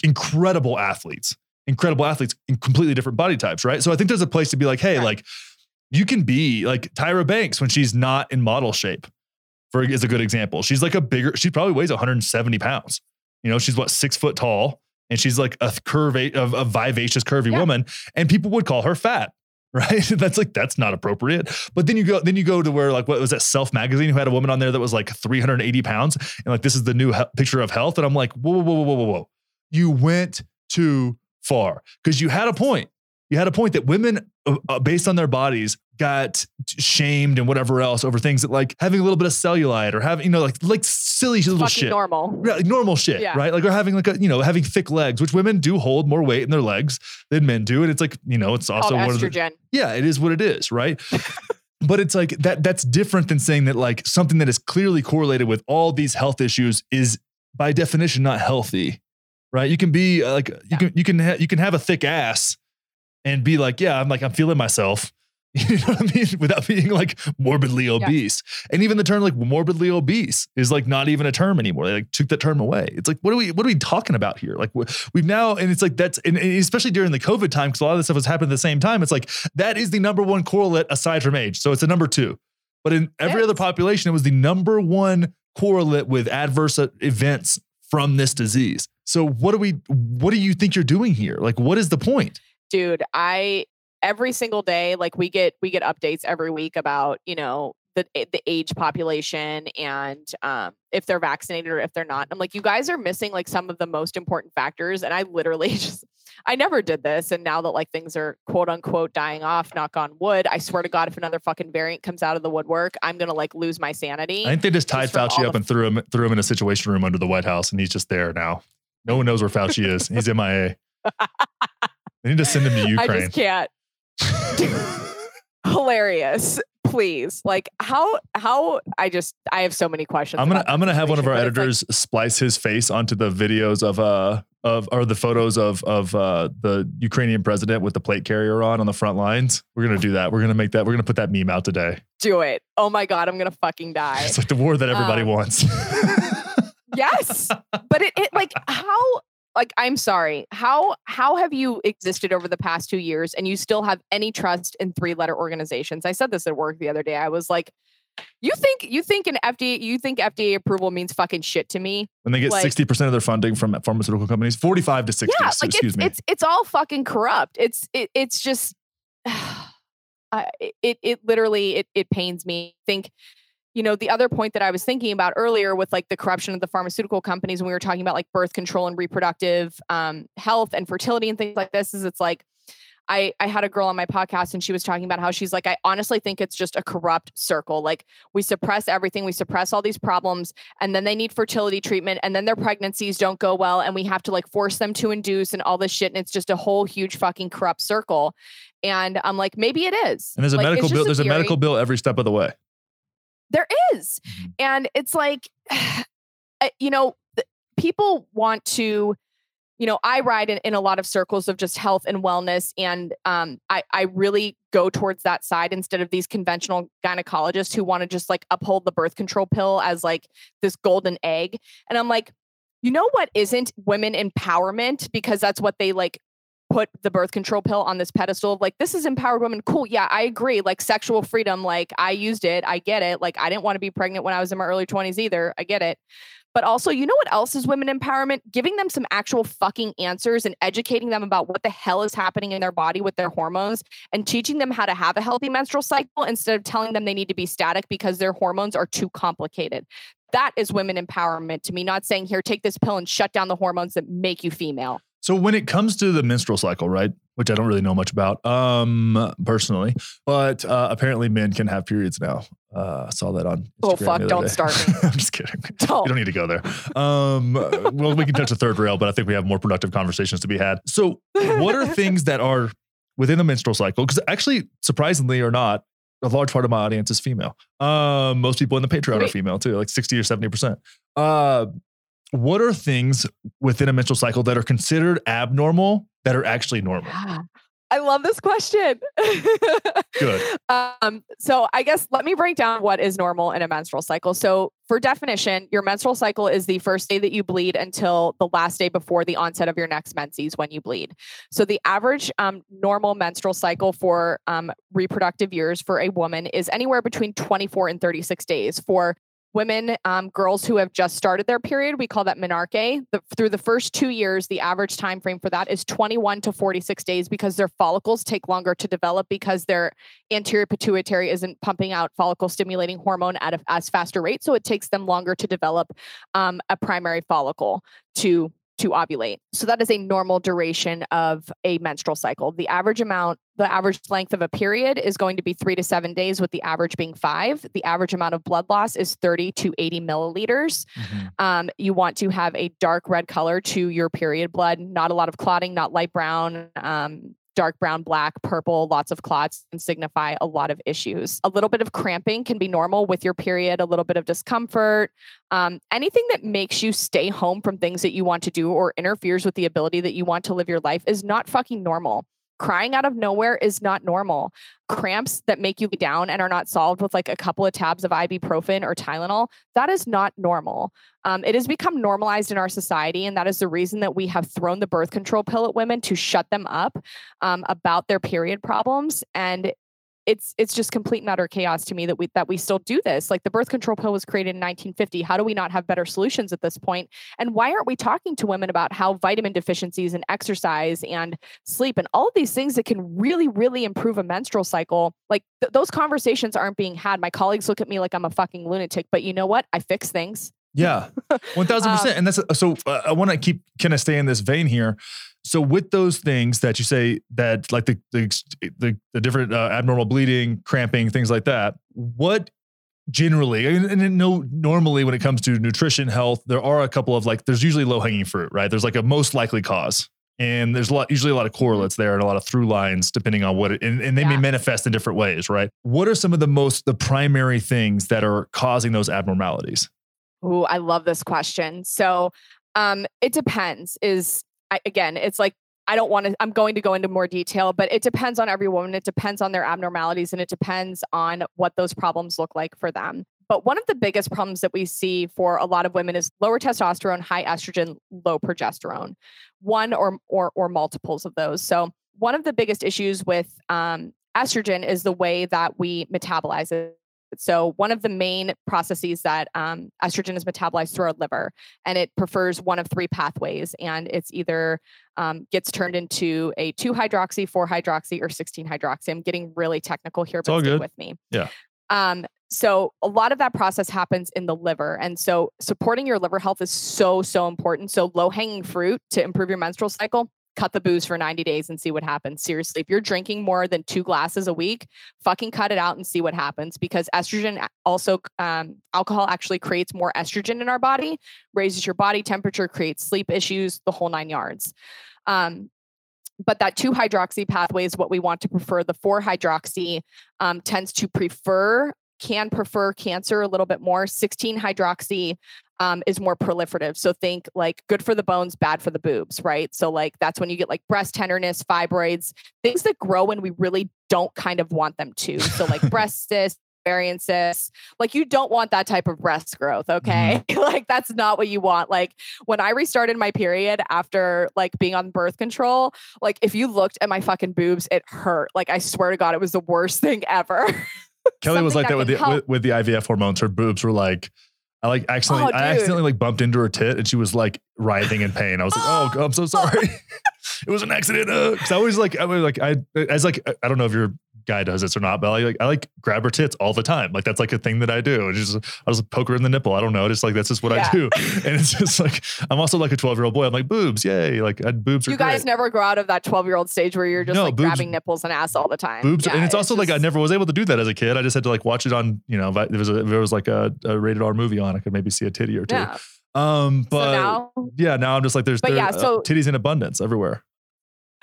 incredible athletes, incredible athletes in completely different body types, right? So I think there's a place to be like, hey, Right. like you can be like Tyra Banks when she's not in model shape. For is a good example. She's like a bigger. She probably weighs 170 pounds. You know, she's what six foot tall, and she's like a curve a, a vivacious, curvy Yeah. woman, and people would call her fat (laughs) right? That's like that's not appropriate. But then you go then you go to where like what was that Self magazine who had a woman on there that was like 380 pounds and like this is the new he- picture of health and I'm like whoa whoa whoa whoa whoa whoa you went too far because you had a point You had a point that women, uh, uh, based on their bodies, got shamed and whatever else over things that like having a little bit of cellulite or having, you know, like like silly little Fucking shit. normal. Yeah, like normal shit, Yeah. right? Like or having like a, you know, having thick legs, which women do hold more weight in their legs than men do. And it's like, you know, it's also Called one of the yeah, it is what it is, right? (laughs) but it's like that that's different than saying that like something that is clearly correlated with all these health issues is by definition not healthy. Right? You can be uh, like you Yeah. can you can ha- you can have a thick ass and be like, yeah, I'm like I'm feeling myself. (laughs) You know what I mean? Without being like morbidly obese. And even the term like morbidly obese is like not even a term anymore. They like took that term away. It's like, what are we, what are we talking about here? Like we've now, and it's like, that's, and especially during the COVID time, because a lot of this stuff has happened at the same time. It's like, that is the number one correlate aside from age. So it's a number two. But in every other population, it was the number one correlate with adverse events from this disease. So what do we, what do you think you're doing here? Like, what is the point? Dude i every single day like we get we get updates every week about you know the the age population and um if they're vaccinated or if they're not i'm like you guys are missing like some of the most important factors and i literally (laughs) just i never did this and now that like things are quote unquote dying off knock on wood i swear to god if another fucking variant comes out of the woodwork i'm gonna like lose my sanity I think they just tied Just Fauci up the- and threw him threw him in a situation room under the White House, and he's just there now. No one knows where Fauci is. He's MIA. (laughs) They need to send him to (laughs) i Ukraine. just can't hilarious please like how how i just i have so many questions I'm gonna I'm gonna have one of our situation, but it's editors splice his face onto the videos of uh of or the photos of of uh the Ukrainian president with the plate carrier on on the front lines. We're gonna do that. We're gonna make that. We're gonna put that meme out today. do it oh my god i'm gonna fucking die It's like the war that everybody Um, wants. (laughs) yes but it, it like how like i'm sorry how how have you existed over the past two years and you still have any trust in three letter organizations i said this at work the other day i was like you think you think an fda you think fda approval means fucking shit to me when they get like- sixty percent of their funding from pharmaceutical companies, forty five to sixty. yeah so like excuse it's, me. it's it's all fucking corrupt it's it, it's just (sighs) I it it literally it it pains me think you know the other point that i was thinking about earlier with like the corruption of the pharmaceutical companies when we were talking about like birth control and reproductive um, health and fertility and things like this is it's like I, I had a girl on my podcast and she was talking about how she's like, I honestly think it's just a corrupt circle. Like, we suppress everything, we suppress all these problems, and then they need fertility treatment, and then their pregnancies don't go well, and we have to like force them to induce and all this shit. And it's just a whole huge fucking corrupt circle. And I'm like, maybe it is. and there's a Like, medical bill. There's a medical bill every step of the way. There is. Mhm. And it's like, (sighs) you know, people want to, you know, I ride in, in a lot of circles of just health and wellness. And um, I, I really go towards that side instead of these conventional gynecologists who want to just like uphold the birth control pill as like this golden egg. And I'm like, you know what isn't women empowerment? Because that's what they like put the birth control pill on this pedestal of like this is empowered women. Cool yeah i agree like sexual freedom like i used it i get it like i didn't want to be pregnant when i was in my early 20s either i get it. But also you know what else is women empowerment? Giving them some actual fucking answers and educating them about what the hell is happening in their body with their hormones and teaching them how to have a healthy menstrual cycle instead of telling them they need to be static because their hormones are too complicated. That is women empowerment to me not saying here take this pill and shut down the hormones that make you female So when it comes to the menstrual cycle, right, which I don't really know much about um, personally, but uh, apparently men can have periods now. Uh, I saw that on. Oh, Instagram the fuck, don't day. start me. (laughs) I'm just kidding. (laughs) Don't. You don't need to go there. Um, well, we can touch the third rail, but I think we have more productive conversations to be had. So, what are things that are within the menstrual cycle? Because actually, surprisingly or not, a large part of my audience is female. Um, most people in the Patreon are female too, like 60 or 70%. Uh, what are things within a menstrual cycle that are considered abnormal that are actually normal? I love this question. Good. (laughs) Um, so I guess let me break down what is normal in a menstrual cycle. So for definition, your menstrual cycle is the first day that you bleed until the last day before the onset of your next menses when you bleed. So the average um, normal menstrual cycle for um, reproductive years for a woman is anywhere between 24 and 36 days. For women, um, girls who have just started their period, we call that menarche. The, through the first two years, the average time frame for that is 21 to 46 days because their follicles take longer to develop because their anterior pituitary isn't pumping out follicle stimulating hormone at a as faster rate. So it takes them longer to develop um, a primary follicle to to ovulate. So that is a normal duration of a menstrual cycle. The average amount, the average length of a period is going to be three to seven days, with the average being five. The average amount of blood loss is 30 to 80 milliliters. Mm-hmm. Um, you want to have a dark red color to your period blood, not a lot of clotting, not light brown. Um, dark brown, black, purple, lots of clots and signify a lot of issues. A little bit of cramping can be normal with your period, a little bit of discomfort. Um, anything that makes you stay home from things that you want to do or interferes with the ability that you want to live your life is not fucking normal crying out of nowhere is not normal. Cramps that make you down and are not solved with like a couple of tabs of ibuprofen or Tylenol, that is not normal. Um, it has become normalized in our society. And that is the reason that we have thrown the birth control pill at women to shut them up um, about their period problems. And it's it's just complete and utter chaos to me that we that we still do this. Like the birth control pill was created in 1950. How do we not have better solutions at this point? And why aren't we talking to women about how vitamin deficiencies and exercise and sleep and all of these things that can really really improve a menstrual cycle? Like th- those conversations aren't being had. My colleagues look at me like I'm a fucking lunatic, but you know what? I fix things. Yeah, (laughs) one thousand percent. Um, and that's so. Uh, I want to keep kind of stay in this vein here. So with those things that you say that like the the the, the different uh, abnormal bleeding, cramping, things like that, what generally and, and no normally when it comes to nutrition health there are a couple of like there's usually low hanging fruit right? There's like a most likely cause and there's a lot usually a lot of correlates there and a lot of through lines depending on what it and, and they yeah. may manifest in different ways right? What are some of the most the primary things that are causing those abnormalities? Oh i love this question. So um it depends. Is I, again, it's like I don't want to, I'm going to go into more detail, but it depends on every woman. It depends on their abnormalities and it depends on what those problems look like for them. But one of the biggest problems that we see for a lot of women is lower testosterone, high estrogen, low progesterone, one or or, or multiples of those. So one of the biggest issues with um, estrogen is the way that we metabolize it. So, one of the main processes that um, estrogen is metabolized through our liver, and it prefers one of three pathways, and it's either um, gets turned into a 2 hydroxy, 4 hydroxy, or 16 hydroxy. I'm getting really technical here, but stay with me. Yeah. Um, so a lot of that process happens in the liver. And so supporting your liver health is so, so important. So low hanging fruit to improve your menstrual cycle, cut the booze for 90 days and see what happens. Seriously, if you're drinking more than two glasses a week, fucking cut it out and see what happens because estrogen also, um, alcohol actually creates more estrogen in our body, raises your body temperature, creates sleep issues, the whole nine yards. Um, but that 2 hydroxy pathway is what we want to prefer. The 4 hydroxy um, tends to prefer can prefer cancer a little bit more. 16 hydroxy um, is more proliferative. So think like good for the bones, bad for the boobs, right? So like that's when you get like breast tenderness, fibroids, things that grow when we really don't kind of want them to. So like (laughs) breast cysts, variances. Like you don't want that type of breast growth, okay? Mm-hmm. (laughs) like that's not what you want. Like when I restarted my period after like being on birth control, like if you looked at my fucking boobs, it hurt. Like I swear to God, it was the worst (laughs) thing ever. Kelly was like that, that with the with, with, the IVF hormones. Her boobs were like I like accidentally, oh, I accidentally like bumped into her tit and she was like writhing in pain. I was like, oh, (gasps) I'm so sorry. (laughs) (laughs) it was an accident. Uh, Cause I always like, I was like, I, as like, I don't know if you're guy does this or not, but I like I like grab her tits all the time. Like that's like a thing that I do. just I just poke her in the nipple. I don't know. Just like that's just what yeah. I do. (laughs) And it's just like I'm also like a 12 year old boy. I'm like boobs, yay! Like I, boobs are. You guys great. never grow out of that 12 year old stage where you're just no, like boobs, grabbing nipples and ass all the time. Boobs, yeah, and it's, it's also just, like I never was able to do that as a kid. I just had to like watch it on you know there was a, there was like a, a rated R movie on. I could maybe see a titty or two. Yeah. Um, but so now, yeah, now I'm just like there's, but yeah, so uh, titties in abundance everywhere. (laughs)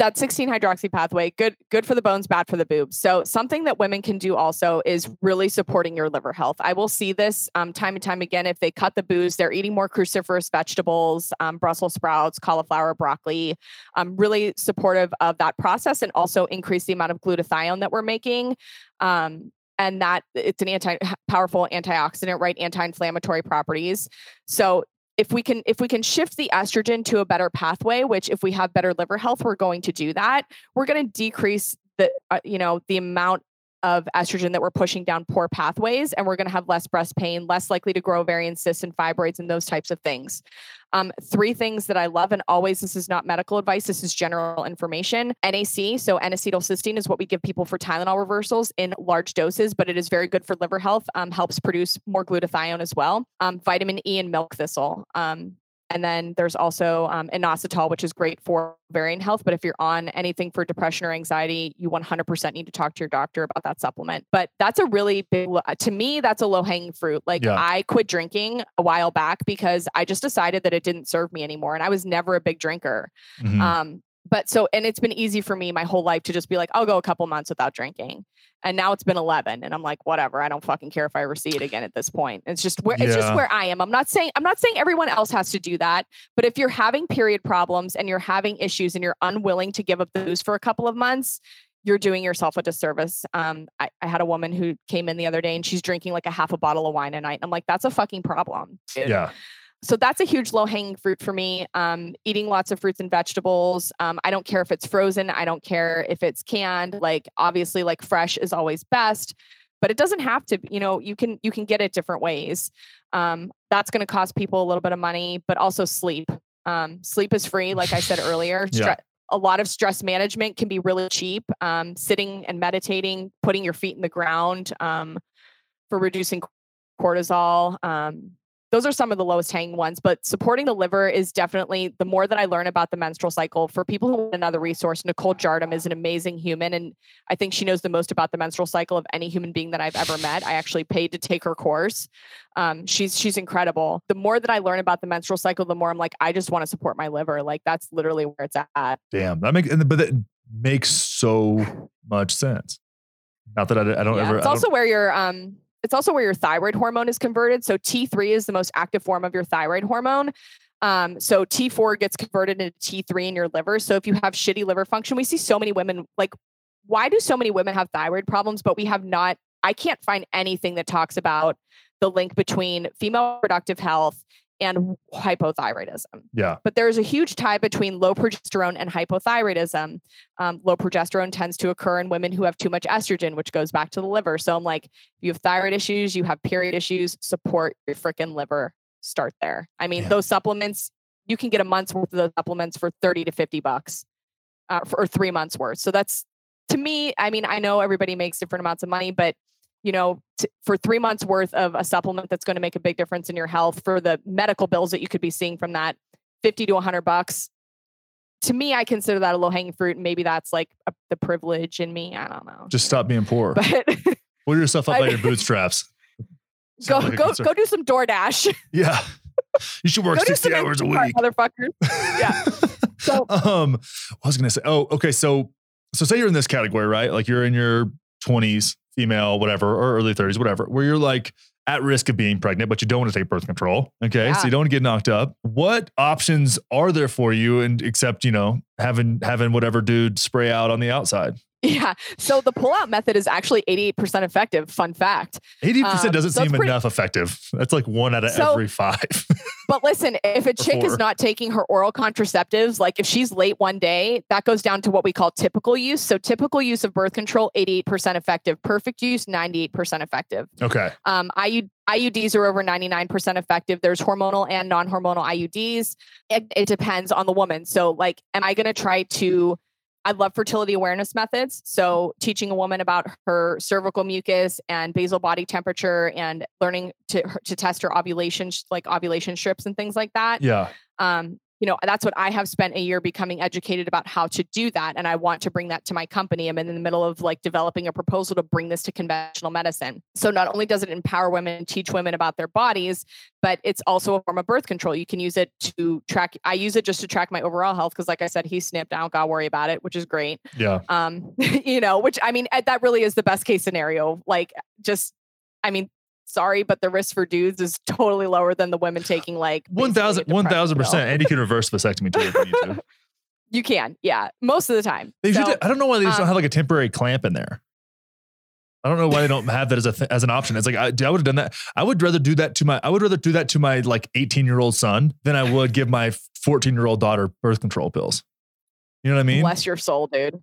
that 16 hydroxy pathway good good for the bones bad for the boobs. So something that women can do also is really supporting your liver health. I will see this um, time and time again. If they cut the booze they're eating more cruciferous vegetables um, brussels sprouts cauliflower broccoli um, really supportive of that process and also increase the amount of glutathione that we're making. Um, and that it's an anti powerful antioxidant right? Anti-inflammatory properties. So if we can if we can shift the estrogen to a better pathway which if we have better liver health we're going to do that. We're going to decrease the uh, you know the amount of estrogen that we're pushing down poor pathways, and we're going to have less breast pain, less likely to grow ovarian cysts and fibroids and those types of things. Um, three things that I love, and always this is not medical advice, this is general information. NAC, so N acetylcysteine, is what we give people for Tylenol reversals in large doses, but it is very good for liver health, um, helps produce more glutathione as well. Um, vitamin E and milk thistle. Um, and then there's also um, inositol, which is great for ovarian health. But if you're on anything for depression or anxiety, you 100% need to talk to your doctor about that supplement. But that's a really big, to me, that's a low hanging fruit. Like Yeah. I quit drinking a while back because I just decided that it didn't serve me anymore. And I was never a big drinker. Mhm. Um, but so, and it's been easy for me my whole life to just be like, I'll go a couple months without drinking. And now it's been 11 and I'm like, whatever. I don't fucking care if I ever see it again at this point. It's just where, it's just where I am. I'm not saying, I'm not saying everyone else has to do that, but if you're having period problems and you're having issues and you're unwilling to give up the booze for a couple of months, you're doing yourself a disservice. Um, I, I had a woman who came in the other day and she's drinking like a half a bottle of wine a night. I'm like, that's a fucking problem. dude yeah. So that's a huge low hanging fruit for me. Um, eating lots of fruits and vegetables. Um, I don't care if it's frozen. I don't care if it's canned. Like obviously, like fresh is always best, but it doesn't have to. be- You know, you can you can get it different ways. Um, that's going to cost people a little bit of money, but also sleep. Um, sleep is free, like I said (laughs) earlier. Yeah. A lot of stress management can be really cheap. Um, sitting and meditating, putting your feet in the ground um, for reducing cortisol. Um, those are some of the lowest hanging ones, but supporting the liver is definitely the more that I learn about the menstrual cycle. For people who want another resource, Nicole Jardim is an amazing human. And I think she knows the most about the menstrual cycle of any human being that I've ever met. I actually paid to take her course. Um, she's she's incredible. The more that I learn about the menstrual cycle, the more I'm like, I just want to support my liver. Like that's literally where it's at. Damn. That makes, and- but that makes so much sense. Not that I, I don't Yeah, ever. it's also where your um it's also where your thyroid hormone is converted. So T3 is the most active form of your thyroid hormone. Um, so T4 gets converted into T3 in your liver. So if you have shitty liver function, we see so many women like why do so many women have thyroid problems, but we have not I can't find anything that talks about the link between female reproductive health and hypothyroidism yeah. but there's a huge tie between low progesterone and hypothyroidism. Um, low progesterone tends to occur in women who have too much estrogen, which goes back to the liver. So I'm like, you have thyroid issues, you have period issues, support your freaking liver. Start there. I mean, Yeah. those supplements, you can get a month's worth of those supplements for 30 to 50 bucks uh, for or three months worth. So that's to me, I mean, I know everybody makes different amounts of money, but you know, t- for three months worth of a supplement that's going to make a big difference in your health for the medical bills that you could be seeing from that 50 to 100 bucks. To me, I consider that a low hanging fruit. And maybe that's like a, the privilege in me. I don't know. Just stop being poor. but (laughs) Pull yourself up by your bootstraps. (laughs) go, like go, go do some DoorDash. (laughs) Yeah. You should work go 60 hours a week. Motherfuckers. Yeah. So- um, I was gonna say? Oh, okay. So, so say you're in this category, right? Like you're in your 20s, female, whatever, or early 30s, whatever, where you're like at risk of being pregnant, but you don't want to take birth control. Okay, Yeah. so you don't get knocked up. What options are there for you? And except you know having having whatever dude spray out on the outside. (laughs) Yeah. So the pullout method is actually 88% effective. Fun fact. 80% Um, doesn't so seem pretty- enough effective. That's like one out of So- every five. (laughs) But listen, if a chick four. is not taking her oral contraceptives, like if she's late one day, that goes down to what we call typical use. So typical use of birth control, 88% effective. Perfect use, 98% effective. okay. Um, IU, IUDs are over 99% effective. There's hormonal and non-hormonal IUDs. It, it depends on the woman. So like, am I going to try to I love fertility awareness methods. So, teaching a woman about her cervical mucus and basal body temperature and learning to to test her ovulation, like ovulation strips and things like that. Yeah. Um, you know, that's what I have spent a year becoming educated about how to do that. And I want to bring that to my company. I'm in the middle of like developing a proposal to bring this to conventional medicine. So, not only does it empower women and teach women about their bodies, but it's also a form of birth control. You can use it to track, I use it just to track my overall health. Cause like I said, he snipped. I don't got to worry about it, which is great. Yeah. Um, (laughs) you know, which I mean, uh, that really is the best case scenario. Like, just, I mean, sorry, but the risk for dudes is totally lower than the women (sighs) taking like One one thousand, one thousand percent. And you can reverse vasectomy too if you need to. (laughs) You can, yeah, most of the time. They So, I don't know why they just don't um, have like a temporary clamp in there. I don't know why they don't have that as a th- as an option. It's like I, I would have done that. I would rather do that to my I would rather do that to my like 18 year old son than I would give my 14 year old daughter birth control pills. You know what I mean? bless your soul, dude.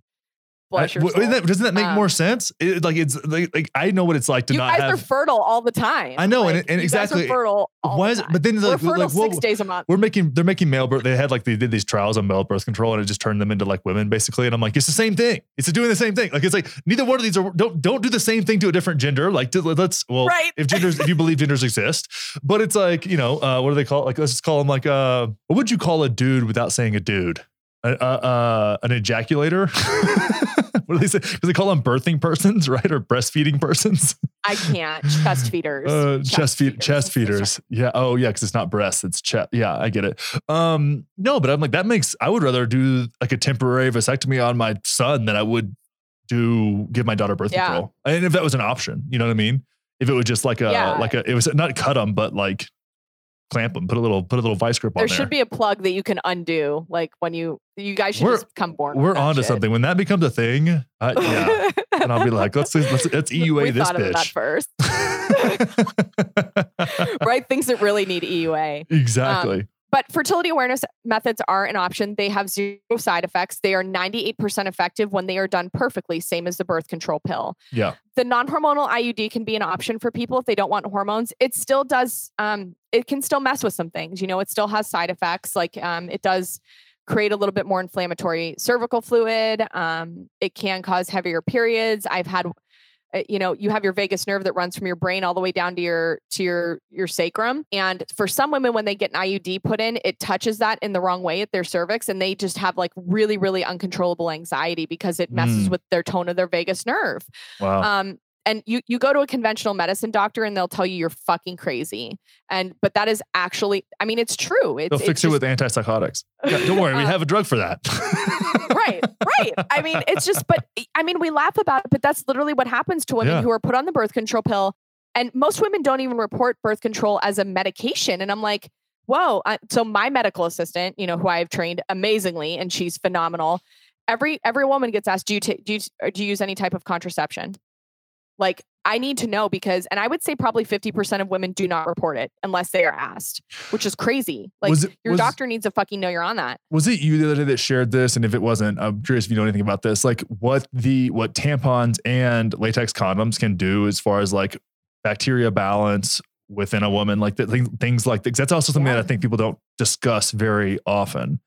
Bless your soul. that- doesn't that make Um, more sense? It, like it's like, like I know what it's like to you not guys have. are fertile all the time. I know, and- Like, and you guys are exactly- fertile. All why the is it? time. But then We're like, fertile like six days a month. we're making they're making male birth. They had like they did these trials on male birth control, and it just turned them into like women basically. And I'm like, it's the same thing. It's doing the same thing. Like it's like neither one of these are don't don't do the same thing to a different gender. Like let's well, Right. if genders if you (laughs) believe genders exist, but it's like you know uh, what do they call it? Like let's just call them like uh what would you call a dude without saying a dude? Uh, uh, an ejaculator. (laughs) what do they say? Because they call them birthing persons, (laughs) right? Or breastfeeding persons. I can't. Chest feeders. (laughs) Uh, chest feed, chest That's feeders. Yeah. Oh, yeah. Because it's not breasts. It's chest. Yeah, I get it. Um, no, but I'm like that makes. I would rather do like a temporary vasectomy on my son than I would do give my daughter birth Yeah. control. And if that was an option, you know what I mean? If it was just like a Yeah. like a it was not cut them, but like clamp them, put a little put a little vice grip on There there. should be a plug that you can undo. Like when you, you guys should We're- just come born. We're on to shit. something. When that becomes a thing, I, yeah. (laughs) and I'll be like, let's let's let's EUA we this thought of that bitch. first, (laughs) (laughs) right? Things that really need EUA. exactly. Um, But fertility awareness methods are an option. They have zero side effects. They are 98% effective when they are done perfectly, same as the birth control pill. yeah. The non hormonal IUD can be an option for people if they don't want hormones. It still does, um, it can still mess with some things. You know, it still has side effects. Like um, it does create a little bit more inflammatory cervical fluid. Um, it can cause heavier periods. I've had you know you have your vagus nerve that runs from your brain all the way down to your to your your sacrum and for some women when they get an iud put in it touches that in the wrong way at their cervix and they just have like really really uncontrollable anxiety because it messes Mm. with their tone of their vagus nerve Wow. um and you you go to a conventional medicine doctor and they'll tell you you're fucking crazy and but that is actually i mean it's true it's, They'll it's fix it just- with antipsychotics. Yeah, don't worry, we Uh, have a drug for that. right right i mean it's just but (laughs) i mean we laugh about it but that's literally what happens to women Yeah. who are put on the birth control pill and most women don't even report birth control as a medication and i'm like whoa so my medical assistant you know who i've trained amazingly and she's phenomenal every every woman gets asked do you ta- do you, do you use any type of contraception like i need to know because and i would say probably 50% of women do not report it unless they are asked which is crazy like it- your was- doctor needs to fucking know you're on that was it you the other day that shared this? And if it wasn't, I'm curious if you know anything about this. Like what the what tampons and latex condoms can do as far as like bacteria balance within a woman, like the, things like That's also something that I think people don't discuss very often.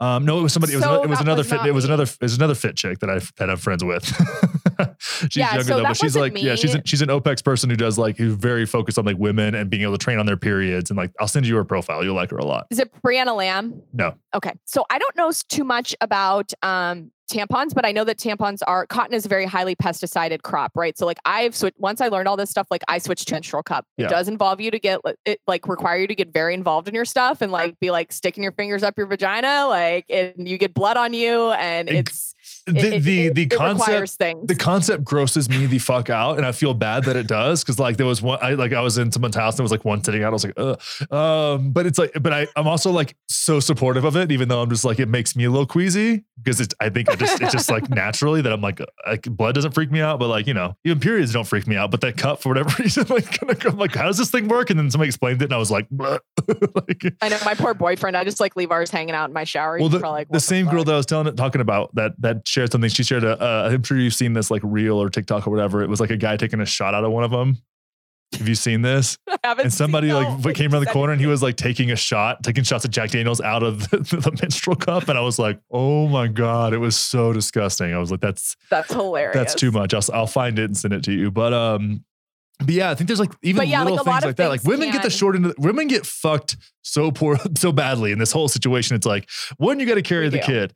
Um, no, it was somebody. It was, So it was another was fit. It was another. It was another fit chick that I that I'm friends with. (laughs) (laughs) she's Yeah, younger so though, but she's like, yeah, she's me. an, she's an OPEX person who does like who's very focused on like women and being able to train on their periods. And like, I'll send you her profile. You'll like her a lot. Is it Brianna Lamb? No. Okay. So I don't know too much about um, tampons, but I know that tampons are cotton is a very highly pesticided crop, right? So like I've switched once I learned all this stuff, like I switched to menstrual cup. It does involve you to get it like require you to get very involved in your stuff and like be like sticking your fingers up your vagina, like and you get blood on you, and Ex- it's it- The it- the it- the concept the concept grosses me the fuck out, and I feel bad that it does because like there was one, I like I was in someone's house and there was like one sitting out. I was like, Ugh. um, but it's like, but I I'm also like so supportive of it, even though I'm just like it makes me a little queasy because it's I think I just it's just like (laughs) naturally that I'm like, like blood doesn't freak me out, but like you know even periods don't freak me out, but that cup for whatever (laughs) reason like I'm like how does this thing work? And then somebody explained it, and I was like, (laughs) like I know my poor boyfriend. I just like leave ours hanging out in my shower. well, the, probably like, the "What same girl that I was telling talking about that that shared something. She shared a. Uh, I'm sure you've seen this like reel or TikTok or whatever. It was like a guy taking a shot out of one of them. Have you seen this? (laughs) I haven't And somebody no, like but came around the corner and he was like taking a shot, taking shots of Jack Daniels out of (laughs) the, the menstrual cup, and I was like, oh my god, it was so disgusting. I was like, that's That's hilarious. that's too much. I'll I'll find it and send it to you. But um, but yeah, I think there's like even yeah, little lot things like that. Like things women get the short end. Of, women get fucked so poor, (laughs) so badly in this whole situation. It's like one, you got to carry We the do. kid.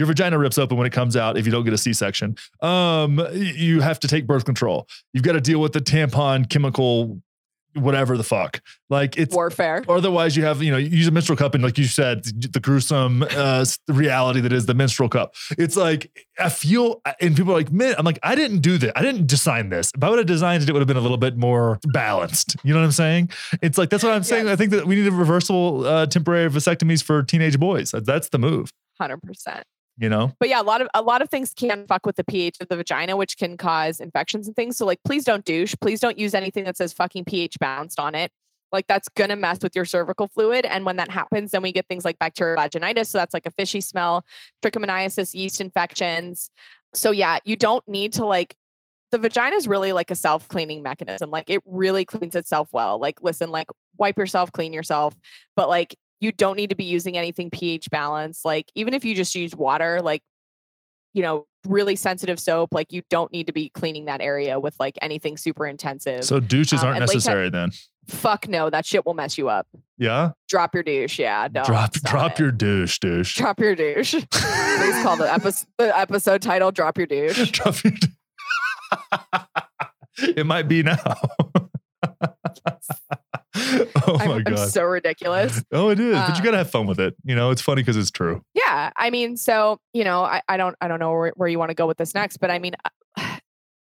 Your vagina rips open when it comes out if you don't get a C-section. Um, you have to take birth control. You've got to deal with the tampon chemical, whatever the fuck. Like it's warfare. Otherwise, you have, you know, you use a menstrual cup, and like you said, the gruesome uh, reality that is the menstrual cup. It's like, I feel, and people are like, man, I'm like, I didn't do this. I didn't design this. If I would have designed it, it would have been a little bit more balanced. You know what I'm saying? It's like, that's what I'm saying. Yes. I think that we need a reversible uh, temporary vasectomies for teenage boys. That's the move, Hundred percent. You know? But yeah, a lot of a lot of things can fuck with the pH of the vagina, which can cause infections and things. So like, please don't douche. Please don't use anything that says fucking pH balanced on it. Like that's gonna mess with your cervical fluid. And when that happens, then we get things like bacterial vaginitis. So that's like a fishy smell, trichomoniasis, yeast infections. so yeah, you don't need to like the vagina is really like a self cleaning mechanism. Like it really cleans itself well. Like, listen, like wipe yourself, clean yourself, but like you don't need to be using anything pH balanced. Like, even if you just use water, like, you know, really sensitive soap, like you don't need to be cleaning that area with like anything super intensive. So douches Um, aren't and latex- necessary then. Fuck no, that shit will mess you up. Yeah. Drop your douche. Yeah. No, drop drop it. your douche, douche. drop your douche. (laughs) Please call the episode the episode title "Drop Your Douche." (laughs) drop your (laughs) It might be now. (laughs) oh I'm, my I'm god. so ridiculous. (laughs) oh, it is. but you uh, gotta have fun with it. You know, it's funny because it's true. Yeah, I mean, so you know, I, I don't I don't know where, where you want to go with this next, but I mean,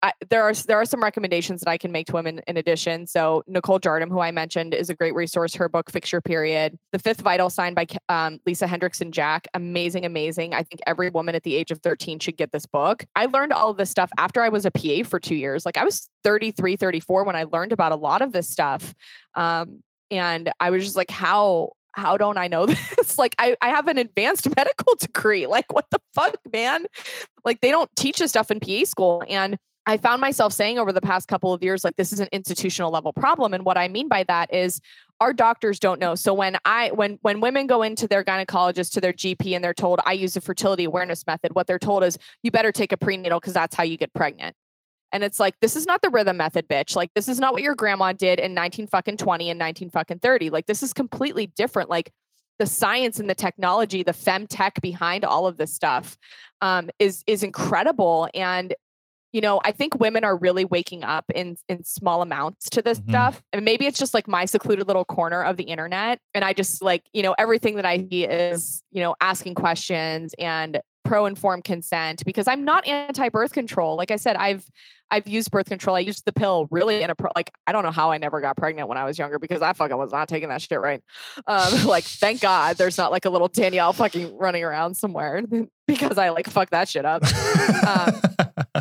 I, there are there are some recommendations that I can make to women in addition. So Nicole Jardim, who I mentioned, is a great resource. Her book "Fix Your Period," "The Fifth Vital Sign" by um, Lisa Hendrickson Jack, amazing, amazing. I think every woman at the age of 13 should get this book. I learned all of this stuff after I was a PA for two years. Like I was 33, 34 when I learned about a lot of this stuff, um, and I was just like, how how don't I know (laughs) this? like I, I have an advanced medical (laughs) degree. Like what the fuck, man? Like they don't teach this stuff in PA school. And I found myself saying over the past couple of years, like this is an institutional level problem. And what I mean by that is our doctors don't know. So when I when when women go into their gynecologist to their GP and they're told I use a fertility awareness method, what they're told is you better take a prenatal because that's how you get pregnant. And it's like, this is not the rhythm method, bitch. Like, this is not what your grandma did in 19 fucking 20 and 19 fucking 30. Like, this is completely different. Like, the science and the technology, the fem tech behind all of this stuff um, is is incredible. And you know, I think women are really waking up in in small amounts to this Mhm. stuff. And maybe it's just like my secluded little corner of the internet. And I just like, you know, everything that I see is, you know, asking questions and pro informed consent because I'm not anti birth control. Like I said, I've I've used birth control. I used the pill really in a pro- like I don't know how I never got pregnant when I was younger because I fucking was not taking that shit right. Um, (laughs) like thank God there's not like a little Danielle fucking running around somewhere (laughs) because I like fuck that shit up. Um,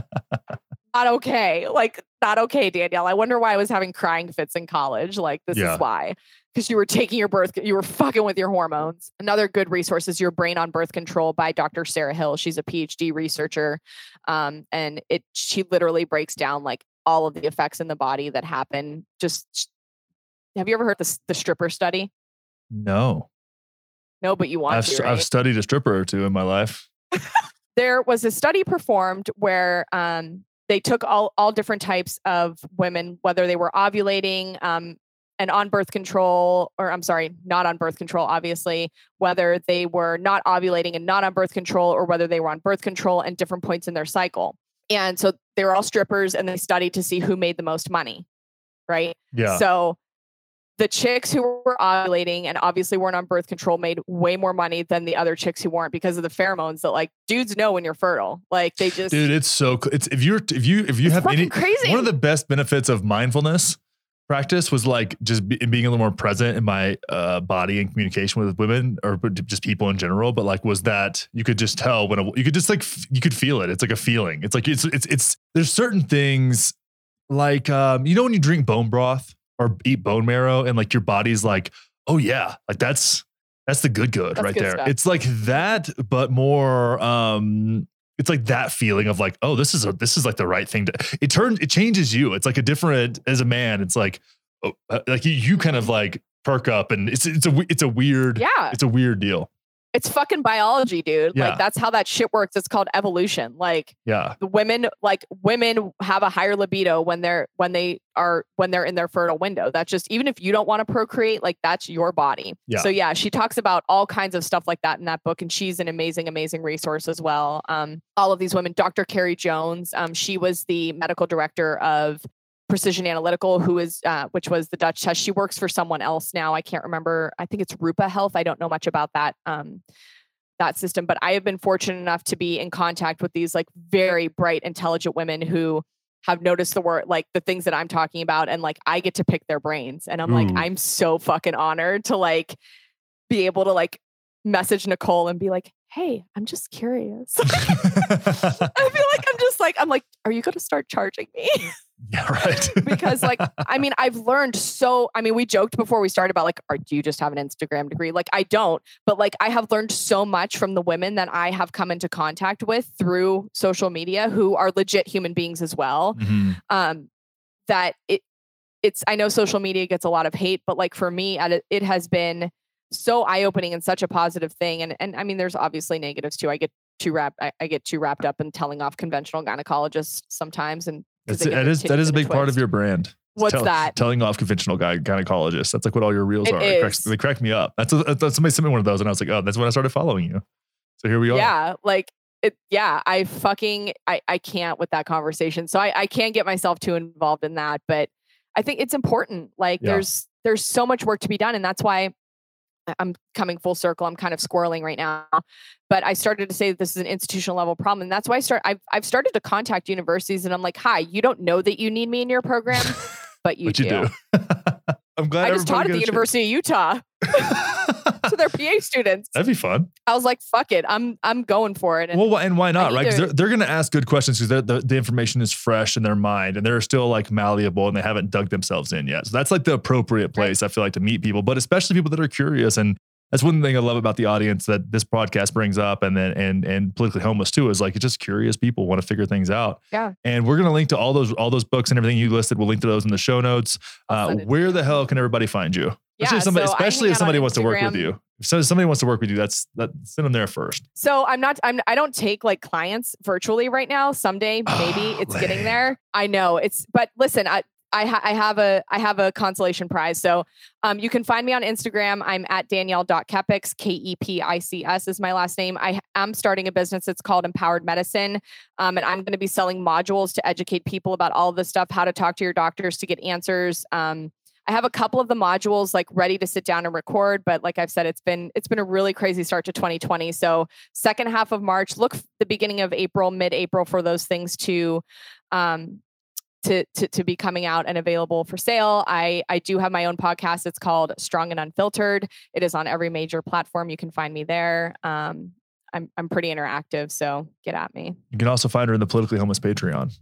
not okay. Like not okay, Danielle. I wonder why I was having crying fits in college. Like this Yeah. is why. Because you were taking your birth, you were fucking with your hormones. Another good resource is Your Brain on Birth Control by Dr. Sarah Hill. She's a PhD researcher. Um, and it she literally breaks down like all of the effects in the body that happen. Just have you ever heard the, the stripper study? no. No, but you want I've, to. right? I've studied a stripper or two in my life. (laughs) there was a study performed where um, they took all all different types of women, whether they were ovulating um, and on birth control, or I'm sorry, not on birth control, obviously, whether they were not ovulating and not on birth control, or whether they were on birth control and different points in their cycle. And so they were all strippers, and they studied to see who made the most money, right? Yeah. So the chicks who were ovulating and obviously weren't on birth control made way more money than the other chicks who weren't because of the pheromones that like dudes know when you're fertile. Like they just Dude, it's so cool. It's if you're if you if you have any crazy. one of the best benefits of mindfulness practice was like just be, being a little more present in my uh, body and communication with women or just people in general. But like, was that you could just tell when a, you could just like f- you could feel it. It's like a feeling. It's like it's it's it's there's certain things like um you know when you drink bone broth or eat bone marrow and like your body's like oh yeah like that's that's the good good That's right good there. stuff. It's like that, but more um it's like that feeling of like, oh, this is a this is like the right thing to it turns it changes you. It's like a different as a man, it's like oh, uh, like you, you kind of like perk up and it's it's a it's a weird yeah, it's a weird deal. It's fucking biology, dude. Yeah. Like that's how that shit works. It's called evolution. Like Yeah. the women like women have a higher libido when they're when they are when they're in their fertile window that's just even if you don't want to procreate like that's your body Yeah. so yeah she talks about all kinds of stuff like that in that book and she's an amazing amazing resource as well um all of these women dr carrie jones um she was the medical director of precision analytical who is uh, which was the dutch test. She works for someone else now. I can't remember. I think it's rupa health. I don't know much about that um that system but i have been fortunate enough to be in contact with these like very bright intelligent women who have noticed the word like the things that i'm talking about and like i get to pick their brains and i'm like i'm so fucking honored to like be able to like message nicole and be like hey, I'm just curious. (laughs) (laughs) I feel like I'm just like, I'm like, are you going to start charging me? yeah, right. (laughs) because like, I mean, I've learned so, I mean, we joked before we started about like, are, do you just have an Instagram degree? Like, I don't, but like, I have learned so much from the women that I have come into contact with through social media who are legit human beings as well. Mhm. Um, that it, it's, I know social media gets a lot of hate, but like for me, it, it has been so eye opening and such a positive thing. And, and I mean, there's obviously negatives too. I get too wrapped, I, I get too wrapped up in telling off conventional gynecologists sometimes. and That's, they get that is that is a big part of your brand. What's Tell- that? Telling off conventional guy gynecologists. That's like what all your reels It are. It cracks, they crack me up. That's, a, that's somebody sent me one of those, and I was like, oh, that's when I started following you. So here we are. Yeah, like it. Yeah, I fucking I I can't with that conversation. So I I can't get myself too involved in that. But I think it's important. Like Yeah. there's there's so much work to be done, and that's why I'm coming full circle. I'm kind of squirreling right now, but I started to say that this is an institutional level problem, and that's why I start. I've I've started to contact universities, and I'm like, hi, you don't know that you need me in your program, (laughs) but you but you do. (laughs) I'm glad I just taught at the University of Utah (laughs) their PA students. That'd be fun. I was like, fuck it, I'm I'm going for it. And Well, why- and why not, right? Because they're, they're going to ask good questions because the, the information is fresh in their mind and they're still like malleable and they haven't dug themselves in yet. So that's like the appropriate place, I feel like, to meet people, but especially people that are curious. And that's one thing I love about the audience that this podcast brings up and then and and politically homeless too is like it's just curious people want to figure things out. Yeah. And we're gonna link to all those all those books and everything you listed. We'll link to those in the show notes. Uh, send it to where the hell can everybody find you? Yeah, Especially if somebody, so especially if somebody wants to work with you. If so- somebody wants to work with you, that's that send them there first. So I'm not I'm I don't take like clients virtually right now. Someday maybe Oh, it's getting there. I know it's but listen, I I, ha- I have a I have a consolation prize. So um, you can find me on Instagram. I'm at Danielle.Kepics, K E P I C S is my last name. I am starting a business. It's called Empowered Medicine. Um, and I'm going to be selling modules to educate people about all of this stuff, how to talk to your doctors to get answers. Um, I have a couple of the modules like ready to sit down and record, but like I've said, it's been it's been a really crazy start to 2020. So second half of March, look the beginning of April, mid-April for those things to um to, to to be coming out and available for sale. I I do have my own podcast. It's called Strong and Unfiltered. It is on every major platform. You can find me there. Um, I'm I'm pretty interactive, so get at me. You can also find her in the politically homeless Patreon.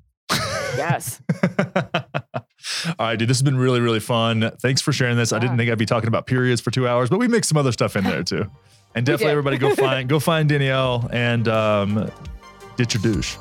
Yes. (laughs) All right, dude. This has been really, really fun. Thanks for sharing this. I didn't think I'd be talking about periods for two hours, but we mixed some other stuff in there too. (laughs) And definitely, everybody go (laughs) find go find Danielle and um, ditch your douche.